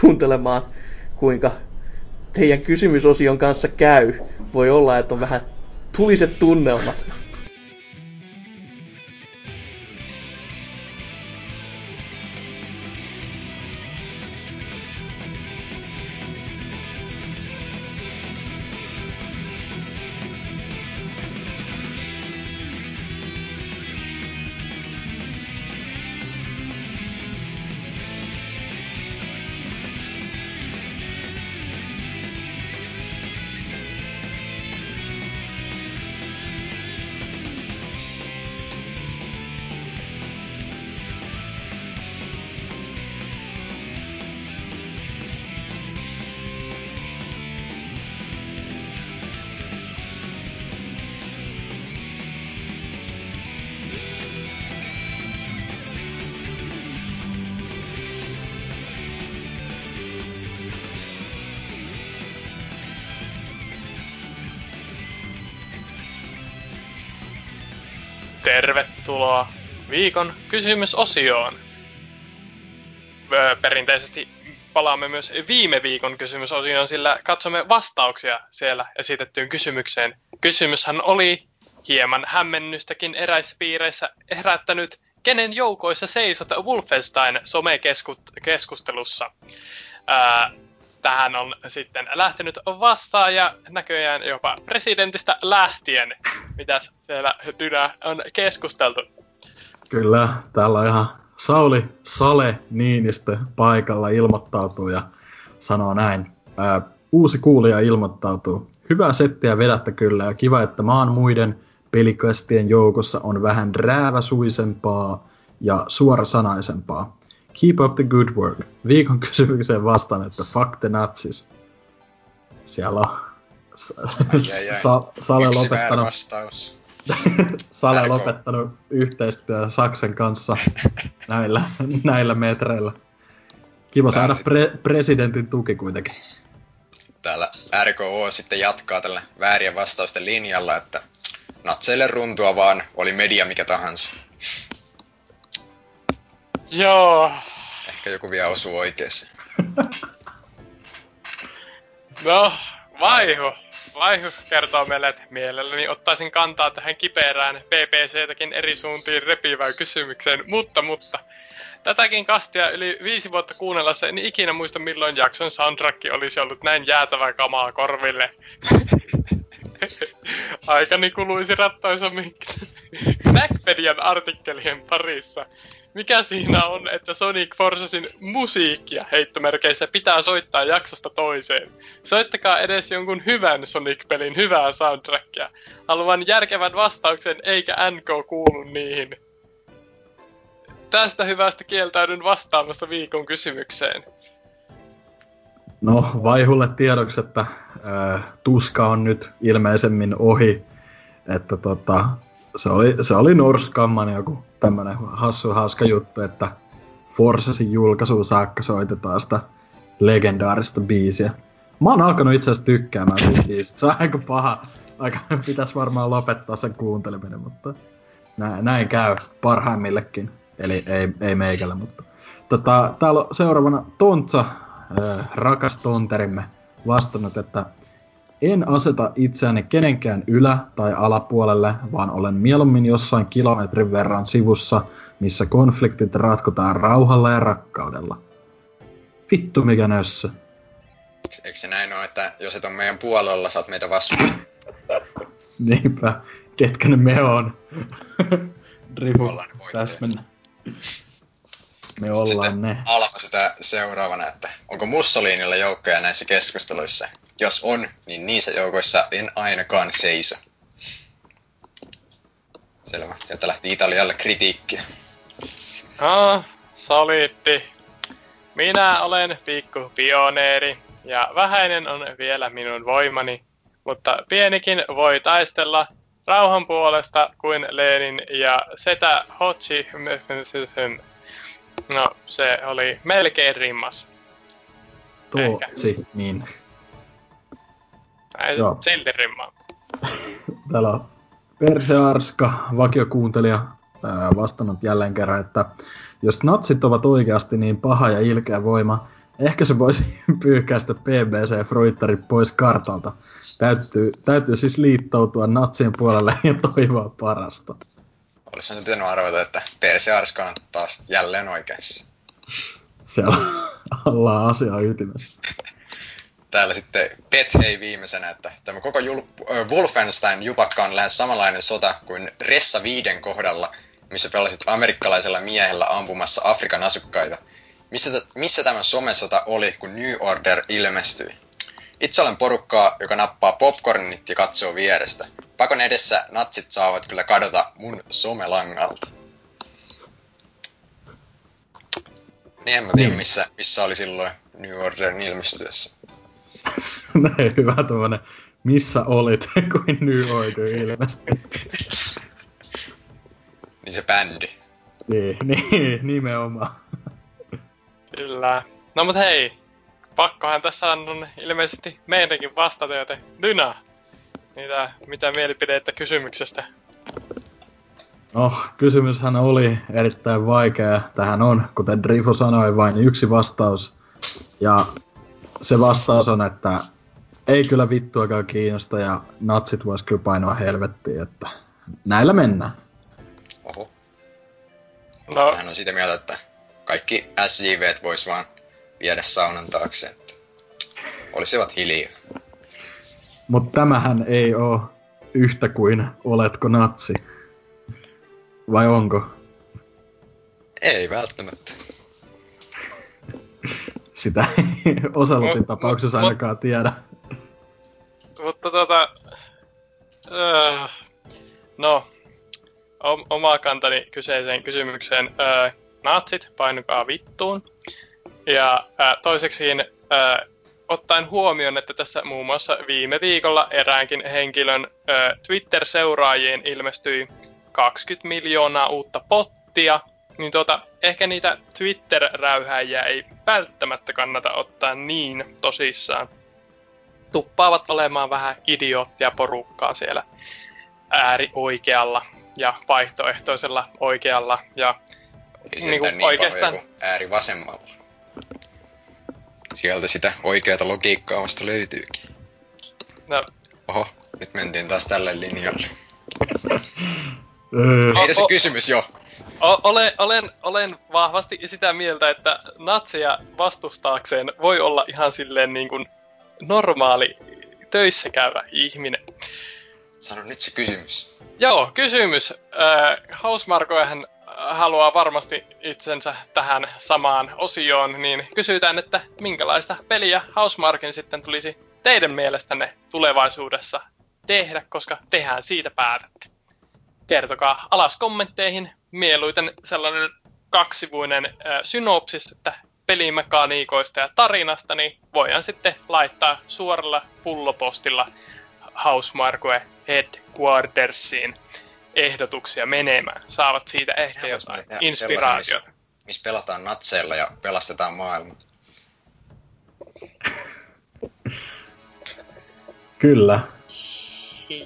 kuuntelemaan, kuinka teidän kysymysosion kanssa käy. Voi olla, että on vähän tuliset tunnelmat. Tervetuloa viikon kysymysosioon. Perinteisesti palaamme myös viime viikon kysymysosioon, sillä katsomme vastauksia siellä esitettyyn kysymykseen. Kysymyshän oli hieman hämmennystäkin eräissä piireissä herättänyt, kenen joukoissa seisot Wolfenstein somekeskustelussa. Ää, tähän on sitten lähtenyt vastaan ja näköjään jopa presidentistä lähtien, mitä siellä Dynä on keskusteltu. Kyllä, täällä on ihan Sauli Sale Niinistö paikalla ilmoittautuu ja sanoo näin. Ää, uusi kuulija ilmoittautuu. Hyvää settiä vedättä kyllä ja kiva, että maan muiden pelikastien joukossa on vähän rääväsuisempaa ja suorasanaisempaa. Keep up the good work. Viikon [laughs] kysymykseen vastaan, että fuck the Nazis. Siellä on Ai, ai, ai. Sa- Sale Yksi lopettanut, vastaus. [laughs] Sale lopettanut yhteistyö Saksan kanssa näillä, [laughs] näillä metreillä. Kiva saada pre- presidentin tuki kuitenkin. Täällä RKO sitten jatkaa tällä väärien vastausten linjalla, että natseille runtua vaan, oli media mikä tahansa. Joo, Ehkä joku vielä osuu oikeeseen. [laughs] no Vaihu. Vaihu kertoo meille, että mielelläni ottaisin kantaa tähän kiperään PPC-täkin eri suuntiin repivään kysymykseen, mutta, mutta Tätäkin kastia yli viisi vuotta kuunnellessa en ikinä muista milloin jakson soundtrack olisi ollut näin jäätävää kamaa korville. [laughs] Aikani kuluisi rattaisemmin Backpedian [laughs] artikkelien parissa. Mikä siinä on, että Sonic Forcesin musiikkia heittomerkeissä pitää soittaa jaksosta toiseen? Soittakaa edes jonkun hyvän Sonic-pelin hyvää soundtrackia. Haluan järkevän vastauksen, eikä NK kuulu niihin. Tästä hyvästä kieltäydyn vastaamasta viikon kysymykseen. No, Vaihulle tiedoksi, että ää, tuska on nyt ilmeisemmin ohi. Että tota, se oli, se oli Norskamman joku tämmönen hassu hauska juttu, että Forcesin julkaisuun saakka soitetaan sitä legendaarista biisiä. Mä oon alkanut itse asiassa tykkäämään siitä biisistä. Se on aika paha. Aika [laughs] pitäisi varmaan lopettaa sen kuunteleminen, mutta näin, näin käy parhaimmillekin. Eli ei, ei meikällä, mutta... Tota, täällä on seuraavana Tontsa, äh, rakas tonterimme, vastannut, että en aseta itseäni kenenkään ylä- tai alapuolelle, vaan olen mieluummin jossain kilometrin verran sivussa, missä konfliktit ratkotaan rauhalla ja rakkaudella. Vittu mikä nössö. Eikö se näin ole, että jos et on meidän puolella, saat meitä vastaan? [laughs] Niinpä, ketkä ne me on. Rifu, täsmennä. Me ollaan Sitten ne. Alma seuraavana, että onko Mussolinilla joukkoja näissä keskusteluissa? Jos on, niin niissä joukoissa en ainakaan seiso. Selvä. Sieltä lähti Italialle kritiikkiä. Ah, solitti. Minä olen pikku pioneeri ja vähäinen on vielä minun voimani, mutta pienikin voi taistella rauhan puolesta kuin Lenin ja setä Hochi. No, se oli melkein rimmas. Ehkä. Tootsi, niin. Ei Joo. silti rimmaa. [laughs] Täällä on Perse Arska, vakiokuuntelija, ää, vastannut jälleen kerran, että jos natsit ovat oikeasti niin paha ja ilkeä voima, ehkä se voisi [laughs] pyyhkäistä BBC Fruittarit pois kartalta. Täytyy, täytyy siis liittoutua natsien puolelle ja toivoa parasta. Olisi nyt pitänyt arvata, että Perse Arska on taas jälleen oikeassa. Siellä ollaan asiaa ytimessä. Täällä sitten Pet hei viimeisenä, että tämä koko Jul- äh, Wolfenstein jupakka on lähes samanlainen sota kuin Ressa 5 kohdalla, missä pelasit amerikkalaisella miehellä ampumassa Afrikan asukkaita. Missä, t- missä tämä somesota oli, kun New Order ilmestyi? Itse olen porukkaa, joka nappaa popcornit ja katsoo vierestä. Pakon edessä natsit saavat kyllä kadota mun somelangalta. Niin en mä tiedä, niin. missä, missä oli silloin New Orderin ilmestyessä. [laughs] Näin hyvä tuommoinen, missä olit, [laughs] kuin New Order ilmestyi. [laughs] niin se bändi. Niin, niin, nimenomaan. Kyllä. No mut hei, pakkohan tässä on ilmeisesti meidänkin vastata, joten Dyna, mitä, mitä mielipidettä kysymyksestä? No, kysymyshän oli erittäin vaikea. Tähän on, kuten Drifo sanoi, vain yksi vastaus. Ja se vastaus on, että ei kyllä vittuakaan kiinnosta ja natsit vois kyllä painoa helvettiin, että näillä mennään. Oho. No. Hän on sitä mieltä, että kaikki SJV vois vaan viedä saunan taakse, että olisivat hiljaa. Mutta tämähän ei oo yhtä kuin oletko natsi. Vai onko? Ei välttämättä. [laughs] Sitä [laughs] ei Oselotin tapauksessa ainakaan tiedä. Mutta tota... Öö, no, oma kantani kyseiseen kysymykseen. Öö, natsit, painukaa vittuun. Ja ää, toiseksiin, ää, ottaen huomioon, että tässä muun muassa viime viikolla eräänkin henkilön ää, Twitter-seuraajien ilmestyi 20 miljoonaa uutta pottia, niin tuota, ehkä niitä Twitter-räyhäjiä ei välttämättä kannata ottaa niin tosissaan. Tuppaavat olemaan vähän idioottia porukkaa siellä äärioikealla ja vaihtoehtoisella oikealla ja ei niin, niin oikeastaan... ääri vasemmalla. Sieltä sitä oikeata logiikkaa vasta löytyykin. No. Oho, nyt mentiin taas tälle linjalle. Ei se kysymys jo. Olen, olen, olen vahvasti sitä mieltä, että natseja vastustaakseen voi olla ihan silleen niin kuin normaali töissä käyvä ihminen. Sano nyt se kysymys. Joo, kysymys. Äh, Hausmarkojahan haluaa varmasti itsensä tähän samaan osioon, niin kysytään, että minkälaista peliä Housemarkin sitten tulisi teidän mielestänne tulevaisuudessa tehdä, koska tehän siitä päätätte. Kertokaa alas kommentteihin mieluiten sellainen kaksivuinen synopsis, että pelimekaniikoista ja tarinasta, niin voidaan sitten laittaa suoralla pullopostilla Housemarque Headquartersiin ehdotuksia menemään. Saavat siitä ehkä Ihan jotain inspiraatiota. Missä, missä pelataan natseilla ja pelastetaan maailma. Kyllä.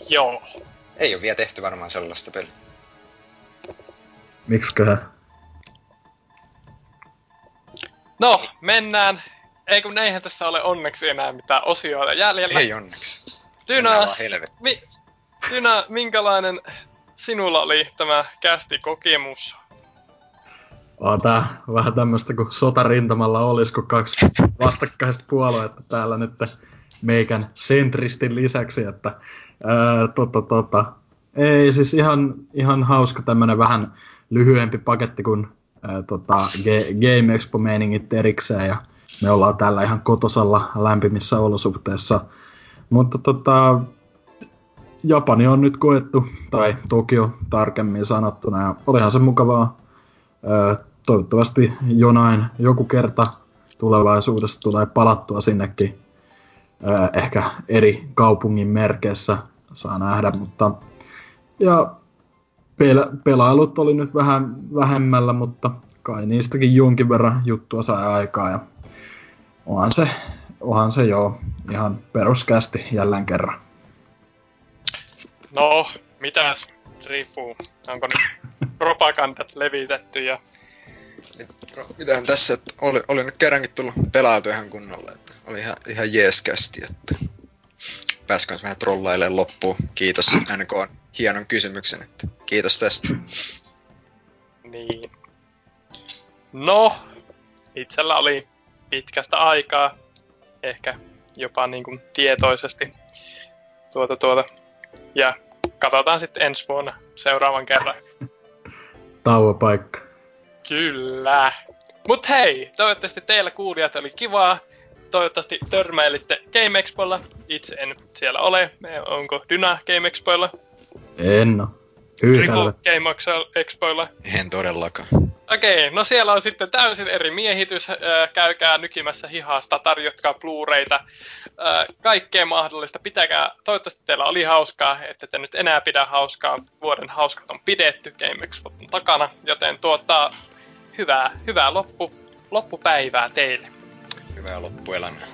Joo. Ei ole vielä tehty varmaan sellaista peliä. Miksiköhän? No, mennään. Ei kun eihän tässä ole onneksi enää mitään osioita jäljellä. Ei onneksi. Dyna, mi, Dyna, minkälainen sinulla oli tämä kästi kokemus? Tää vähän tämmöstä kuin sotarintamalla olisi, kun kaksi vastakkaista puoluetta täällä nyt meikän sentristin lisäksi, että ää, tota, tota, ei siis ihan, ihan hauska tämmönen vähän lyhyempi paketti kuin ää, tota, Game Expo-meiningit erikseen ja me ollaan täällä ihan kotosalla lämpimissä olosuhteissa. Mutta tota, Japani on nyt koettu, tai Tokio tarkemmin sanottuna, ja olihan se mukavaa. Toivottavasti jonain joku kerta tulevaisuudessa tulee palattua sinnekin. Ehkä eri kaupungin merkeissä saa nähdä, mutta ja pel- pelailut oli nyt vähän vähemmällä, mutta kai niistäkin jonkin verran juttua sai aikaa ja onhan se, onhan se jo ihan peruskästi jälleen kerran. No, mitäs? Riippuu. Onko propagandat levitetty ja... Mitähän tässä, että oli, oli nyt kerrankin tullut pelailtu ihan kunnolla, että oli ihan, ihan jeeskästi, että pääsikö vähän trollailemaan loppuun. Kiitos NK hienon kysymyksen, että kiitos tästä. Niin. No, itsellä oli pitkästä aikaa, ehkä jopa niin kuin tietoisesti tuota, tuota, ja katsotaan sitten ensi vuonna seuraavan kerran. [laughs] Tauopaikka. Kyllä. Mut hei, toivottavasti teillä kuulijat oli kivaa. Toivottavasti törmäilitte Game Expolla. Itse en siellä ole. Onko Dyna Game Expoilla? En oo. Game Expoilla? En todellakaan. Okei, okay, no siellä on sitten täysin eri miehitys. Käykää nykimässä hihasta, tarjotkaa Blu-rayta, kaikkea mahdollista. Pitäkää, toivottavasti teillä oli hauskaa, että te nyt enää pidä hauskaa. Vuoden hauskat on pidetty Game Expon takana, joten tuota, hyvää, hyvää loppu, loppupäivää teille. Hyvää loppuelämää.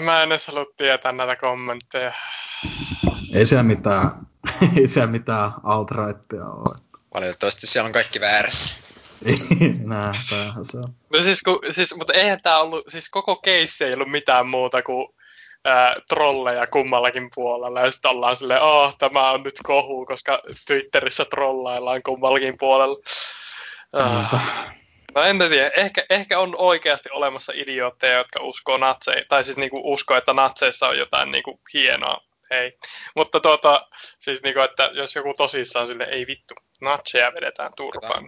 Mä en edes halua tietää näitä kommentteja. Ei siellä mitään, [laughs] ei siellä mitään alt-rightia ole. Valitettavasti siellä on kaikki väärässä. Nähdään se on. No siis, kun, siis, mutta eihän tää ollut, siis koko keissi ei ollut mitään muuta kuin ää, trolleja kummallakin puolella. Ja sitten ollaan silleen, oh, tämä on nyt kohu, koska Twitterissä trollaillaan kummallakin puolella. Uh, no en tiedä, ehkä, ehkä on oikeasti olemassa idiootteja, jotka uskoo natseihin, tai siis niinku uskoo, että natseissa on jotain niinku hienoa. Ei. Mutta tuota, siis niinku, että jos joku tosissaan sille ei vittu, natseja vedetään turpaan.